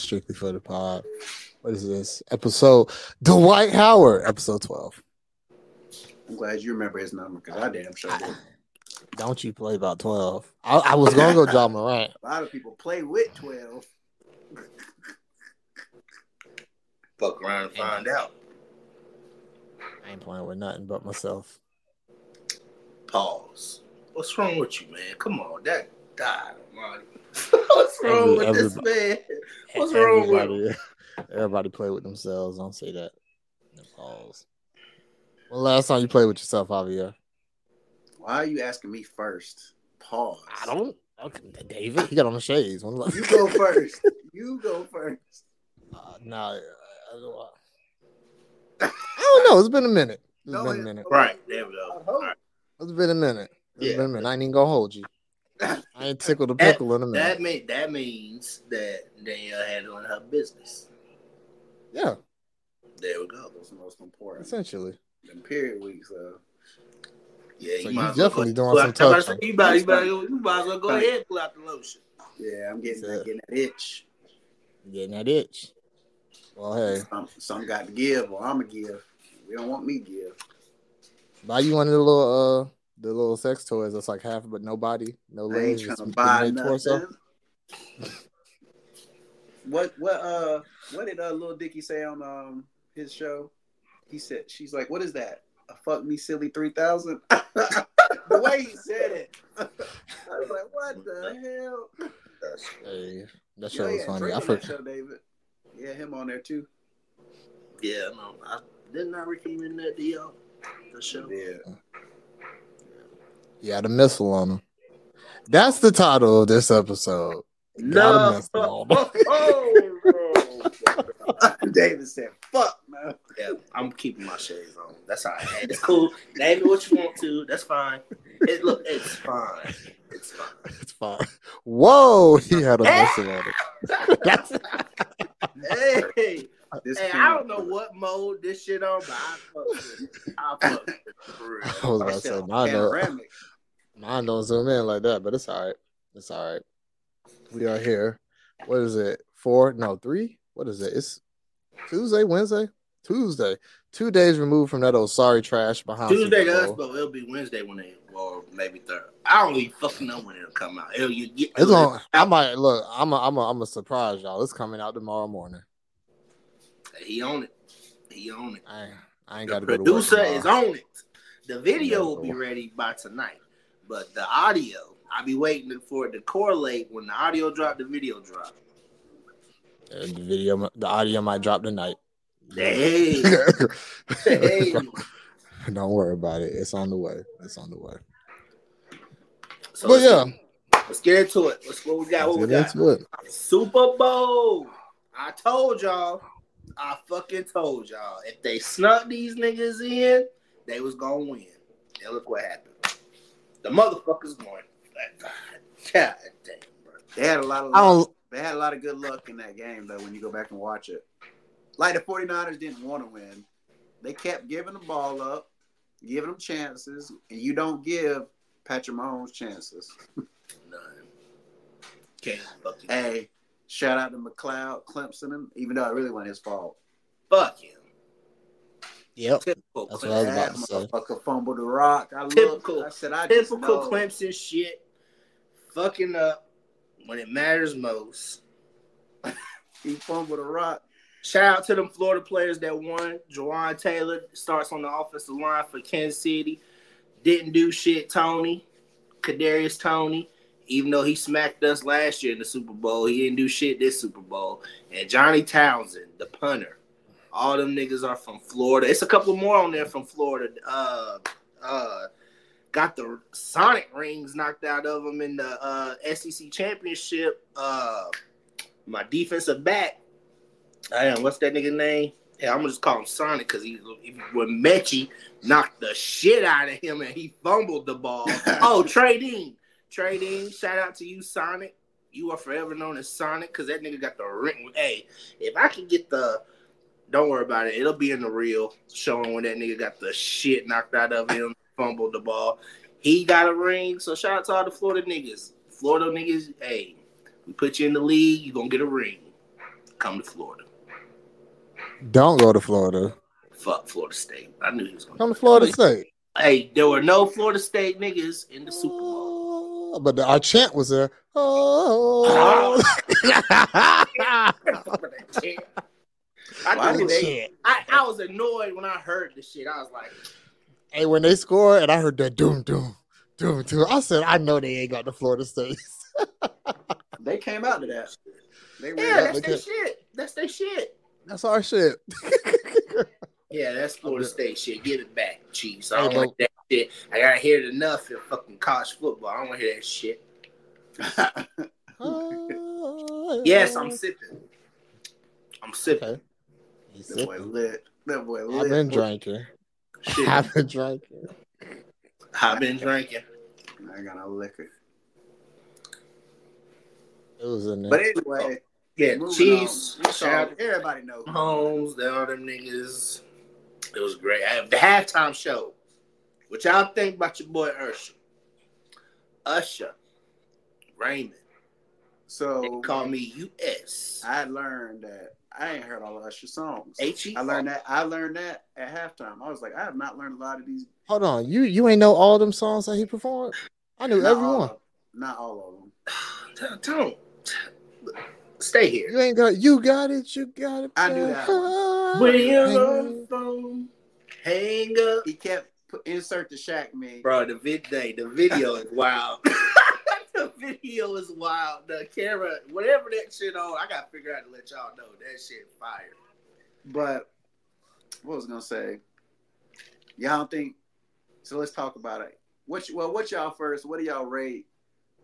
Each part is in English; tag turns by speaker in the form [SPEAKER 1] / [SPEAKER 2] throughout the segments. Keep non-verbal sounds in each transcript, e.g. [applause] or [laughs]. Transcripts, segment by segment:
[SPEAKER 1] strictly for the pod. What is this episode? Dwight Howard, episode twelve.
[SPEAKER 2] I'm glad you remember his number because I damn sure did. [sighs]
[SPEAKER 1] Don't you play about twelve? I, I was gonna go Ja Morant. [laughs]
[SPEAKER 2] A lot of people play with twelve.
[SPEAKER 3] Fuck around and find out.
[SPEAKER 1] I ain't playing with nothing but myself.
[SPEAKER 3] Pause. What's wrong with you, man? Come on, that died, Marty. [laughs] What's wrong
[SPEAKER 1] Every-
[SPEAKER 3] with this man? What's wrong with
[SPEAKER 1] everybody, [laughs] everybody play with themselves. Don't say that. Pause. When last time you played with yourself, Javier?
[SPEAKER 2] Why are you asking me first? Pause.
[SPEAKER 1] I don't. Okay, David, he got on the shades. When
[SPEAKER 2] You go [laughs] first. you go first.
[SPEAKER 1] Uh, nah, uh, I don't know. It's been a minute. It's
[SPEAKER 2] No,
[SPEAKER 1] been a
[SPEAKER 2] it-
[SPEAKER 1] minute.
[SPEAKER 3] Right, there we go.
[SPEAKER 2] I hope.
[SPEAKER 3] All right.
[SPEAKER 1] It's been a minute. It's
[SPEAKER 3] Yeah.
[SPEAKER 1] been a minute. I ain't even gonna hold you. I ain't tickled a
[SPEAKER 3] That-
[SPEAKER 1] pickle in a minute.
[SPEAKER 3] That mean that means that Danielle handling her business.
[SPEAKER 1] yeah,
[SPEAKER 3] There we go.
[SPEAKER 2] That's the most important.
[SPEAKER 1] essentially.
[SPEAKER 2] Them period weeks, uh,
[SPEAKER 3] Yeah,
[SPEAKER 1] So
[SPEAKER 3] you
[SPEAKER 1] you
[SPEAKER 3] might as well
[SPEAKER 1] definitely
[SPEAKER 3] go,
[SPEAKER 1] doing
[SPEAKER 3] well,
[SPEAKER 1] some
[SPEAKER 3] I'm
[SPEAKER 1] touching.
[SPEAKER 3] say, You might, you, might, you might as well go ahead and pull out the lotion.
[SPEAKER 2] yeah, I'm getting,
[SPEAKER 1] That's it.
[SPEAKER 2] getting that itch.
[SPEAKER 1] Getting that itch. Well, hey,
[SPEAKER 2] Some, some got to give, or I'ma give. We don't want me to give.
[SPEAKER 1] buy you one of the little uh the little sex toys that's like half but no body, no
[SPEAKER 2] I ain't
[SPEAKER 1] legs.
[SPEAKER 2] trying
[SPEAKER 1] just
[SPEAKER 2] to buy
[SPEAKER 1] the torso.
[SPEAKER 2] What what uh what did uh Lil Dicky say on um his show? He said she's like, What is that? A fuck me silly three thousand? [laughs] the way he said it. [laughs] I was like, What the hell?
[SPEAKER 3] That's,
[SPEAKER 1] Hey, that
[SPEAKER 2] Yeah,
[SPEAKER 1] show was
[SPEAKER 2] yeah,
[SPEAKER 1] funny. I
[SPEAKER 2] on that
[SPEAKER 1] forgot.
[SPEAKER 2] show, David. Yeah, him on there too.
[SPEAKER 3] yeah, no, I didn't I recommend that to y'all. The show.
[SPEAKER 2] Yeah.
[SPEAKER 1] Yeah, the missile on him. That's the title of this episode. Got a
[SPEAKER 3] No.
[SPEAKER 1] missile on him.
[SPEAKER 3] Oh.
[SPEAKER 2] David said, Fuck man.
[SPEAKER 3] Yeah, I'm keeping my shades on. That's all right. It's cool. Name it what you want to. That's fine. It look, it's fine. It's fine.
[SPEAKER 1] It's fine. Whoa, he had a missile on him. That's
[SPEAKER 3] hey, [laughs]
[SPEAKER 2] This
[SPEAKER 3] hey, I don't know what mode this shit on, but I fuck with it. I fuck with it for real. [laughs]
[SPEAKER 1] I was about to say mine don't,
[SPEAKER 2] panoramic.
[SPEAKER 1] Mine don't zoom in like that, but it's all right. It's all right. We are here. What is it? Four? No, three? What is it? It's Tuesday, Wednesday, Tuesday. Two days removed from that old sorry trash behind
[SPEAKER 3] Tuesday to us, but it'll be Wednesday when they, or maybe third. I don't even fucking know when it'll come out. It'll, you get,
[SPEAKER 1] It's on. I might look. I'm. A, I'm. A, I'm a surprise y'all. It's coming out tomorrow morning.
[SPEAKER 3] He on it. He on it.
[SPEAKER 1] I. ain't- I ain't got to go to work
[SPEAKER 3] producer is on it. The video will be ready by tonight, but the audio, I'll be waiting for it to correlate when the audio drop, the video drop.
[SPEAKER 1] Uh, the video, the audio might drop tonight.
[SPEAKER 3] Hey, [laughs] hey.
[SPEAKER 1] Don't worry about it. It's on the way. It's on the way.
[SPEAKER 3] So
[SPEAKER 1] but
[SPEAKER 3] let's,
[SPEAKER 1] yeah,
[SPEAKER 3] let's get into it. Let's what we got.
[SPEAKER 1] let's
[SPEAKER 3] What we
[SPEAKER 1] get
[SPEAKER 3] got?
[SPEAKER 1] into it.
[SPEAKER 3] Super Bowl. I told y'all. I fucking told y'all. If they snuck these niggas in, they was gonna win. And look what happened. The motherfuckers won. God damn, bro.
[SPEAKER 2] They had a lot of luck. They had a lot of good luck in that game though when you go back and watch it. Like the 49ers didn't want to win. They kept giving the ball up, giving them chances, and you don't give Patrick Mahomes chances.
[SPEAKER 3] None. Can't fucking
[SPEAKER 2] Hey, shout out to McCloud, Clemson, him, even though it really wasn't his fault.
[SPEAKER 3] fuck him.
[SPEAKER 1] Yep.
[SPEAKER 3] Typical
[SPEAKER 1] That's what I was
[SPEAKER 3] Clemson.
[SPEAKER 1] about to say.
[SPEAKER 2] motherfucker fumbled the rock. I
[SPEAKER 3] Typical-
[SPEAKER 2] looked. I said, I just
[SPEAKER 3] Typical
[SPEAKER 2] know.
[SPEAKER 3] Clemson shit. Fucking up when it matters most. [laughs]
[SPEAKER 2] He fumbled the rock.
[SPEAKER 3] Shout out to them Florida players that won. Jawaan Taylor starts on the offensive line for Kansas City. Didn't do shit, Toney. Kadarius Toney. Even though he smacked us last year in the Super Bowl, he didn't do shit this Super Bowl. And Johnny Townsend, the punter. All them niggas are from Florida. It's a couple more on there from Florida. Uh, uh, got the Sonic rings knocked out of them in the uh, SEC championship. Uh, my defensive back, I Damn, what's that nigga name? Yeah, I'm gonna just call him Sonic because he when Mechie knocked the shit out of him and he fumbled the ball. [laughs] oh, Trey Dean. Trey Dean, shout out to you, Sonic. You are forever known as Sonic because that nigga got the ring. Hey, if I can get the don't worry about it, it'll be in the reel showing when that nigga got the shit knocked out of him, [laughs] fumbled the ball. He got a ring. So shout out to all the Florida niggas. Florida niggas, hey, We put you in the league. You're gonna get a ring. Come to Florida.
[SPEAKER 1] Don't go to Florida.
[SPEAKER 3] Fuck Florida State. I knew he was gonna.
[SPEAKER 1] Come to Florida State.
[SPEAKER 3] Hey, there were no Florida State niggas in the Super Bowl.
[SPEAKER 1] Oh, but the, our chant was there. [laughs] Oh. [laughs]
[SPEAKER 3] I, knew they- I, I was annoyed when I heard the shit. I was like,
[SPEAKER 1] hey, when they scored and I heard that doom doom doom doom, I said I know they ain't got the Florida State. [laughs]
[SPEAKER 2] They came out to that. They
[SPEAKER 3] yeah, that's their shit. That's their shit.
[SPEAKER 1] That's our shit. [laughs]
[SPEAKER 3] Yeah, that's Florida State shit. Give it back, Chiefs. I don't want that shit. I gotta hear it enough in fucking college football. I don't want to hear that shit. [laughs] Yes, I'm sipping. I'm sipping.
[SPEAKER 1] Okay. He's
[SPEAKER 2] that boy lit. That boy lit.
[SPEAKER 1] I've been drinking.
[SPEAKER 3] Shit,
[SPEAKER 1] I've been drinking.
[SPEAKER 3] I've been drinking.
[SPEAKER 2] I got a liquor.
[SPEAKER 1] It was in there.
[SPEAKER 2] But anyway, oh,
[SPEAKER 3] Yeah,
[SPEAKER 2] moving
[SPEAKER 3] Chiefs.
[SPEAKER 2] on. We everybody knows.
[SPEAKER 3] Holmes, the all them niggas. It was great. I have the halftime show. What y'all think about your boy Usher? Usher, Raymond. They
[SPEAKER 2] So
[SPEAKER 3] call me US.
[SPEAKER 2] I learned that I ain't heard all of Usher's songs.
[SPEAKER 3] H E.
[SPEAKER 2] I learned that. I learned that at halftime. I was like, I have not learned a lot of these.
[SPEAKER 1] Hold on, you you ain't know all them songs that he performed? I knew
[SPEAKER 2] Not
[SPEAKER 1] every
[SPEAKER 2] all
[SPEAKER 1] one.
[SPEAKER 2] not all of them.
[SPEAKER 3] Don't, don't stay here.
[SPEAKER 1] You ain't got you got it, you got it.
[SPEAKER 2] I knew that
[SPEAKER 3] When you're
[SPEAKER 1] Hang
[SPEAKER 3] on phone, hang up.
[SPEAKER 2] He kept put, insert the Shaq man.
[SPEAKER 3] Bro, the vid day, the video is wild. The [laughs] video is wild. The camera, whatever that shit on, I gotta figure out to let y'all know that shit fire.
[SPEAKER 2] But what was I gonna say? Y'all don't think? So let's talk about it. What? Well, what y'all first? What do y'all rate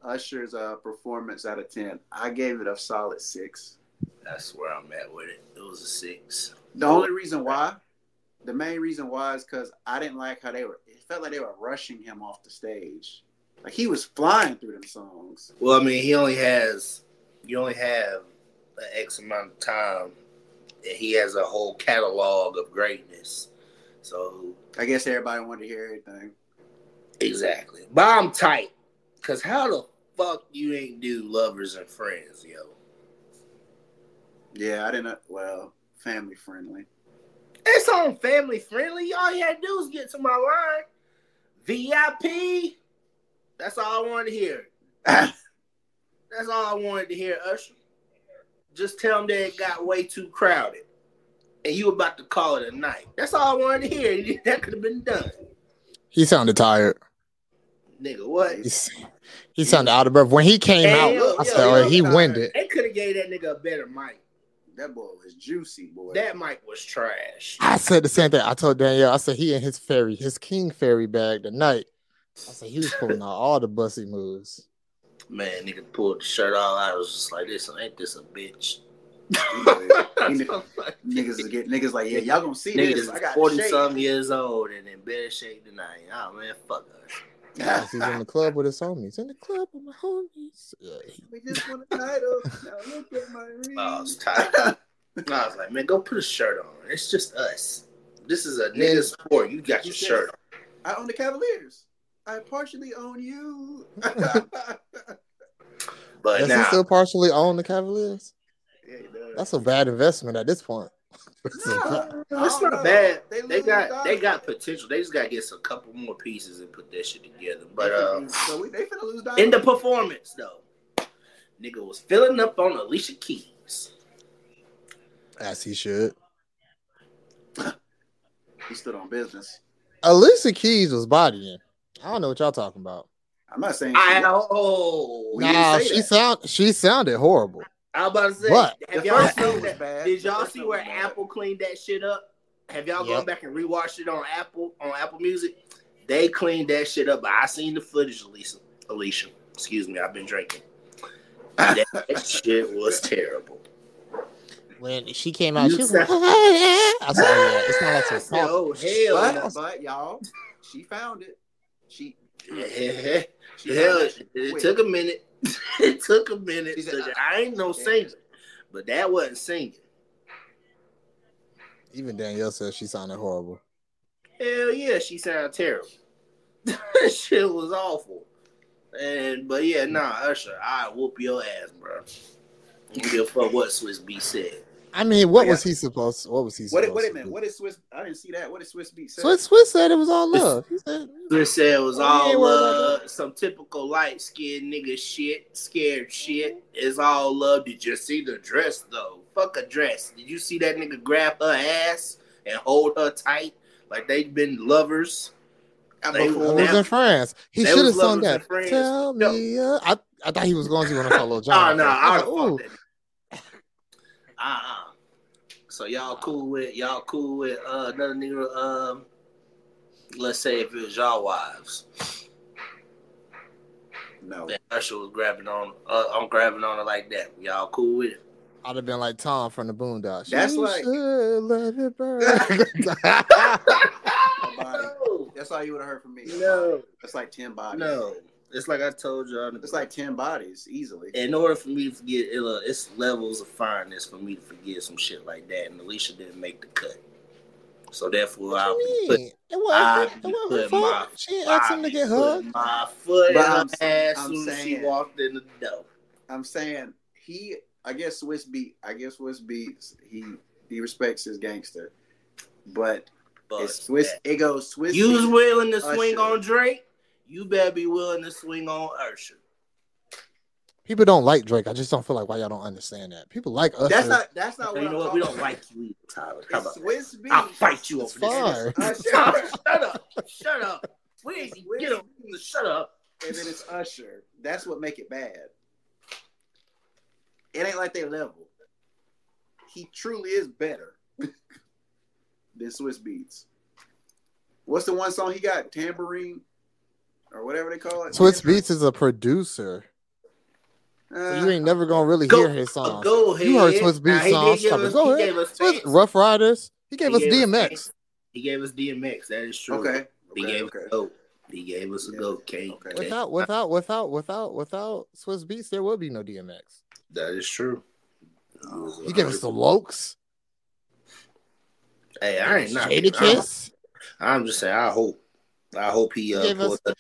[SPEAKER 2] Usher's uh, performance out of ten? I gave it a solid six.
[SPEAKER 3] That's where I'm at with it. It was a six.
[SPEAKER 2] The only reason why, the main reason why, is because I didn't like how they were. It felt like they were rushing him off the stage. Like he was flying through them songs.
[SPEAKER 3] Well, I mean, he only has, you only have an X amount of time. And he has a whole catalog of greatness. So
[SPEAKER 2] I guess everybody wanted to hear everything.
[SPEAKER 3] exactly, but I'm tight. Cause how the fuck you ain't do lovers and friends, yo?
[SPEAKER 2] Yeah, I didn't. Well, family friendly.
[SPEAKER 3] It's on family friendly. All you had to do was get to my line. VIP. That's all I wanted to hear. [coughs] That's all I wanted to hear, Usher. Just tell them that it got way too crowded. And you about to call it a night. That's all I wanted to hear. [laughs] That could have been done.
[SPEAKER 1] He sounded tired.
[SPEAKER 3] Nigga, what?
[SPEAKER 1] He, he sounded out of breath. When he came
[SPEAKER 3] Hey,
[SPEAKER 1] out,
[SPEAKER 3] yo,
[SPEAKER 1] I said,
[SPEAKER 3] yo,
[SPEAKER 1] oh, he
[SPEAKER 2] tired.
[SPEAKER 1] winded.
[SPEAKER 3] They could have gave that nigga a better mic.
[SPEAKER 2] that boy was juicy, boy.
[SPEAKER 3] That mic was trash.
[SPEAKER 1] I said the same thing. I told Danielle, I said he in his fairy, his king fairy bag tonight. I said he was pulling out all the bussy moves.
[SPEAKER 3] Man, nigga pulled the shirt all out. I was just like, this ain't this a bitch. [laughs]
[SPEAKER 2] niggas is get niggas like, yeah, y'all gonna see this.
[SPEAKER 3] Niggas
[SPEAKER 2] I got
[SPEAKER 3] forty
[SPEAKER 2] shape.
[SPEAKER 3] something years old and in better shape than I am. Oh man, fuck us.
[SPEAKER 1] Yes, he's in the club with his homies. In the club with my homies. Yeah,
[SPEAKER 2] We just want a title. Now look at my [laughs] ring.
[SPEAKER 3] Oh, I was tired. I was like, man, go put a shirt on. It's just us. This is a nigga sport. You got your
[SPEAKER 2] He
[SPEAKER 3] shirt on.
[SPEAKER 2] I own the Cavaliers. I partially own you. [laughs]
[SPEAKER 3] But
[SPEAKER 1] Does
[SPEAKER 3] now,
[SPEAKER 1] he still partially own the Cavaliers?
[SPEAKER 2] Yeah, he does.
[SPEAKER 1] That's a bad investment at this point.
[SPEAKER 2] Nah,
[SPEAKER 3] it's
[SPEAKER 2] don't know.
[SPEAKER 3] bad.
[SPEAKER 2] They
[SPEAKER 3] They,
[SPEAKER 2] lose
[SPEAKER 3] got they got potential. They just got to get some couple more pieces and put that shit together. But uh,
[SPEAKER 2] so we, they finna lose
[SPEAKER 3] in the performance though, nigga was filling up on Alicia Keys.
[SPEAKER 1] As he should.
[SPEAKER 2] He stood on business.
[SPEAKER 1] Alicia Keys was bodying. I don't know what y'all talking about.
[SPEAKER 2] I'm not saying
[SPEAKER 3] I
[SPEAKER 2] she-
[SPEAKER 3] oh,
[SPEAKER 2] We
[SPEAKER 1] Nah,
[SPEAKER 2] say
[SPEAKER 1] she
[SPEAKER 2] that.
[SPEAKER 1] sound she sounded horrible.
[SPEAKER 3] I was about to say,
[SPEAKER 1] What?
[SPEAKER 3] have
[SPEAKER 2] The
[SPEAKER 3] y'all
[SPEAKER 2] first
[SPEAKER 3] seen
[SPEAKER 2] was
[SPEAKER 3] that?
[SPEAKER 2] bad.
[SPEAKER 3] Did y'all see where. Apple cleaned that shit up? Have y'all
[SPEAKER 1] Yep.
[SPEAKER 3] gone back and rewatched it on Apple on Apple Music? They cleaned that shit up. But I seen the footage, Alicia. Alicia, excuse me, I've been drinking. That, that [laughs] shit was terrible.
[SPEAKER 1] When she came out,
[SPEAKER 3] You
[SPEAKER 1] she was
[SPEAKER 3] sound-
[SPEAKER 1] like, I said, oh, yeah, it's not like
[SPEAKER 3] I
[SPEAKER 1] some
[SPEAKER 3] said, oh hell,
[SPEAKER 2] But, but y'all, she found it. She,
[SPEAKER 3] Yeah,
[SPEAKER 2] she
[SPEAKER 3] hell, it, it took a minute. [laughs] it took a minute.
[SPEAKER 2] She said,
[SPEAKER 3] I ain't no singer, but that wasn't singing.
[SPEAKER 1] Even Danielle said she sounded horrible.
[SPEAKER 3] Hell yeah, she sounded terrible. that [laughs] shit was awful. And but yeah, nah, Usher, I whoop your ass, bro. I don't give a fuck what Swizz B said.
[SPEAKER 1] I mean, what
[SPEAKER 2] I
[SPEAKER 1] was he supposed? To, what was he
[SPEAKER 2] What
[SPEAKER 1] supposed
[SPEAKER 2] did, what
[SPEAKER 1] to
[SPEAKER 2] did, man?
[SPEAKER 1] do?
[SPEAKER 2] What did Swizz? I didn't see that. What did Swizz beat say?
[SPEAKER 1] Swizz, Swizz said it was all love. He said,
[SPEAKER 3] Swizz said it was
[SPEAKER 1] Oh,
[SPEAKER 3] all
[SPEAKER 1] ain't worried about
[SPEAKER 3] love, some typical light skinned nigga shit, scared shit. It's all love. Did you see the dress though? Fuck a dress. Did you see that nigga grab her ass and hold her tight like they've been lovers?
[SPEAKER 2] I
[SPEAKER 3] They-
[SPEAKER 2] before-
[SPEAKER 1] was
[SPEAKER 3] Now-
[SPEAKER 1] in France. He should have
[SPEAKER 3] was
[SPEAKER 1] sung that.
[SPEAKER 3] friends.
[SPEAKER 1] Tell
[SPEAKER 3] No.
[SPEAKER 1] me, uh, I, I thought he was going to when I saw Lil [laughs]
[SPEAKER 3] Oh no,
[SPEAKER 1] I
[SPEAKER 3] I
[SPEAKER 1] was like,
[SPEAKER 3] have that. Uh uh So y'all cool with y'all cool with uh, another nigga? Um, let's say if it was y'all wives,
[SPEAKER 2] no.
[SPEAKER 3] that Usher was grabbing on, uh, I'm grabbing on her like that. Y'all cool with it?
[SPEAKER 1] I'd have been like Tom from the Boondocks.
[SPEAKER 2] That's
[SPEAKER 1] You
[SPEAKER 2] like-
[SPEAKER 1] let it burn. [laughs] [laughs]
[SPEAKER 2] That's all you would have heard from me.
[SPEAKER 3] No.
[SPEAKER 2] That's like ten bodies.
[SPEAKER 3] No, it's like I told y'all.
[SPEAKER 2] It's like ten bodies easily.
[SPEAKER 3] in order for me to forget, it, uh, it's levels of fineness for me to forget some shit like that, and Alicia didn't make the cut. So therefore, I'll
[SPEAKER 1] What
[SPEAKER 3] be
[SPEAKER 1] you
[SPEAKER 3] put.
[SPEAKER 1] It
[SPEAKER 3] I
[SPEAKER 1] wasn't, it
[SPEAKER 3] be
[SPEAKER 1] wasn't her
[SPEAKER 3] my.
[SPEAKER 1] She asked him to get hugged.
[SPEAKER 3] my foot in
[SPEAKER 2] But
[SPEAKER 3] her
[SPEAKER 2] I'm-
[SPEAKER 3] ass
[SPEAKER 2] I'm
[SPEAKER 3] soon as she walked in the door.
[SPEAKER 2] I'm saying he. I guess Swizz beat. I guess Swizz Beatz. He he respects his gangster, but
[SPEAKER 3] But
[SPEAKER 2] it's Swizz. It goes Swizz.
[SPEAKER 3] you was willing to swing
[SPEAKER 2] Usher.
[SPEAKER 3] on Drake, you better be willing to swing on Usher.
[SPEAKER 1] People don't like Drake. I just don't feel like why y'all don't understand that. People like Usher.
[SPEAKER 2] That's not. That's not
[SPEAKER 3] So
[SPEAKER 2] what
[SPEAKER 3] you know what? We don't like you either, Tyler. How
[SPEAKER 2] It's
[SPEAKER 3] about that?
[SPEAKER 2] Swizz beat.
[SPEAKER 3] I'll fight you
[SPEAKER 1] It's
[SPEAKER 3] over this.
[SPEAKER 1] fine.
[SPEAKER 2] Usher. [laughs]
[SPEAKER 3] shut up! Shut up! We ain't get him. Shut up!
[SPEAKER 2] and then it's Usher. That's what make it bad. It ain't like they level. He truly is better [laughs] than Swizz Beatz. What's the one song he got? Tambourine or whatever they call it.
[SPEAKER 1] Swizz Beatz is a producer. So
[SPEAKER 2] Uh,
[SPEAKER 1] you ain't never gonna really
[SPEAKER 3] Go-
[SPEAKER 1] hear his songs.
[SPEAKER 3] Go ahead.
[SPEAKER 1] You heard Swizz
[SPEAKER 3] Now,
[SPEAKER 1] Beats
[SPEAKER 3] he did
[SPEAKER 1] songs.
[SPEAKER 3] give
[SPEAKER 1] Stop
[SPEAKER 3] us-
[SPEAKER 1] Go
[SPEAKER 3] he
[SPEAKER 1] ahead.
[SPEAKER 3] gave us Swizz.
[SPEAKER 1] Ruff Ryders. He gave
[SPEAKER 3] He
[SPEAKER 1] us
[SPEAKER 3] gave
[SPEAKER 1] DMX.
[SPEAKER 3] fans. He gave us DMX. That is true.
[SPEAKER 2] okay.
[SPEAKER 3] He
[SPEAKER 2] okay,
[SPEAKER 3] gave
[SPEAKER 2] okay.
[SPEAKER 3] us a goat. He gave us a
[SPEAKER 2] Yeah.
[SPEAKER 3] goat. King.
[SPEAKER 2] Okay.
[SPEAKER 3] Okay.
[SPEAKER 1] Without, without, without, without, without Swizz Beatz, there would be no DMX.
[SPEAKER 3] That is true.
[SPEAKER 1] He gave us the LOX,
[SPEAKER 3] Hey, I ain't not.
[SPEAKER 1] Jadakiss.
[SPEAKER 3] I'm just saying. I hope. I hope he. Uh,
[SPEAKER 1] He gave us-
[SPEAKER 3] her,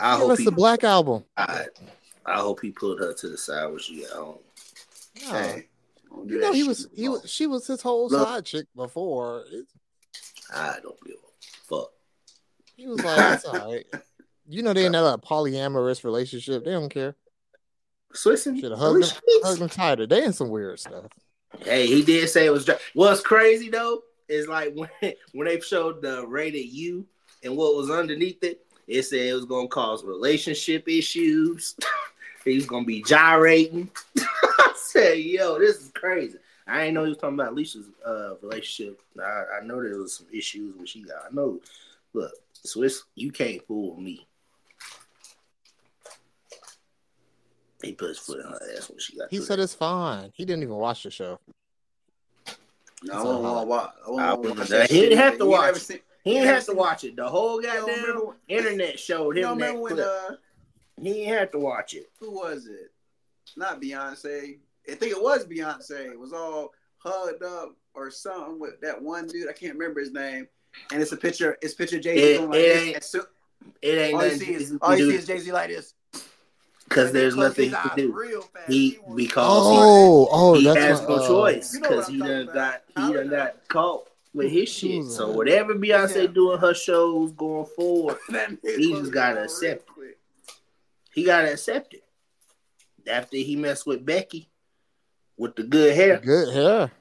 [SPEAKER 3] I
[SPEAKER 1] He gave
[SPEAKER 3] hope
[SPEAKER 1] us
[SPEAKER 3] he.
[SPEAKER 1] the Black Album.
[SPEAKER 3] I, I hope he pulled her to the side when she got home.
[SPEAKER 1] No.
[SPEAKER 2] Hey,
[SPEAKER 1] You know he was he was she was his whole
[SPEAKER 2] Look.
[SPEAKER 1] side chick before.
[SPEAKER 3] I don't give a fuck.
[SPEAKER 1] he was like, it's [laughs] all right. You know they in that polyamorous relationship. They don't care.
[SPEAKER 3] Swizz and
[SPEAKER 1] Should have hugged
[SPEAKER 3] Alicia
[SPEAKER 1] them,
[SPEAKER 3] Keys.
[SPEAKER 1] hugged them tighter. They in some weird stuff.
[SPEAKER 3] Hey, he did say it was. dry. What's crazy though is like [laughs] when when they showed the rated U and what was underneath it, it said it was gonna cause relationship issues. [laughs] he was gonna be gyrating. [laughs] I said, "Yo, this is crazy." I ain't know he was talking about Alicia's uh, relationship. I, I know there was some issues when she got. I know. Look, Swizz, you can't fool me. He put his foot in her ass when she got.
[SPEAKER 1] He said
[SPEAKER 3] that.
[SPEAKER 1] it's fine. He didn't even watch the show.
[SPEAKER 2] No, I won't want to watch. I won't
[SPEAKER 3] I
[SPEAKER 2] watch
[SPEAKER 3] wouldn't- he didn't have to
[SPEAKER 2] You
[SPEAKER 3] watch
[SPEAKER 2] never
[SPEAKER 3] it.
[SPEAKER 2] seen-
[SPEAKER 3] He
[SPEAKER 2] You
[SPEAKER 3] didn't have to watch it. The whole goddamn internet showed him
[SPEAKER 2] don't
[SPEAKER 3] that
[SPEAKER 2] when
[SPEAKER 3] clip.
[SPEAKER 2] uh,
[SPEAKER 3] he didn't have to watch it.
[SPEAKER 2] who was it? Not Beyonce. I think it was Beyonce. It was all hugged up or something with that one dude. I can't remember his name. And it's a picture. It's picture Jay Z
[SPEAKER 3] It-
[SPEAKER 2] going like
[SPEAKER 3] it
[SPEAKER 2] this.
[SPEAKER 3] ain't-
[SPEAKER 2] so-
[SPEAKER 3] It ain't
[SPEAKER 2] all you
[SPEAKER 3] nothing
[SPEAKER 2] see is all you see is Jay Z like this.
[SPEAKER 3] because there's nothing
[SPEAKER 2] his
[SPEAKER 3] he can do.
[SPEAKER 2] real.
[SPEAKER 3] He because
[SPEAKER 1] Oh, oh,
[SPEAKER 3] he, he
[SPEAKER 1] that's
[SPEAKER 3] has
[SPEAKER 1] what,
[SPEAKER 3] no
[SPEAKER 1] uh,
[SPEAKER 3] choice
[SPEAKER 2] You know
[SPEAKER 3] because he
[SPEAKER 2] talking
[SPEAKER 3] done got he
[SPEAKER 2] How
[SPEAKER 3] done
[SPEAKER 2] is
[SPEAKER 3] got caught with his shit.
[SPEAKER 1] Who's
[SPEAKER 3] So whatever Beyonce
[SPEAKER 2] Yeah.
[SPEAKER 3] doing her shows going forward, [laughs] He just gotta accept
[SPEAKER 2] it.
[SPEAKER 3] he gotta accept it. After he messed with Becky with the good hair,
[SPEAKER 1] good hair.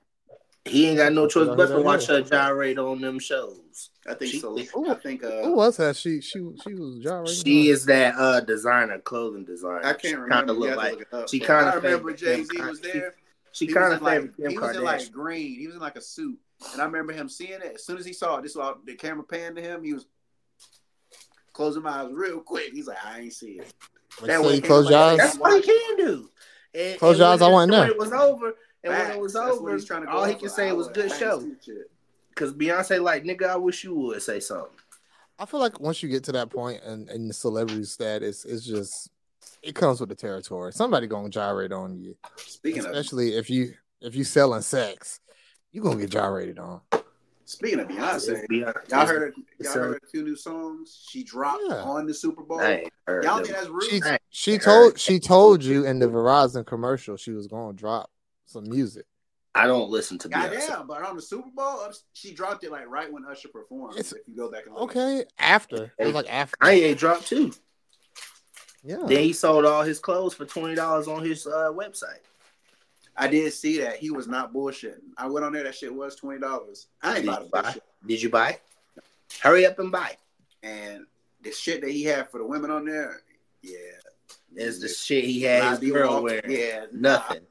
[SPEAKER 3] he ain't got no choice but to watch
[SPEAKER 1] is?
[SPEAKER 3] her gyrate on them shows.
[SPEAKER 2] I think
[SPEAKER 3] She-
[SPEAKER 2] so.
[SPEAKER 1] Ooh.
[SPEAKER 2] I think uh,
[SPEAKER 1] Who was that? She she she was gyrating.
[SPEAKER 3] She is that uh designer, clothing designer.
[SPEAKER 2] I can't
[SPEAKER 3] She
[SPEAKER 2] remember.
[SPEAKER 3] Kinda
[SPEAKER 2] You
[SPEAKER 3] look like
[SPEAKER 2] look
[SPEAKER 3] she kinda
[SPEAKER 2] I remember
[SPEAKER 3] favored
[SPEAKER 2] Jay
[SPEAKER 3] Kim
[SPEAKER 2] Z was there.
[SPEAKER 3] she
[SPEAKER 2] He
[SPEAKER 3] kind of
[SPEAKER 2] in like,
[SPEAKER 3] favored Kim
[SPEAKER 2] he was in like green. He was in like a suit, and I remember him seeing it. As soon as he saw it, this was all the camera panned to him. He was closing my eyes real quick. He's like, "I ain't see it."
[SPEAKER 1] Like,
[SPEAKER 2] that
[SPEAKER 1] so
[SPEAKER 2] way
[SPEAKER 1] you
[SPEAKER 2] he
[SPEAKER 1] close
[SPEAKER 2] like-
[SPEAKER 1] your eyes.
[SPEAKER 3] That's what he can do. And,
[SPEAKER 1] Close
[SPEAKER 3] and
[SPEAKER 1] your eyes, I
[SPEAKER 3] it-
[SPEAKER 1] want
[SPEAKER 3] and when
[SPEAKER 1] now.
[SPEAKER 3] it was over, and when it was
[SPEAKER 2] That's what
[SPEAKER 3] over,
[SPEAKER 2] he's trying to go
[SPEAKER 3] all he
[SPEAKER 2] off
[SPEAKER 3] can say
[SPEAKER 2] I
[SPEAKER 3] was good show. Because Beyonce, like, nigga, I wish you would say something.
[SPEAKER 1] I feel like once you get to that point and and the celebrity status, it's just it comes with the territory. Somebody gonna gyrate on you,
[SPEAKER 2] Speaking of
[SPEAKER 1] especially if you if you selling sex, you gonna get gyrated on.
[SPEAKER 2] Speaking of Beyonce,
[SPEAKER 3] Beyonce.
[SPEAKER 2] y'all heard y'all heard her two new songs she dropped
[SPEAKER 1] Yeah.
[SPEAKER 2] on the Super Bowl.
[SPEAKER 3] I ain't heard
[SPEAKER 2] Y'all think that's rude?
[SPEAKER 1] She she told she told you in the Verizon commercial she was gonna drop some music.
[SPEAKER 3] I don't listen to Beyonce.
[SPEAKER 2] Goddamn, but on the Super Bowl, she dropped it like right when Usher performed.
[SPEAKER 1] It's-
[SPEAKER 2] if you go back and look.
[SPEAKER 1] Okay, after it was like after.
[SPEAKER 3] Kanye dropped too.
[SPEAKER 1] Yeah,
[SPEAKER 3] Then he sold all his clothes for twenty dollars on his uh, website.
[SPEAKER 2] I did see that he was not bullshitting. I went on there. That shit was twenty dollars. I ain't
[SPEAKER 3] Did
[SPEAKER 2] about to
[SPEAKER 3] buy?
[SPEAKER 2] buy shit.
[SPEAKER 3] Did you buy? Hurry up and buy.
[SPEAKER 2] And the shit that he had for the women on there, yeah,
[SPEAKER 3] is the shit he had
[SPEAKER 2] Nah,
[SPEAKER 3] his
[SPEAKER 2] be
[SPEAKER 3] girl
[SPEAKER 2] walk-
[SPEAKER 3] wearing.
[SPEAKER 2] Yeah,
[SPEAKER 3] Nothing.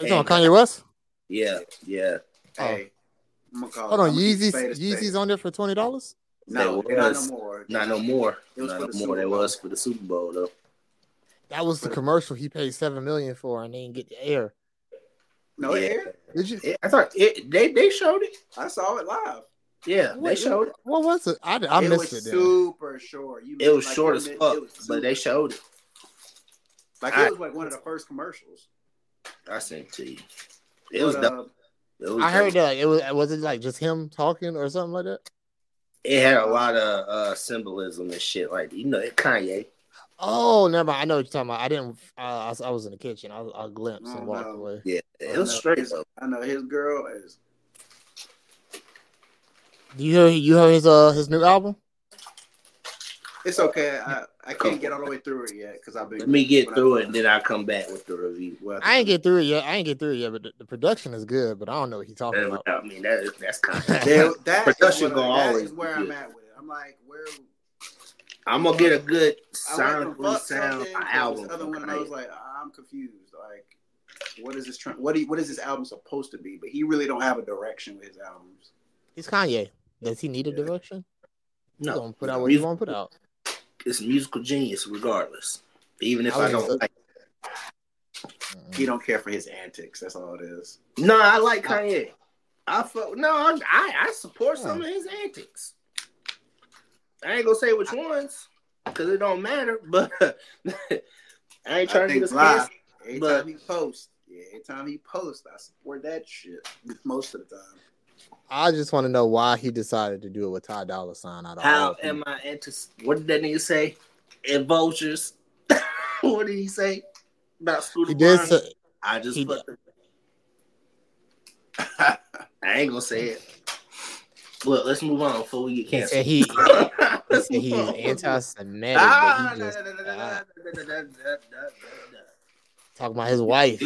[SPEAKER 1] it's on uh, Kanye West.
[SPEAKER 3] Yeah, yeah.
[SPEAKER 2] Nah. Hey, oh. I'm gonna call.
[SPEAKER 1] Hold on,
[SPEAKER 2] I'm gonna keep
[SPEAKER 1] Yeezys
[SPEAKER 2] spade.
[SPEAKER 1] Yeezys on there for twenty dollars.
[SPEAKER 2] No,
[SPEAKER 3] There
[SPEAKER 2] not no more.
[SPEAKER 3] Not no more.
[SPEAKER 2] It was
[SPEAKER 3] Not
[SPEAKER 2] for
[SPEAKER 3] no
[SPEAKER 2] the
[SPEAKER 3] more.
[SPEAKER 2] Super
[SPEAKER 3] There
[SPEAKER 2] Bowl.
[SPEAKER 3] was for the Super Bowl though.
[SPEAKER 1] That was the commercial he paid seven million for, and they didn't get the air.
[SPEAKER 2] No, it
[SPEAKER 3] yeah.
[SPEAKER 2] aired.
[SPEAKER 1] Did you?
[SPEAKER 3] It- I thought it, they they showed it.
[SPEAKER 2] I saw it live.
[SPEAKER 3] Yeah, they showed it.
[SPEAKER 1] What was it? I, I
[SPEAKER 2] it
[SPEAKER 1] missed
[SPEAKER 2] was
[SPEAKER 1] it. Then.
[SPEAKER 2] super short. You
[SPEAKER 3] It was
[SPEAKER 2] like,
[SPEAKER 3] short
[SPEAKER 2] you
[SPEAKER 3] as
[SPEAKER 2] admit,
[SPEAKER 3] fuck,
[SPEAKER 2] it was
[SPEAKER 3] but they showed it.
[SPEAKER 2] like
[SPEAKER 3] I-
[SPEAKER 2] it was like one of the first commercials.
[SPEAKER 3] I sent it to you. It was
[SPEAKER 2] But,
[SPEAKER 3] dope.
[SPEAKER 2] uh,
[SPEAKER 3] It was
[SPEAKER 1] I heard
[SPEAKER 3] dope.
[SPEAKER 1] that it was was it like just him talking or something like that.
[SPEAKER 3] It had a lot of uh, symbolism and shit. Like you know, it Kanye.
[SPEAKER 1] Oh, never mind. I know what you're talking about. I didn't. Uh, I, was, I was in the kitchen. I, I glimpsed
[SPEAKER 2] Oh,
[SPEAKER 1] and walked
[SPEAKER 2] no.
[SPEAKER 1] away.
[SPEAKER 3] Yeah, it was
[SPEAKER 2] know
[SPEAKER 3] straight
[SPEAKER 2] his-
[SPEAKER 3] though.
[SPEAKER 2] I know his girl is.
[SPEAKER 1] Do you hear? You heard his uh his new album?
[SPEAKER 2] It's okay. I, I can't get all the way through it yet because I've been.
[SPEAKER 3] Let me get through it, and then I'll come back with the review.
[SPEAKER 2] Well,
[SPEAKER 1] I ain't get through it yet. I ain't get through it yet, but the, the production is good. But I don't know what he's talking
[SPEAKER 3] And
[SPEAKER 1] about.
[SPEAKER 3] I mean, that is, that's kind of.
[SPEAKER 2] There, [laughs] that is
[SPEAKER 3] Production
[SPEAKER 2] what-
[SPEAKER 3] gonna
[SPEAKER 2] that
[SPEAKER 3] always
[SPEAKER 2] is where I'm at with it. I'm like, where
[SPEAKER 3] I'm gonna get a good
[SPEAKER 2] I went from
[SPEAKER 3] sonically sound
[SPEAKER 2] something to
[SPEAKER 3] album.
[SPEAKER 2] this other
[SPEAKER 3] from
[SPEAKER 2] one, and I was like, I'm confused. Like, what is this? Trying, what do you, what is this album supposed to be? But he really don't have a direction with his albums.
[SPEAKER 1] He's Kanye. Does he need a
[SPEAKER 2] Yeah.
[SPEAKER 1] direction? He's
[SPEAKER 3] no,
[SPEAKER 1] gonna put out what he
[SPEAKER 3] music-
[SPEAKER 1] want to put out.
[SPEAKER 3] It's musical genius, regardless. Even if
[SPEAKER 1] I
[SPEAKER 3] I, don't like.
[SPEAKER 1] Mm-mm.
[SPEAKER 2] He don't care for his antics. That's all it is.
[SPEAKER 3] No, I like Kanye. I fuck. No, I, I I support some of his antics. I ain't gonna say which ones because it don't matter. [laughs] But I ain't trying to get
[SPEAKER 2] think
[SPEAKER 3] us
[SPEAKER 2] live.
[SPEAKER 3] canceled.
[SPEAKER 2] Every
[SPEAKER 3] But-
[SPEAKER 2] time he posts, yeah, every time he posts, I support that shit most of the time.
[SPEAKER 1] I just want to know why he decided to do it with Ty Dolla Sign out of
[SPEAKER 3] How
[SPEAKER 1] all
[SPEAKER 3] am. I antis? What did that nigga say? In vultures. [laughs] what did he say about Scooter
[SPEAKER 1] He did say
[SPEAKER 3] I just
[SPEAKER 1] he-
[SPEAKER 3] put [laughs] the. I ain't gonna say it. Look, let's move on before we get
[SPEAKER 1] he
[SPEAKER 3] canceled.
[SPEAKER 1] said he, he
[SPEAKER 3] Let's
[SPEAKER 1] said he's anti-Semitic,
[SPEAKER 3] Ah,
[SPEAKER 1] just ah,
[SPEAKER 3] da- da.
[SPEAKER 1] talking about his wife.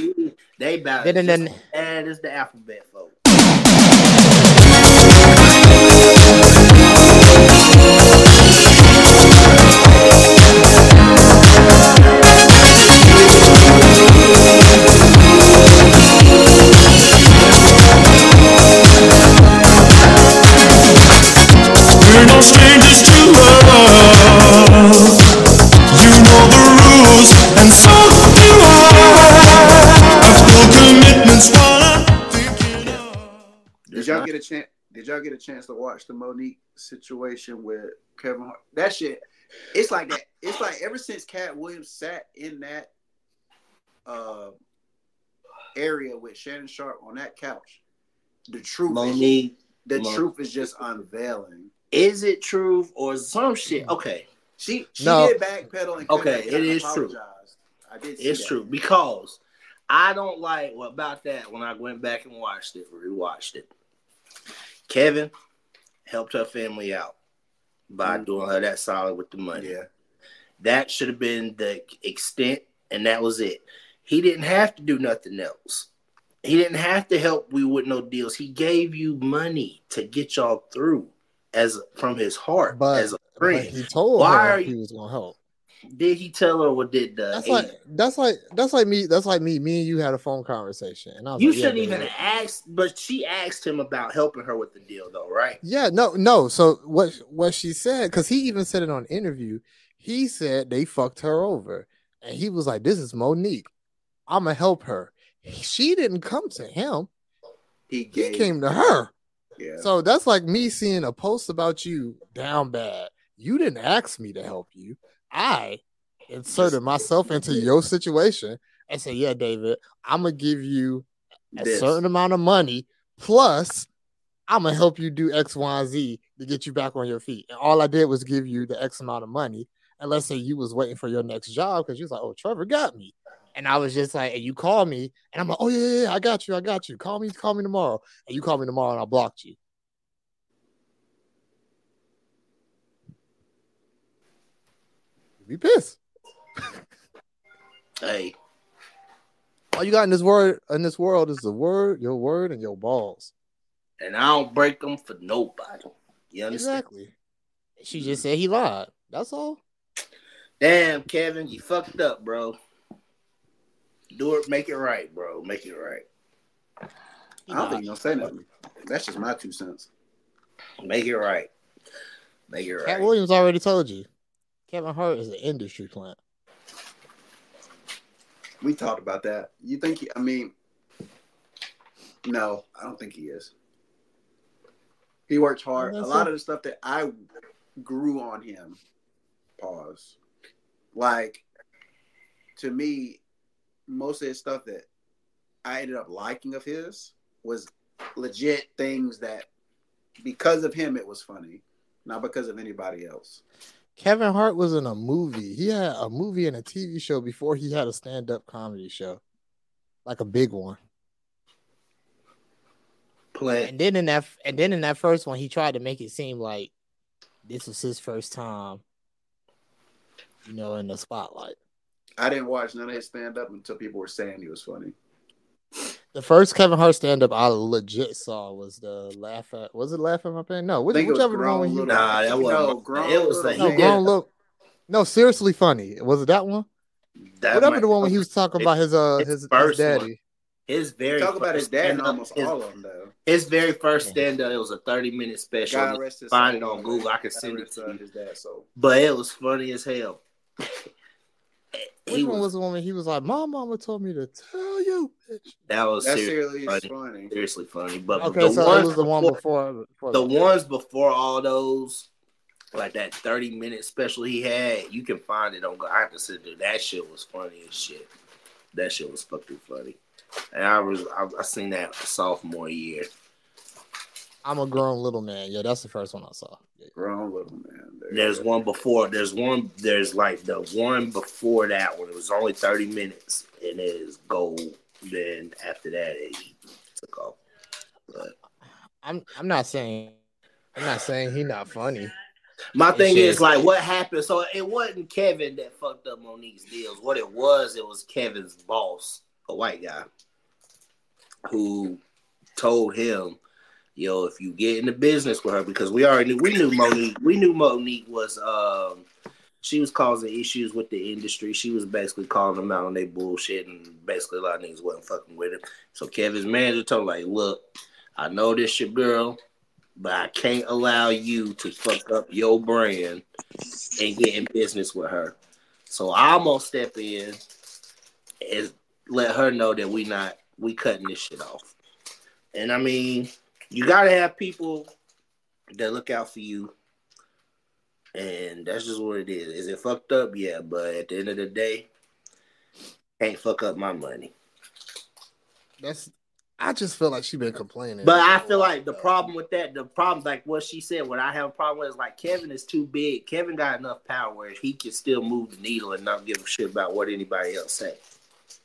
[SPEAKER 3] They about
[SPEAKER 1] Then and
[SPEAKER 3] just
[SPEAKER 1] then
[SPEAKER 3] as bad as the alphabet folks.
[SPEAKER 2] Chance? Did y'all get a chance to watch the Mo'Nique situation with Kevin Hart? That shit, it's like that. It's like ever since Katt Williams sat in that uh area with Shannon Sharpe on that couch, the truth, is,
[SPEAKER 3] Mo'Nique,
[SPEAKER 2] the
[SPEAKER 3] Mon-
[SPEAKER 2] truth is just unveiling.
[SPEAKER 3] is it truth or some shit? Okay,
[SPEAKER 2] She she
[SPEAKER 1] No.
[SPEAKER 2] did backpedal and
[SPEAKER 3] Okay,
[SPEAKER 2] it is back
[SPEAKER 3] it
[SPEAKER 2] and
[SPEAKER 3] is true.
[SPEAKER 2] I did. See
[SPEAKER 3] it's
[SPEAKER 2] that.
[SPEAKER 3] true because I don't like what about that when I went back and watched it, rewatched it. Kevin helped her family out by
[SPEAKER 2] Mhm.
[SPEAKER 3] doing her that solid with the money.
[SPEAKER 2] Yeah,
[SPEAKER 3] That should have been the extent, and that was it. He didn't have to do nothing else. He didn't have to help we with no deals. He gave you money to get y'all through as from his heart
[SPEAKER 1] But,
[SPEAKER 3] as a
[SPEAKER 1] but
[SPEAKER 3] friend.
[SPEAKER 1] he told
[SPEAKER 3] Why
[SPEAKER 1] her
[SPEAKER 3] are
[SPEAKER 1] he
[SPEAKER 3] you-
[SPEAKER 1] was gonna help.
[SPEAKER 3] Did he tell her what did the
[SPEAKER 1] That's
[SPEAKER 3] agent-
[SPEAKER 1] like that's like that's like me. That's like me. Me and you had a phone conversation, and I was
[SPEAKER 3] you
[SPEAKER 1] like,
[SPEAKER 3] shouldn't even
[SPEAKER 1] babe.
[SPEAKER 3] ask, but she asked him about helping her with the deal, though, right?
[SPEAKER 1] Yeah, no, no. So what what she said, because he even said it on interview, he said they fucked her over. And he was like, This is Mo'Nique. I'ma help her. She didn't come to him.
[SPEAKER 2] he
[SPEAKER 1] He came to her.
[SPEAKER 2] Yeah,
[SPEAKER 1] So that's like me seeing a post about you down bad. You didn't ask me to help you. I inserted myself into your situation and said, Yeah, David, I'm gonna give you a
[SPEAKER 2] This.
[SPEAKER 1] certain amount of money plus I'm gonna help you do X, Y, and Z to get you back on your feet. And all I did was give you the X amount of money. And let's say you was waiting for your next job because you was like, oh, Trevor got me. And I was just like, and you call me, and I'm like, oh yeah, yeah, yeah, I got you, I got you. Call me, call me tomorrow. And you call me tomorrow, and I blocked you. Be pissed. [laughs]
[SPEAKER 3] Hey,
[SPEAKER 1] All you got in this word in this world is the word, your word, and your balls.
[SPEAKER 3] and I don't break them for nobody. You understand?
[SPEAKER 1] Exactly. She just said he lied. That's all.
[SPEAKER 3] Damn, Kevin, you fucked up, bro. Do it, make it right, bro. Make it right.
[SPEAKER 2] I don't think you're gonna say nothing. That's just my two cents.
[SPEAKER 3] Make it right. Make it
[SPEAKER 1] Katt
[SPEAKER 3] right.
[SPEAKER 1] Williams already told you. Kevin Hart is an industry plant.
[SPEAKER 2] We talked about that. You think? He, I mean, no, I don't think he is. He works hard. A lot
[SPEAKER 1] it.
[SPEAKER 2] of the stuff that I grew on him. Pause. Like to me, most of his stuff that I ended up liking of his was legit things that because of him it was funny, not because of anybody else.
[SPEAKER 1] Kevin Hart was in a movie. He had a movie and a TV show before he had a stand-up comedy show. Like a big one.
[SPEAKER 3] Play.
[SPEAKER 1] And then in that and then in that first one, he tried to make it seem like this was his first time, you know, in the spotlight.
[SPEAKER 2] I didn't watch none of his stand up until people were saying he was funny.
[SPEAKER 1] The first Kevin Hart stand-up I legit saw was the laugh at was it laugh at my pain? No,
[SPEAKER 2] I
[SPEAKER 1] which,
[SPEAKER 2] was
[SPEAKER 1] whichever the one
[SPEAKER 2] grown
[SPEAKER 1] when he.
[SPEAKER 3] Nah, that wasn't-
[SPEAKER 2] grown
[SPEAKER 3] it was
[SPEAKER 2] little
[SPEAKER 3] like-
[SPEAKER 1] no,
[SPEAKER 2] man.
[SPEAKER 3] Yeah.
[SPEAKER 1] grown look. No, seriously funny. Was it that one?
[SPEAKER 3] That
[SPEAKER 1] Whatever
[SPEAKER 3] might-
[SPEAKER 1] the one when he was talking about his uh
[SPEAKER 3] His
[SPEAKER 1] his, his
[SPEAKER 3] first one.
[SPEAKER 1] daddy.
[SPEAKER 3] His very
[SPEAKER 2] Talk about his dad and almost
[SPEAKER 3] his,
[SPEAKER 2] all of them though.
[SPEAKER 3] his very first stand up. It was a thirty minute special.
[SPEAKER 2] God rest his
[SPEAKER 3] Find it on Google. I can
[SPEAKER 2] God
[SPEAKER 3] send it to
[SPEAKER 2] uh,
[SPEAKER 3] you.
[SPEAKER 2] His dad, so
[SPEAKER 3] But it was funny as hell.
[SPEAKER 1] Which
[SPEAKER 3] he
[SPEAKER 1] one
[SPEAKER 3] was,
[SPEAKER 1] was the one when he was like, "My mama told me to tell you." bitch."
[SPEAKER 3] that was
[SPEAKER 2] that's
[SPEAKER 3] seriously,
[SPEAKER 2] seriously
[SPEAKER 3] funny.
[SPEAKER 2] funny.
[SPEAKER 3] seriously funny. But
[SPEAKER 1] Okay,
[SPEAKER 3] the
[SPEAKER 1] so
[SPEAKER 3] ones
[SPEAKER 1] was the one
[SPEAKER 3] before,
[SPEAKER 1] before. before
[SPEAKER 3] the
[SPEAKER 1] that.
[SPEAKER 3] ones before all those, like that thirty minute special he had, you can find it on. I have to sit there. That shit was funny as shit. That shit was fucking funny. And I was I, I seen that sophomore year.
[SPEAKER 1] I'm a grown little man. Yeah, that's the first one I saw. Yeah.
[SPEAKER 2] Grown little man. There
[SPEAKER 3] There's
[SPEAKER 2] go.
[SPEAKER 3] one before. There's one. There's like the one before that one. It was only thirty minutes, and it is gold. Then after that, it took off. But
[SPEAKER 1] I'm I'm not saying I'm not saying he not funny.
[SPEAKER 3] my
[SPEAKER 1] It
[SPEAKER 3] thing is like, what happened? So it wasn't Kevin that fucked up Mo'Nique's deals. What it was, it was Kevin's boss, a white guy, who told him, "Yo, if you get in the business with her, because we already knew, we knew Mo'Nique, we knew Mo'Nique was um." She was causing issues with the industry. She was basically calling them out on their bullshit, and basically a lot of niggas wasn't fucking with her. So Kevin's manager told her, like, "Look, I know this your girl, but I can't allow you to fuck up your brand and get in business with her. So I'm gonna step in and let her know that we not we cutting this shit off. And I mean, you gotta have people that look out for you. And that's just what it is. Is it fucked up? Yeah, but at the end of the day, can't fuck up my money.
[SPEAKER 1] That's I just feel like she been complaining.
[SPEAKER 3] But I feel like the problem with that, the problem, like what she said, what I have a problem with is like Kevin is too big. Kevin got enough power where he can still move the needle and not give a shit about what anybody else say.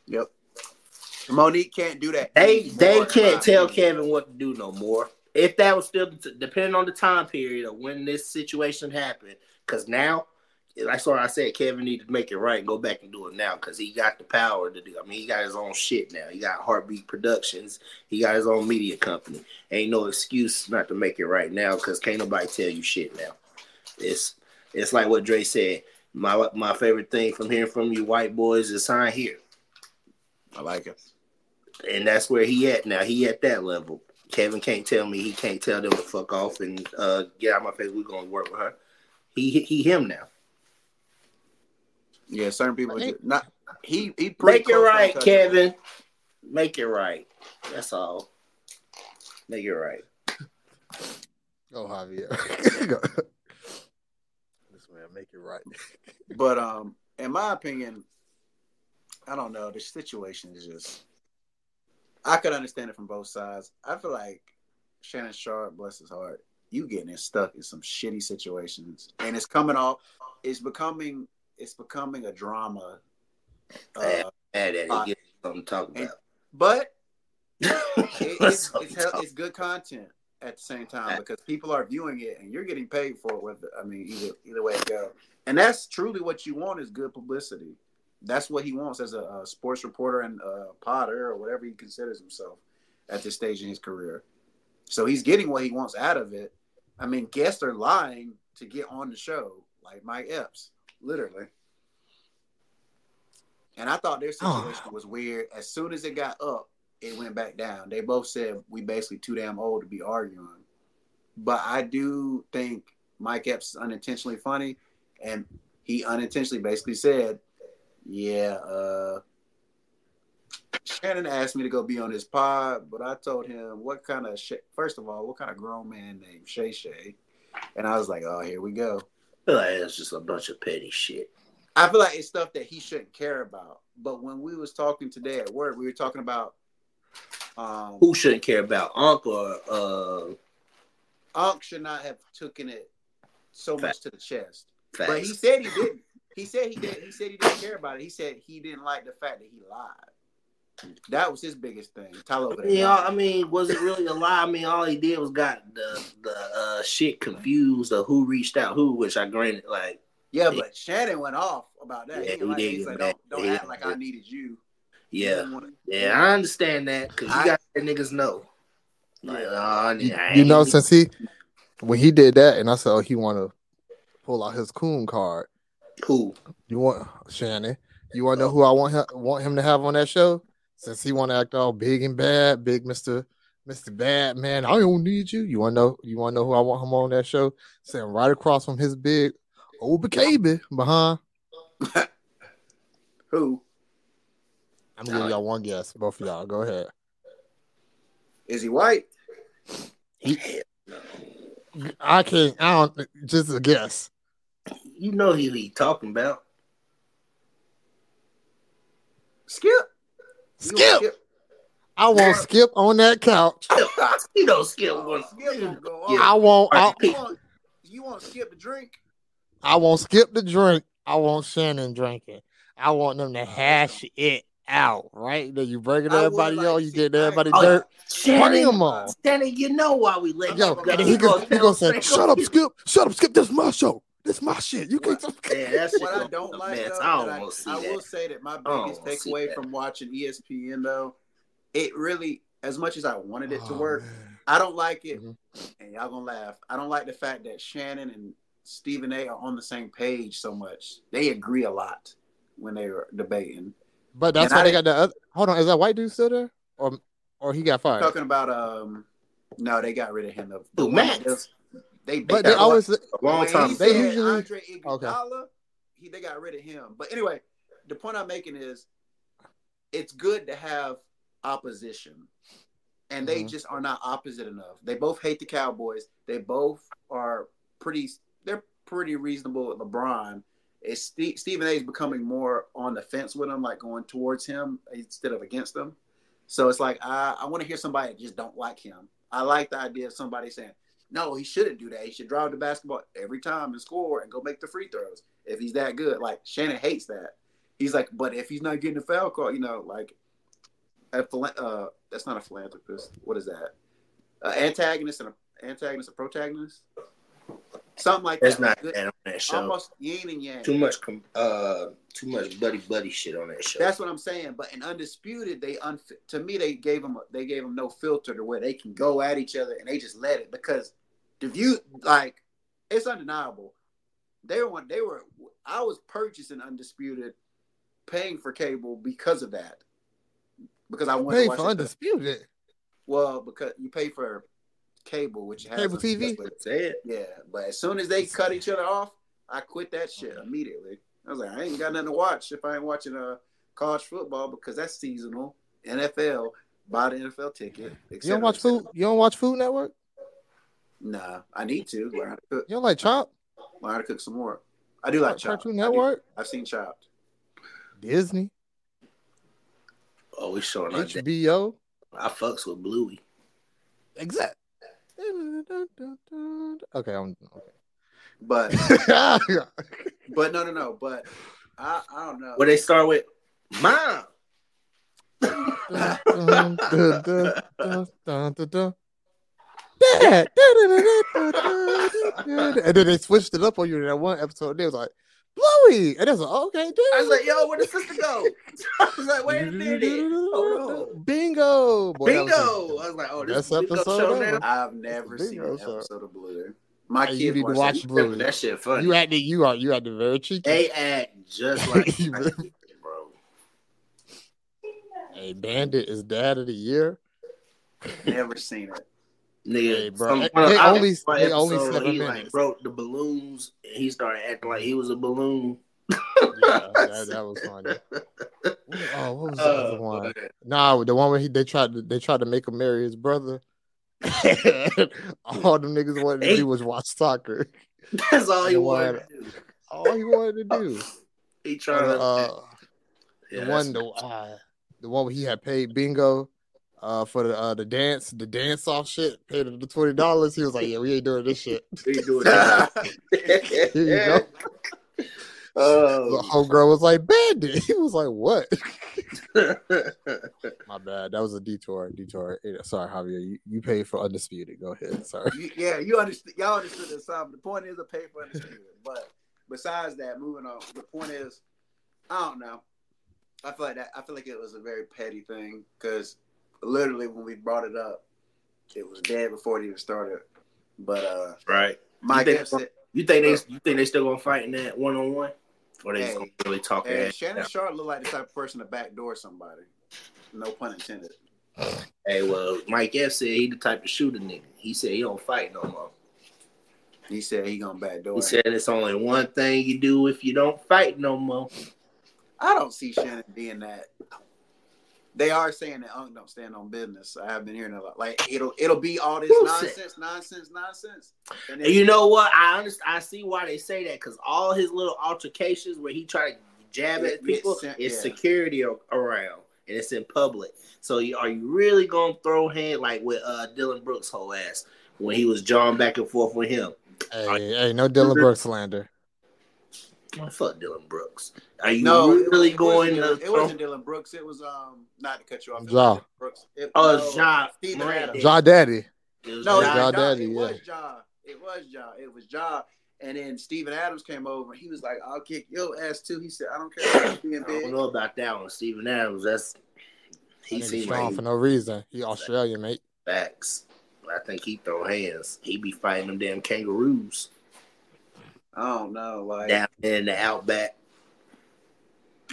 [SPEAKER 2] Yep. Mo'Nique can't do that.
[SPEAKER 3] They they can't tell. Kevin what to do no more. If that was still depending on the time period of when this situation happened, because now, like what I said. Kevin needed to make it right and go back and do it now because he got the power to do. I mean, he got his own shit now. He got HartBeat Productions. He got his own media company. Ain't no excuse not to make it right now because can't nobody tell you shit now. It's it's like what Dre said. My my favorite thing from hearing from you white boys is sign here
[SPEAKER 2] I like it.
[SPEAKER 3] And that's where he at now. He at that level. Kevin can't tell me he can't tell them to fuck off and uh, get out of my face. We're gonna work with her. He he him now.
[SPEAKER 2] Yeah, certain people
[SPEAKER 1] think-
[SPEAKER 2] not. He he
[SPEAKER 3] Make it right,
[SPEAKER 2] untouchable.
[SPEAKER 3] Kevin. Make it right. That's all. Make it right. [laughs]
[SPEAKER 1] oh Javier. [laughs] this man make it right.
[SPEAKER 2] But um, in my opinion, I don't know. The situation is just. I could understand it from both sides. I feel like Shannon Sharpe, bless his heart, you getting it stuck in some shitty situations, and it's coming off. It's becoming. It's becoming a drama. Uh,
[SPEAKER 3] Mad at it. Get something to talk
[SPEAKER 2] and-
[SPEAKER 3] about.
[SPEAKER 2] but [laughs] it, it's, it's, hell- it's good content at the same time because people are viewing it and you're getting paid for it. With I mean, either either way it go, and that's truly what you want is good publicity. That's what he wants as a, a sports reporter and a potter or whatever he considers himself at this stage in his career. So he's getting what he wants out of it. I mean, guests are lying to get on the show, like Mike Epps, literally. And I thought their oh. situation was weird. As soon as it got up, it went back down. They both said we basically too damn old to be arguing. But I do think Mike Epps is unintentionally funny, and he unintentionally basically said, "Yeah, uh, Shannon asked me to go be on his pod, but I told him what kind of sh- first of all, what kind of grown man named Shay Shay, and I was like, oh, here we go.
[SPEAKER 3] feel like it's just a bunch of petty shit.
[SPEAKER 2] I feel like it's stuff that he shouldn't care about. But when we was talking today at work, we were talking about um
[SPEAKER 3] Who shouldn't care about Unc or uh
[SPEAKER 2] Unc should not have taken it so much to the chest. But he said he didn't. He said he did. He said he didn't care about it. He said he didn't like the fact that he lied. That was his biggest thing. Tyler over there.
[SPEAKER 3] Yeah, I mean, was it really a lie? I mean, all he did was got the the uh, shit confused of who reached out who, which I granted, like,
[SPEAKER 2] yeah, but Shannon went off about that.
[SPEAKER 3] Yeah,
[SPEAKER 2] he
[SPEAKER 3] he
[SPEAKER 2] like,
[SPEAKER 3] did
[SPEAKER 2] he's
[SPEAKER 3] get
[SPEAKER 2] like, don't, don't
[SPEAKER 3] He
[SPEAKER 2] act
[SPEAKER 3] did.
[SPEAKER 2] like I needed you.
[SPEAKER 3] Yeah,
[SPEAKER 2] didn't wanna-
[SPEAKER 3] yeah, I understand that because you
[SPEAKER 2] I-
[SPEAKER 3] got to niggas know. Like,
[SPEAKER 2] Yeah.
[SPEAKER 3] oh,
[SPEAKER 1] You, you know, since he when he did that, and I said, oh, he want to pull out his coon card.
[SPEAKER 3] Who?
[SPEAKER 1] You want Shannon? You want to know who I want him want him to have on that show? Since he want to act all big and bad, big Mister Mister Bad Man. I don't need you. You want to know? You want to know who I want him on that show? Sitting right across from his big old baby behind. [laughs]
[SPEAKER 2] Who
[SPEAKER 1] I'm giving y'all one guess. Both of y'all, go ahead.
[SPEAKER 2] is he? White?
[SPEAKER 1] I can't. I don't. Just a guess.
[SPEAKER 3] You know who he talking about?
[SPEAKER 2] Skip. You want
[SPEAKER 1] Skip. I want Skip on that couch. [laughs]
[SPEAKER 3] you know, Skip was.
[SPEAKER 2] Skip gonna go
[SPEAKER 1] I want. I,
[SPEAKER 2] You want, you want Skip to drink?
[SPEAKER 1] I want Skip to drink. I want Shannon drinking. I want them to hash it out. Right? Then you breaking
[SPEAKER 2] I would
[SPEAKER 1] everybody
[SPEAKER 2] like
[SPEAKER 1] on.
[SPEAKER 2] to
[SPEAKER 1] You
[SPEAKER 2] see-
[SPEAKER 1] getting everybody
[SPEAKER 3] Oh,
[SPEAKER 1] dirt.
[SPEAKER 3] Shannon,
[SPEAKER 1] Bring him on.
[SPEAKER 3] Shannon, you know why we let
[SPEAKER 1] Yo,
[SPEAKER 3] him
[SPEAKER 1] and he
[SPEAKER 3] go
[SPEAKER 1] go. He go say, "Shut up, Skip. Shut up, Skip. This is my show. This my shit. You can't."
[SPEAKER 3] Yeah, that's
[SPEAKER 2] What I don't like,
[SPEAKER 3] man,
[SPEAKER 2] though,
[SPEAKER 3] I don't
[SPEAKER 2] that
[SPEAKER 3] see
[SPEAKER 2] I, I
[SPEAKER 3] that.
[SPEAKER 2] will say that my biggest
[SPEAKER 3] wanna
[SPEAKER 2] takeaway from watching ESPN though, it really, as much as I wanted it to
[SPEAKER 1] Oh,
[SPEAKER 2] work,
[SPEAKER 1] man.
[SPEAKER 2] I don't like it.
[SPEAKER 1] Mhm.
[SPEAKER 2] And y'all gonna laugh. I don't like the fact that Shannon and Stephen A. are on the same page so much. They agree a lot when they are debating.
[SPEAKER 1] But that's
[SPEAKER 2] And
[SPEAKER 1] why
[SPEAKER 2] I
[SPEAKER 1] they got the. Other, hold on, is that white dude still there, or or he got fired?
[SPEAKER 2] Talking about um, no, they got rid of him. The, the
[SPEAKER 3] Who, Max?
[SPEAKER 2] That does- They,
[SPEAKER 1] But
[SPEAKER 2] they
[SPEAKER 1] they always.
[SPEAKER 3] A long time.
[SPEAKER 1] They
[SPEAKER 2] said
[SPEAKER 1] usually-
[SPEAKER 2] Andre Iguodala, he they got rid of him. But anyway, the point I'm making is, it's good to have opposition, and they
[SPEAKER 1] Mhm.
[SPEAKER 2] just are not opposite enough. They both hate the Cowboys. They both are pretty. They're pretty reasonable with LeBron. It's Steve, Stephen A. is becoming more on the fence with him, like going towards him instead of against him. So it's like I, I want to hear somebody just don't like him. I like the idea of somebody saying, no, he shouldn't do that. He should drive the basketball every time and score and go make the free throws if he's that good. Like Shannon hates that. He's like, but if he's not getting a foul call, you know, like a uh, that's not a philanthropist. What is that? Uh, antagonist and a antagonist, a protagonist, something like
[SPEAKER 3] That's
[SPEAKER 2] that.
[SPEAKER 3] not
[SPEAKER 2] Good-
[SPEAKER 3] that on that show.
[SPEAKER 2] almost yin and yang.
[SPEAKER 3] Too much, com- uh, too much buddy buddy shit on that show.
[SPEAKER 2] That's what I'm saying. But in undisputed, they un- to me they gave them they gave them no filter to where they can go at each other and they just let it because the view like it's undeniable. They were they were I was purchasing undisputed, paying for cable because of that. Because I wanted to watch
[SPEAKER 1] for undisputed.
[SPEAKER 2] Well, because you pay for cable, which has
[SPEAKER 1] Cable TV?
[SPEAKER 3] Say it.
[SPEAKER 2] Yeah, but as soon as they cut each other off, I quit that shit immediately. I was like, I ain't got nothing to watch if I ain't watching uh college football because that's seasonal. NFL, buy the NFL ticket. et
[SPEAKER 1] You don't watch food. You don't watch Food Network.
[SPEAKER 2] Nah, I need to learn how to cook.
[SPEAKER 1] You don't like Chop?
[SPEAKER 2] Learn how to cook some more. I do like Chopped.
[SPEAKER 1] Cartoon Network,
[SPEAKER 2] I've seen Chopped.
[SPEAKER 1] Disney,
[SPEAKER 3] Oh, we showing our day.
[SPEAKER 1] HBO.
[SPEAKER 3] I fucks with Bluey.
[SPEAKER 1] Exact. Okay, I'm
[SPEAKER 2] But
[SPEAKER 1] okay. [laughs]
[SPEAKER 2] but no no no. But I I don't know.
[SPEAKER 3] Where they start with mom. [laughs]
[SPEAKER 1] Dun, dun, dun, dun, dun, dun, dun, dun. Dad. [laughs] And then they switched it up on you in that one episode. They was like, Bluey. And they was like, okay, dude.
[SPEAKER 3] I was like, yo, where the sister go? [laughs] I was like, wait a minute. Oh, Hold on.
[SPEAKER 1] Bingo. Boy, that was
[SPEAKER 3] Bingo.
[SPEAKER 1] a-
[SPEAKER 3] I was like, oh, this
[SPEAKER 1] Best
[SPEAKER 3] is bingo
[SPEAKER 1] episode
[SPEAKER 3] show
[SPEAKER 1] ever.
[SPEAKER 3] now.
[SPEAKER 2] I've never seen
[SPEAKER 1] bingo
[SPEAKER 2] an
[SPEAKER 1] show.
[SPEAKER 2] episode of Bluey. My
[SPEAKER 1] Hey,
[SPEAKER 2] kids
[SPEAKER 1] you
[SPEAKER 2] watch
[SPEAKER 1] watch [laughs]
[SPEAKER 2] that.
[SPEAKER 1] Bluey.
[SPEAKER 3] That shit funny.
[SPEAKER 1] You acted, you are, you acted very cheeky.
[SPEAKER 3] They act just like
[SPEAKER 1] You
[SPEAKER 3] bro.
[SPEAKER 1] Hey, Bandit is dad of the year.
[SPEAKER 2] Never seen it.
[SPEAKER 3] Nigga,
[SPEAKER 1] Hey, bro.
[SPEAKER 3] some-
[SPEAKER 1] They-
[SPEAKER 3] of-
[SPEAKER 1] they only-
[SPEAKER 3] watched
[SPEAKER 1] they only seven
[SPEAKER 3] he
[SPEAKER 1] minutes.
[SPEAKER 3] like broke the balloons and he started acting like he was a balloon.
[SPEAKER 1] Yeah, that, [laughs] that was funny. [laughs] Oh, what was the other
[SPEAKER 3] Uh,
[SPEAKER 1] one? Nah, the one where he they tried to they tried to make him marry his brother. [laughs] all them niggas wanted to do was watch soccer.
[SPEAKER 3] That's all he
[SPEAKER 1] The
[SPEAKER 3] wanted
[SPEAKER 1] one-
[SPEAKER 3] to do.
[SPEAKER 1] All he wanted to do.
[SPEAKER 3] He trying to
[SPEAKER 1] Uh,
[SPEAKER 3] yeah,
[SPEAKER 1] the one, the, uh, the one where he had paid Bingo uh, for the uh, the dance, the dance off shit. Paid him the twenty dollars. He was like, "Yeah, we ain't doing this shit." [laughs]
[SPEAKER 3] he doing [laughs] that.
[SPEAKER 1] Here you go. The
[SPEAKER 3] Oh,
[SPEAKER 1] whole girl was like, "Bandit." [laughs] He was like, "What?" My bad. That was a detour. Detour. Sorry, Javier. You, you paid for undisputed. Go ahead. Sorry.
[SPEAKER 2] You- yeah, you understand. Y'all understood the song. The point is a pay for undisputed. But besides that, moving on. The point is, I don't know. I feel like that. I feel like it was a very petty thing because literally when we brought it up, it was dead before it even started. But uh,
[SPEAKER 3] right.
[SPEAKER 2] Mike
[SPEAKER 3] think-
[SPEAKER 2] Epps said,
[SPEAKER 3] You think they you think they still gonna fight in that one on one? Or they just gonna really talk
[SPEAKER 2] hey, Shannon? Sharpe looked like the type of person to backdoor somebody. No pun intended.
[SPEAKER 3] Hey, well, Mike F said he the type to shoot a nigga. He said he don't fight no more.
[SPEAKER 2] He said he gonna backdoor.
[SPEAKER 3] He said it's only one thing you do if you don't fight no more.
[SPEAKER 2] I don't see Shannon being that. They are saying that Unk don't stand on business. I have been hearing a lot. Like it'll it'll be all this
[SPEAKER 3] Who said-
[SPEAKER 2] nonsense, nonsense, nonsense. And
[SPEAKER 3] And you know what? I understand. I see why they say that because all his little altercations where he try to jab
[SPEAKER 2] It
[SPEAKER 3] at people,
[SPEAKER 2] gets
[SPEAKER 3] it's
[SPEAKER 2] yeah.
[SPEAKER 3] security around and it's in public. So you, are you really gonna throw hand like with uh, Dillon Brooks' whole ass when he was jawing back and forth with him?
[SPEAKER 1] Hey, hey, no Dillon Brooks slander.
[SPEAKER 3] Oh, fuck Dillon Brooks. Are you
[SPEAKER 2] no, it
[SPEAKER 3] really
[SPEAKER 2] wasn't
[SPEAKER 3] going
[SPEAKER 2] Dillon-
[SPEAKER 3] to?
[SPEAKER 2] It wasn't Dillon Brooks. It was um not to cut you off. it
[SPEAKER 1] Ja.
[SPEAKER 2] Brooks. It,
[SPEAKER 3] Oh,
[SPEAKER 2] no,
[SPEAKER 3] it's Ja
[SPEAKER 2] Stephen
[SPEAKER 1] Ja Daddy.
[SPEAKER 3] It
[SPEAKER 2] No,
[SPEAKER 3] Ja-
[SPEAKER 2] Ja,
[SPEAKER 1] Ja
[SPEAKER 2] ja,
[SPEAKER 1] Daddy,
[SPEAKER 2] it was Ja. It was Ja. It was Ja. And then Steven Adams came over. He was like, "I'll kick your ass too." He said, "I don't care about you being
[SPEAKER 3] I don't
[SPEAKER 2] big."
[SPEAKER 3] know about that one, Steven Adams. That's he
[SPEAKER 1] He
[SPEAKER 3] seems
[SPEAKER 1] strong
[SPEAKER 3] like
[SPEAKER 1] for no reason. He Australian, mate.
[SPEAKER 3] facts. I think he throw hands. He be fighting them damn kangaroos
[SPEAKER 2] I don't know. Like
[SPEAKER 3] down in the outback.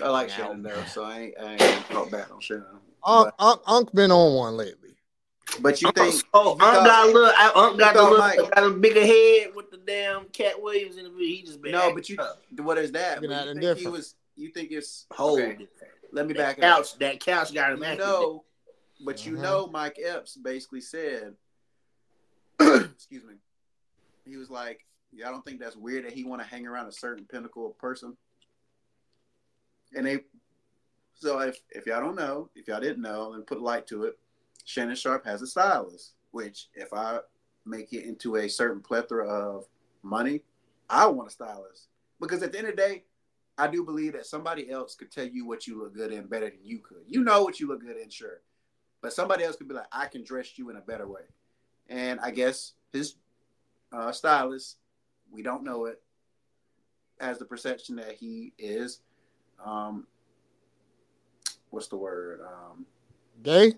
[SPEAKER 2] I like
[SPEAKER 1] Yeah.
[SPEAKER 2] Shannon though, so I ain't, I ain't gonna talk back on Shannon.
[SPEAKER 1] Unc, Unc, Unc been on one lately.
[SPEAKER 2] But you think?
[SPEAKER 3] oh, Unc
[SPEAKER 2] you
[SPEAKER 3] got a little. Unc got a little.
[SPEAKER 2] Mike-
[SPEAKER 3] Got a bigger head with the damn Katt Williams in the video. He just been
[SPEAKER 2] No, but you.
[SPEAKER 3] up.
[SPEAKER 2] What is that?
[SPEAKER 1] Looking
[SPEAKER 2] But you
[SPEAKER 1] it
[SPEAKER 2] think he was? You think it's
[SPEAKER 3] Hold
[SPEAKER 2] okay. Let me
[SPEAKER 3] That
[SPEAKER 2] back it up.
[SPEAKER 3] couch. That couch got him
[SPEAKER 2] You
[SPEAKER 3] acting.
[SPEAKER 2] know, but you
[SPEAKER 1] Mhm.
[SPEAKER 2] know, Mike Epps basically said, [coughs] "Excuse me." He was like, "Yeah, I don't think that's weird that he want to hang around a certain pinnacle person." And they, so if if y'all don't know, if y'all didn't know, and put light to it, Shannon Sharpe has a stylist. Which, if I make it into a certain plethora of money, I want a stylist because at the end of the day, I do believe that somebody else could tell you what you look good in better than you could. You know what you look good in, sure. But somebody else could be like, I can dress you in a better way. And I guess his uh, stylist, we don't know it, as the perception that he is, um, what's the word? Um,
[SPEAKER 1] Gay?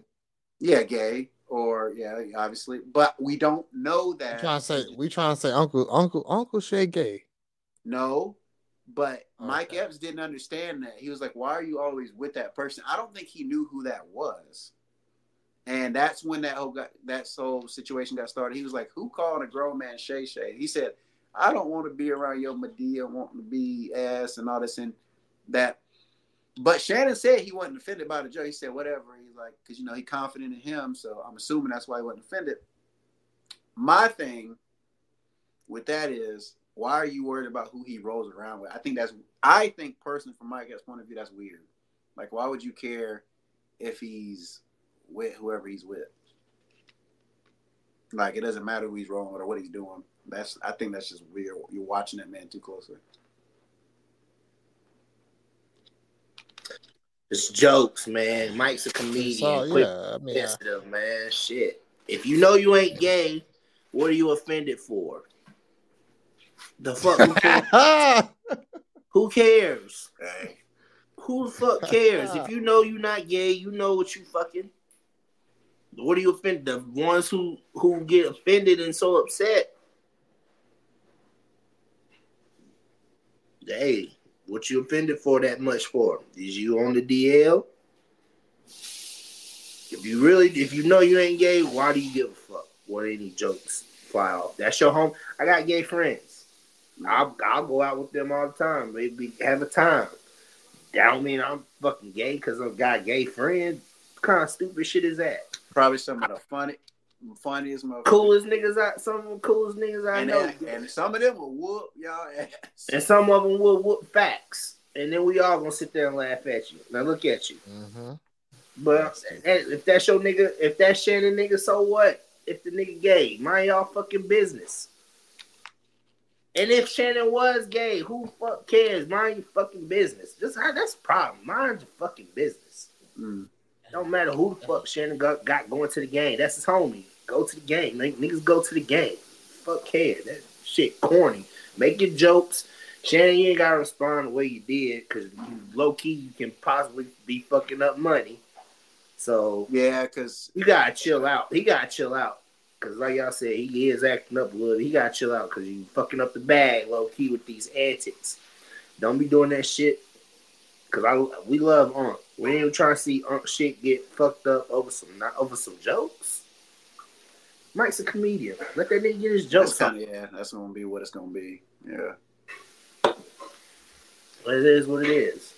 [SPEAKER 2] yeah, gay or yeah, obviously. But we don't know that.
[SPEAKER 1] trying to say we trying to say Uncle Uncle Uncle Shay gay.
[SPEAKER 2] No, but Mike
[SPEAKER 1] Okay.
[SPEAKER 2] Epps didn't understand that. He was like, "Why are you always with that person?" I don't think he knew who that was, and that's when that whole got, that whole situation got started. He was like, "Who called a grown man Shay Shay?" He said, "I don't want to be around your Madea wanting to be ass and all this and that." But Shannon said he wasn't offended by the joke. He said whatever. He's like, because you know he confident in him, so I'm assuming that's why he wasn't offended. My thing with that is why are you worried about who he rolls around with? I think that's I think personally from Mike Epps' point of view, that's weird. Like why would you care if he's with whoever he's with? Like it doesn't matter who he's rolling with or what he's doing. That's I think that's just weird. You're watching that man too closely.
[SPEAKER 3] It's jokes, man. Mike's a comedian.
[SPEAKER 1] So
[SPEAKER 3] Quick
[SPEAKER 1] yeah, I mean, I-
[SPEAKER 3] sensitive, man. Shit. If you know you ain't gay, what are you offended for? The fuck who [laughs] cares? who cares?
[SPEAKER 2] Hey,
[SPEAKER 3] Who the fuck cares? if [laughs] you know you're not gay, you know what you fucking. What are you offended? The ones who who get offended and so upset. Hey, what you offended for that much for? Is you on the DL? If you really, if you know you ain't gay, why do you give a fuck what any jokes fly off? That's your home. I got gay friends. I'll I'll go out with them all the time. Maybe have a time. That don't mean I'm fucking gay because I've got gay friends. What kind of stupid shit is that?
[SPEAKER 2] probably some of the funny, funniest motherfuckers.
[SPEAKER 3] Coolest niggas I some of the coolest niggas I
[SPEAKER 2] And,
[SPEAKER 3] know.
[SPEAKER 2] then- and some of them will whoop y'all ass.
[SPEAKER 3] And some of them will whoop facts. And then we all gonna sit there and laugh at you. Now look at you.
[SPEAKER 1] Mhm.
[SPEAKER 3] But if that's your nigga, if that's Shannon nigga, so what? If the nigga gay, mind y'all fucking business. And if Shannon was gay, who fuck cares? Mind your fucking business. Just that's the problem. Mind your fucking business.
[SPEAKER 2] Mm.
[SPEAKER 3] Don't matter who the fuck Shannon got, got going to the game. That's his homie. Go to the game. Nigg- Niggas go to the game. Fuck care. That shit corny. Make your jokes. Shannon, you ain't gotta respond the way you did because you low key you can possibly be fucking up money. So
[SPEAKER 2] Yeah, because
[SPEAKER 3] you gotta chill out. He gotta chill out. Cause like y'all said, he is acting up a little. He gotta chill out because you fucking up the bag low key with these antics. Don't be doing that shit. Cause I we love Unc. We ain't trying to see Unc shit get fucked up over some not over some jokes. Mike's a comedian. Let that nigga get his jokes out.
[SPEAKER 2] yeah, that's gonna be what it's gonna be. Yeah.
[SPEAKER 3] It is what it is.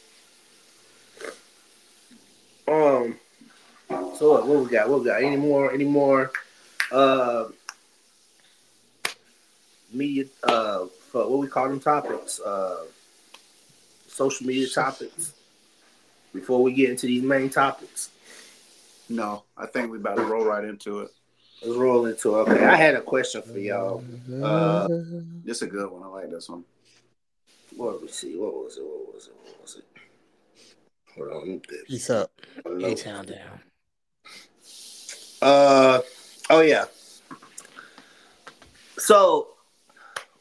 [SPEAKER 3] Um. So what, what we got? What we got? Any more? Any more? Uh. Media. Uh. For what we call them topics? Uh. Social media topics. Before we get into these main topics,
[SPEAKER 2] No, I think we about to roll right into it.
[SPEAKER 3] Let's roll into it. Okay, I had a question for y'all. Uh,
[SPEAKER 2] This is a good one. I like this one.
[SPEAKER 3] What did we see? What was it? What was it? What was it? Hold on. let
[SPEAKER 1] Peace up.
[SPEAKER 3] Hello.
[SPEAKER 1] A town down.
[SPEAKER 3] Uh oh yeah. So